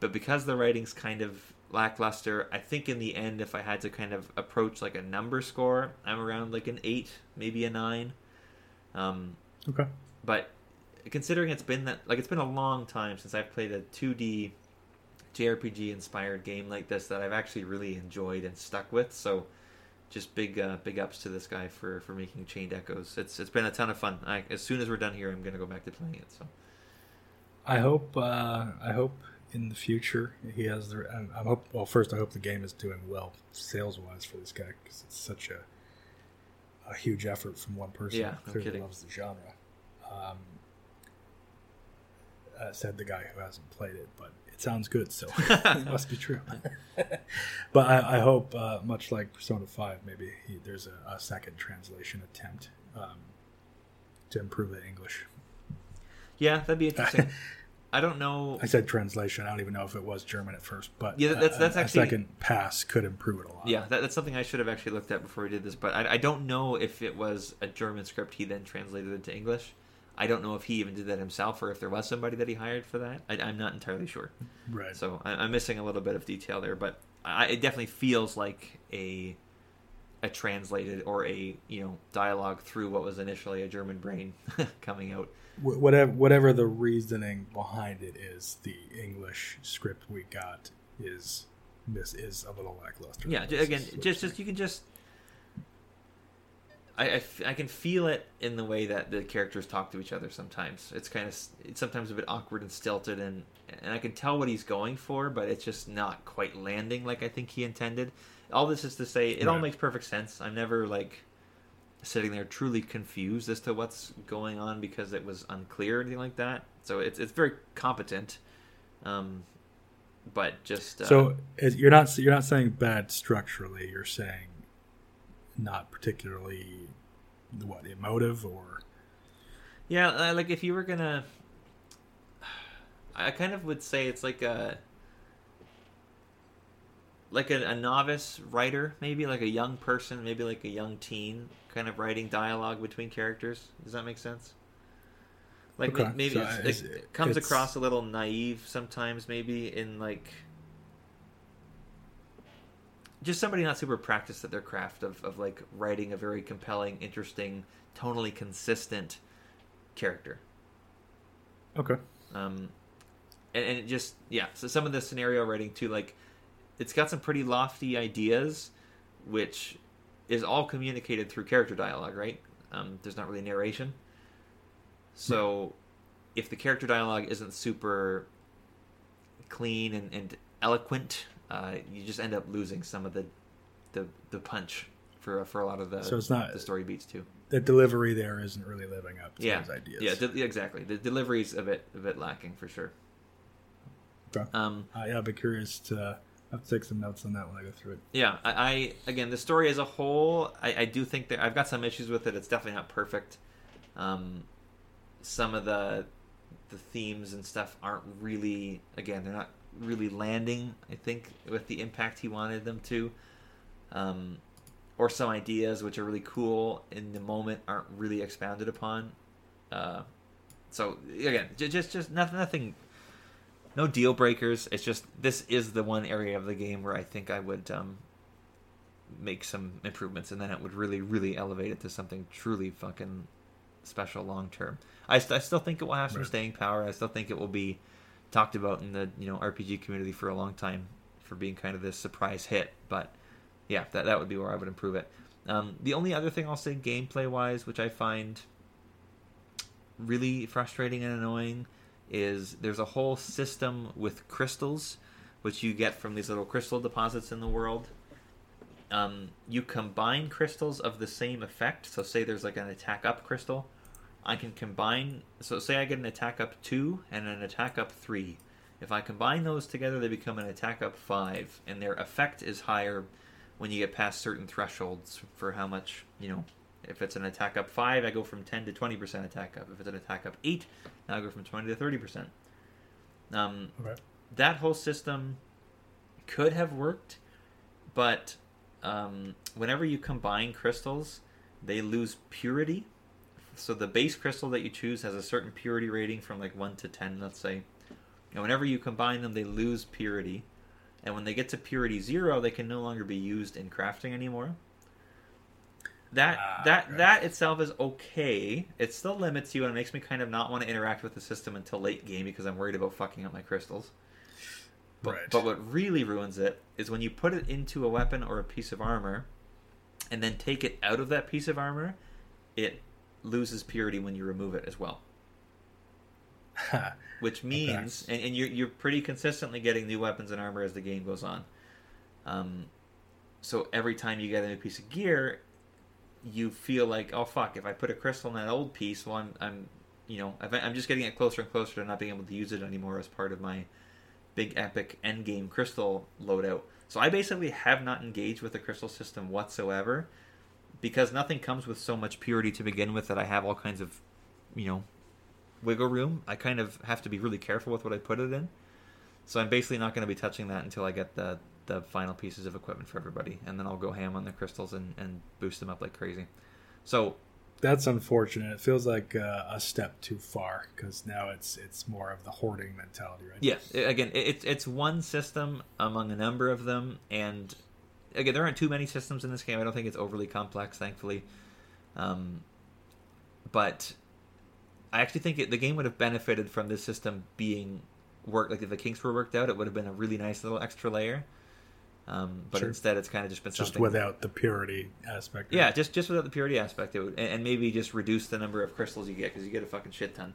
But because the writing's kind of lackluster, I think in the end, if I had to kind of approach like a number score, I'm around like an 8, maybe a 9. Um, Okay. but considering it's been that like it's been a long time since I've played a 2D JRPG inspired game like this that I've actually really enjoyed and stuck with. So just big uh, big ups to this guy for for making Chained Echoes. It's it's been a ton of fun. I, as soon as we're done here, I'm gonna go back to playing it. So I hope. Uh, I hope in the future he has the. I, I hope. Well, first, I hope the game is doing well sales wise for this guy because it's such a a huge effort from one person. Yeah, who clearly kidding. loves the genre. Um, uh, said the guy who hasn't played it, but it sounds good, so it must be true. but I, I hope, uh, much like Persona Five, maybe he, there's a, a second translation attempt um, to improve the English. yeah, that'd be interesting. I don't know. I said translation. I don't even know if it was German at first, but Yeah, that's- that's a, actually- second pass could improve it a lot. Yeah, that, that's something I should have actually looked at before we did this. But I, I don't know if it was a German script he then translated into English. I don't know if he even did that himself or if there was somebody that he hired for that. I, I'm not entirely sure. right. So I, I'm missing a little bit of detail there, but I, it definitely feels like a a translated or a you know dialogue through what was initially a German brain coming out. Whatever whatever the reasoning behind it is, the English script we got is this is a little lackluster. Yeah, again, just just you can just. I, I, f- I can feel it in the way that the characters talk to each other sometimes. It's kind of it's sometimes a bit awkward and stilted, and and I can tell what he's going for, but it's just not quite landing like I think he intended. All this is to say, it all makes perfect sense. I'm never like sitting there truly confused as to what's going on because it was unclear or anything like that. So it's it's very competent, um, but just uh, So you're not you're not saying bad structurally. You're saying not particularly what emotive or Yeah, uh, like if you were gonna, I kind of would say it's like a, like a, a novice writer, maybe like a young person, maybe like a young teen, kind of writing dialogue between characters. Does that make sense? Like Okay, maybe so it's, it- comes it's- across a little naive sometimes, maybe in like. Just somebody not super practiced at their craft of, of like writing a very compelling, interesting, tonally consistent character. okay. Um, and, and it just yeah. So some of the scenario writing too, like it's got some pretty lofty ideas, which is all communicated through character dialogue, right? Um, there's not really narration. So, if the character dialogue isn't super clean and, and eloquent, uh, you just end up losing some of the the, the punch for for a lot of the So it's not- the story beats too. The delivery there isn't really living up to Yeah, those ideas. yeah, de- exactly. The delivery's a bit a bit lacking for sure. Okay. Um, Uh, yeah, I'll be curious to. I have to take some notes on that when I go through it. yeah, I, I again the story as a whole, I, I do think that I've got some issues with it. It's definitely not perfect. Um, some of the the themes and stuff aren't really again they're not really landing. I think with the impact he wanted them to. Um, or some ideas which are really cool in the moment aren't really expounded upon. Uh, so again, just just nothing, nothing, no deal breakers. It's just this is the one area of the game where I think I would um, make some improvements, and then it would really, really elevate it to something truly fucking special long term. I, st- I still think it will have some Right. staying power. I still think it will be talked about in the you know RPG community for a long time for being kind of this surprise hit, but yeah, that that would be where I would improve it. Um, the only other thing I'll say, gameplay wise, which I find really frustrating and annoying, is there's a whole system with crystals, which you get from these little crystal deposits in the world. Um, you combine crystals of the same effect. So, say there's like an attack up crystal, I can combine. So, say I get an attack up two and an attack up three. If I combine those together, they become an attack up five, and their effect is higher when you get past certain thresholds for how much you know. If it's an attack up five, I go from ten to twenty percent attack up. If it's an attack up eight, now I go from twenty to thirty percent. Um, Okay. that whole system could have worked, but um, whenever you combine crystals, they lose purity. So the base crystal that you choose has a certain purity rating from like one to ten, let's say. And whenever you combine them, they lose purity. And when they get to purity zero, they can no longer be used in crafting anymore. That Ah, that that itself is okay. It still limits you and it makes me kind of not want to interact with the system until late game because I'm worried about fucking up my crystals. But, Right. but what really ruins it is when you put it into a weapon or a piece of armor and then take it out of that piece of armor, it loses purity when you remove it as well. Which means, and, and you're, you're pretty consistently getting new weapons and armor as the game goes on. Um, so every time you get a new piece of gear, you feel like, oh fuck, if I put a crystal in that old piece, well, I'm, I'm you know, I'm just getting it closer and closer to not being able to use it anymore as part of my big epic endgame crystal loadout. So I basically have not engaged with the crystal system whatsoever because nothing comes with so much purity to begin with that I have all kinds of, you know, wiggle room. I kind of have to be really careful with what I put it in. So I'm basically not going to be touching that until I get the the final pieces of equipment for everybody, and then I'll go ham on the crystals and, and boost them up like crazy. So That's unfortunate. It feels like uh, a step too far because now it's it's more of the hoarding mentality, right? Yeah, again, it- it's it's one system among a number of them, and again, there aren't too many systems in this game. I don't think it's overly complex, thankfully. Um, but I actually think it, the game would have benefited from this system being worked. Like if the kinks were worked out, it would have been a really nice little extra layer. Um, but Sure. instead, it's kind of just been Just something without the purity aspect. yeah, just just without the purity aspect, it would, and, and maybe just reduce the number of crystals you get because you get a fucking shit ton.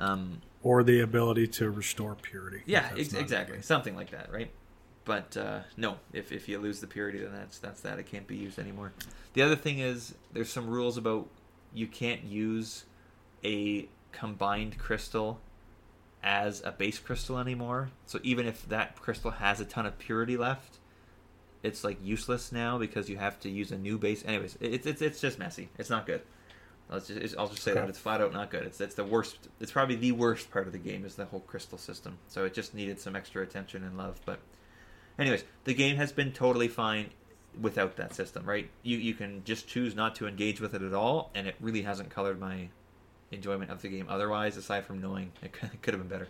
Um, Or the ability to restore purity. yeah, ex- exactly, something like that, right? But uh, no, if if you lose the purity, then that's that's that. It can't be used anymore. The other thing is there's some rules about you can't use a combined crystal as a base crystal anymore. So even if that crystal has a ton of purity left, it's like useless now because you have to use a new base. Anyways, it's it's it's just messy. It's not good. Let's just, I'll just say Okay. that it's flat out not good. It's it's the worst. It's probably the worst part of the game is the whole crystal system. So it just needed some extra attention and love. But, anyways, the game has been totally fine without that system. Right? You you can just choose not to engage with it at all, and it really hasn't colored my enjoyment of the game. Otherwise, aside from knowing it could, have been better.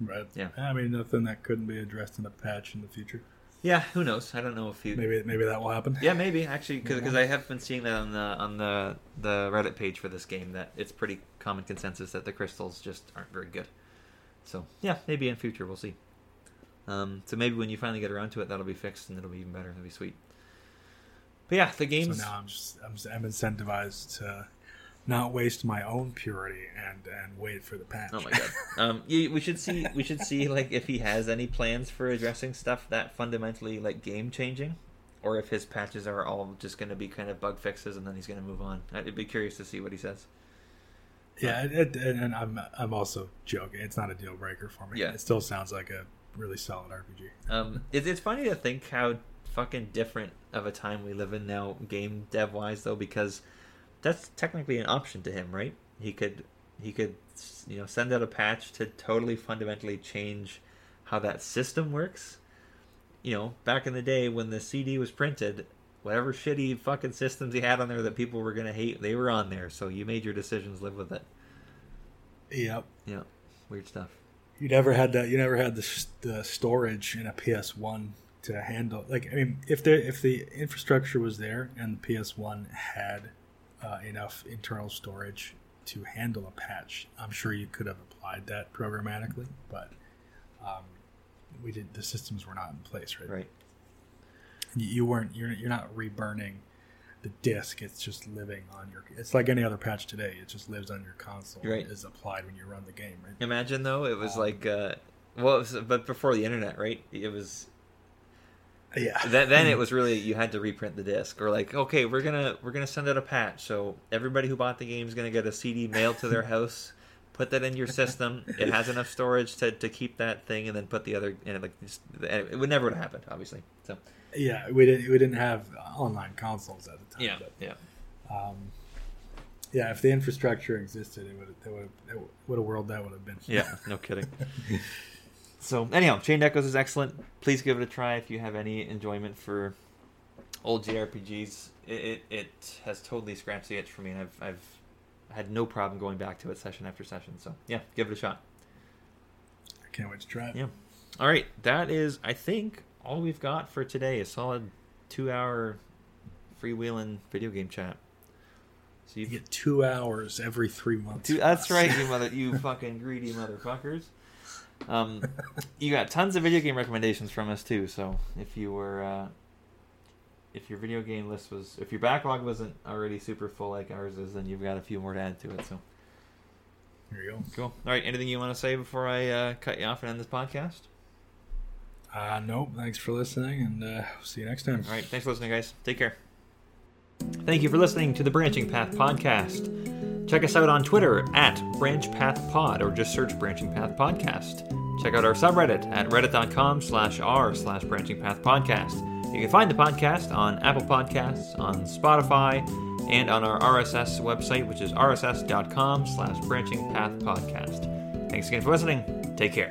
Right. Yeah. I mean, nothing that couldn't be addressed in a patch in the future. Yeah, who knows? I don't know if you. Maybe maybe that will happen. Yeah, maybe actually, because I have been seeing that on the on the the Reddit page for this game that it's pretty common consensus that the crystals just aren't very good. So yeah, maybe in future we'll see. Um, so maybe when you finally get around to it, that'll be fixed and it'll be even better. That'll be sweet. But yeah, the games. So now I'm just I'm, I'm incentivized to not waste my own purity and and wait for the patch. Oh my god. Um, you, we should see. We should see like if he has any plans for addressing stuff that fundamentally like game changing, or if his patches are all just going to be kind of bug fixes and then he's going to move on. I'd be curious to see what he says. yeah, it, it, and I'm I'm also joking. It's not a deal breaker for me. Yeah. it still sounds like a really solid RPG. Um, it, it's funny to think how fucking different of a time we live in now, game dev wise, though, because that's technically an option to him, right? He could he could you know send out a patch to totally fundamentally change how that system works. You know, back in the day when the CD was printed, whatever shitty fucking systems he had on there that people were gonna hate, they were on there. So you made your decisions, live with it. Yep. Yeah, weird stuff. You never had that. You never had the, the storage in a PS One to handle. Like, I mean, if the if the infrastructure was there and the PS One had uh, enough internal storage to handle a patch, I'm sure you could have applied that programmatically. But um, we did. The systems were not in place, right? Right. You, you weren't. You're you're not reburning the disk. It's just living on your. It's like any other patch today. It just lives on your console. Right. and Is applied when you run the game, right? Imagine though, it was Um, like, uh, well, was, but before the internet, right? It was Yeah. then, then it was really you had to reprint the disc or like okay we're gonna we're gonna send out a patch so everybody who bought the game is gonna get a cd mailed to their house put that in your system it has enough storage to, to keep that thing and then put the other in it like just, it would never would have happened obviously so Yeah, we didn't we didn't have online consoles at the time. yeah but, yeah um, yeah. If the infrastructure existed, it would it would what a world that would have been. yeah no kidding so anyhow Chained Echoes is excellent please give it a try if you have any enjoyment for old jrpgs it, it, it has totally scratched the itch for me and i've i've had no problem going back to it session after session so yeah give it a shot I can't wait to try it. Yeah. All right, that is, I think, all we've got for today. Is a solid two-hour freewheeling video game chat. So You get two hours every three months. two, that's us. right, you mother, you fucking greedy motherfuckers. Um, you got tons of video game recommendations from us too. So if you were, uh, if your video game list was, if your backlog wasn't already super full like ours is, then you've got a few more to add to it. So Here you go. cool. All right, anything you want to say before I uh, cut you off and end this podcast? Uh, nope. Thanks for listening, and uh, see you next time. All right. Thanks for listening, guys. Take care. Thank you for listening to the Branching Path Podcast. Check us out on Twitter at Branch Path Pod or just search Branching Path Podcast. Check out our subreddit at reddit.com slash r slash branching path podcast. You can find the podcast on Apple Podcasts, on Spotify, and on our RSS website, which is rss.com slash branching path podcast. Thanks again for listening. Take care.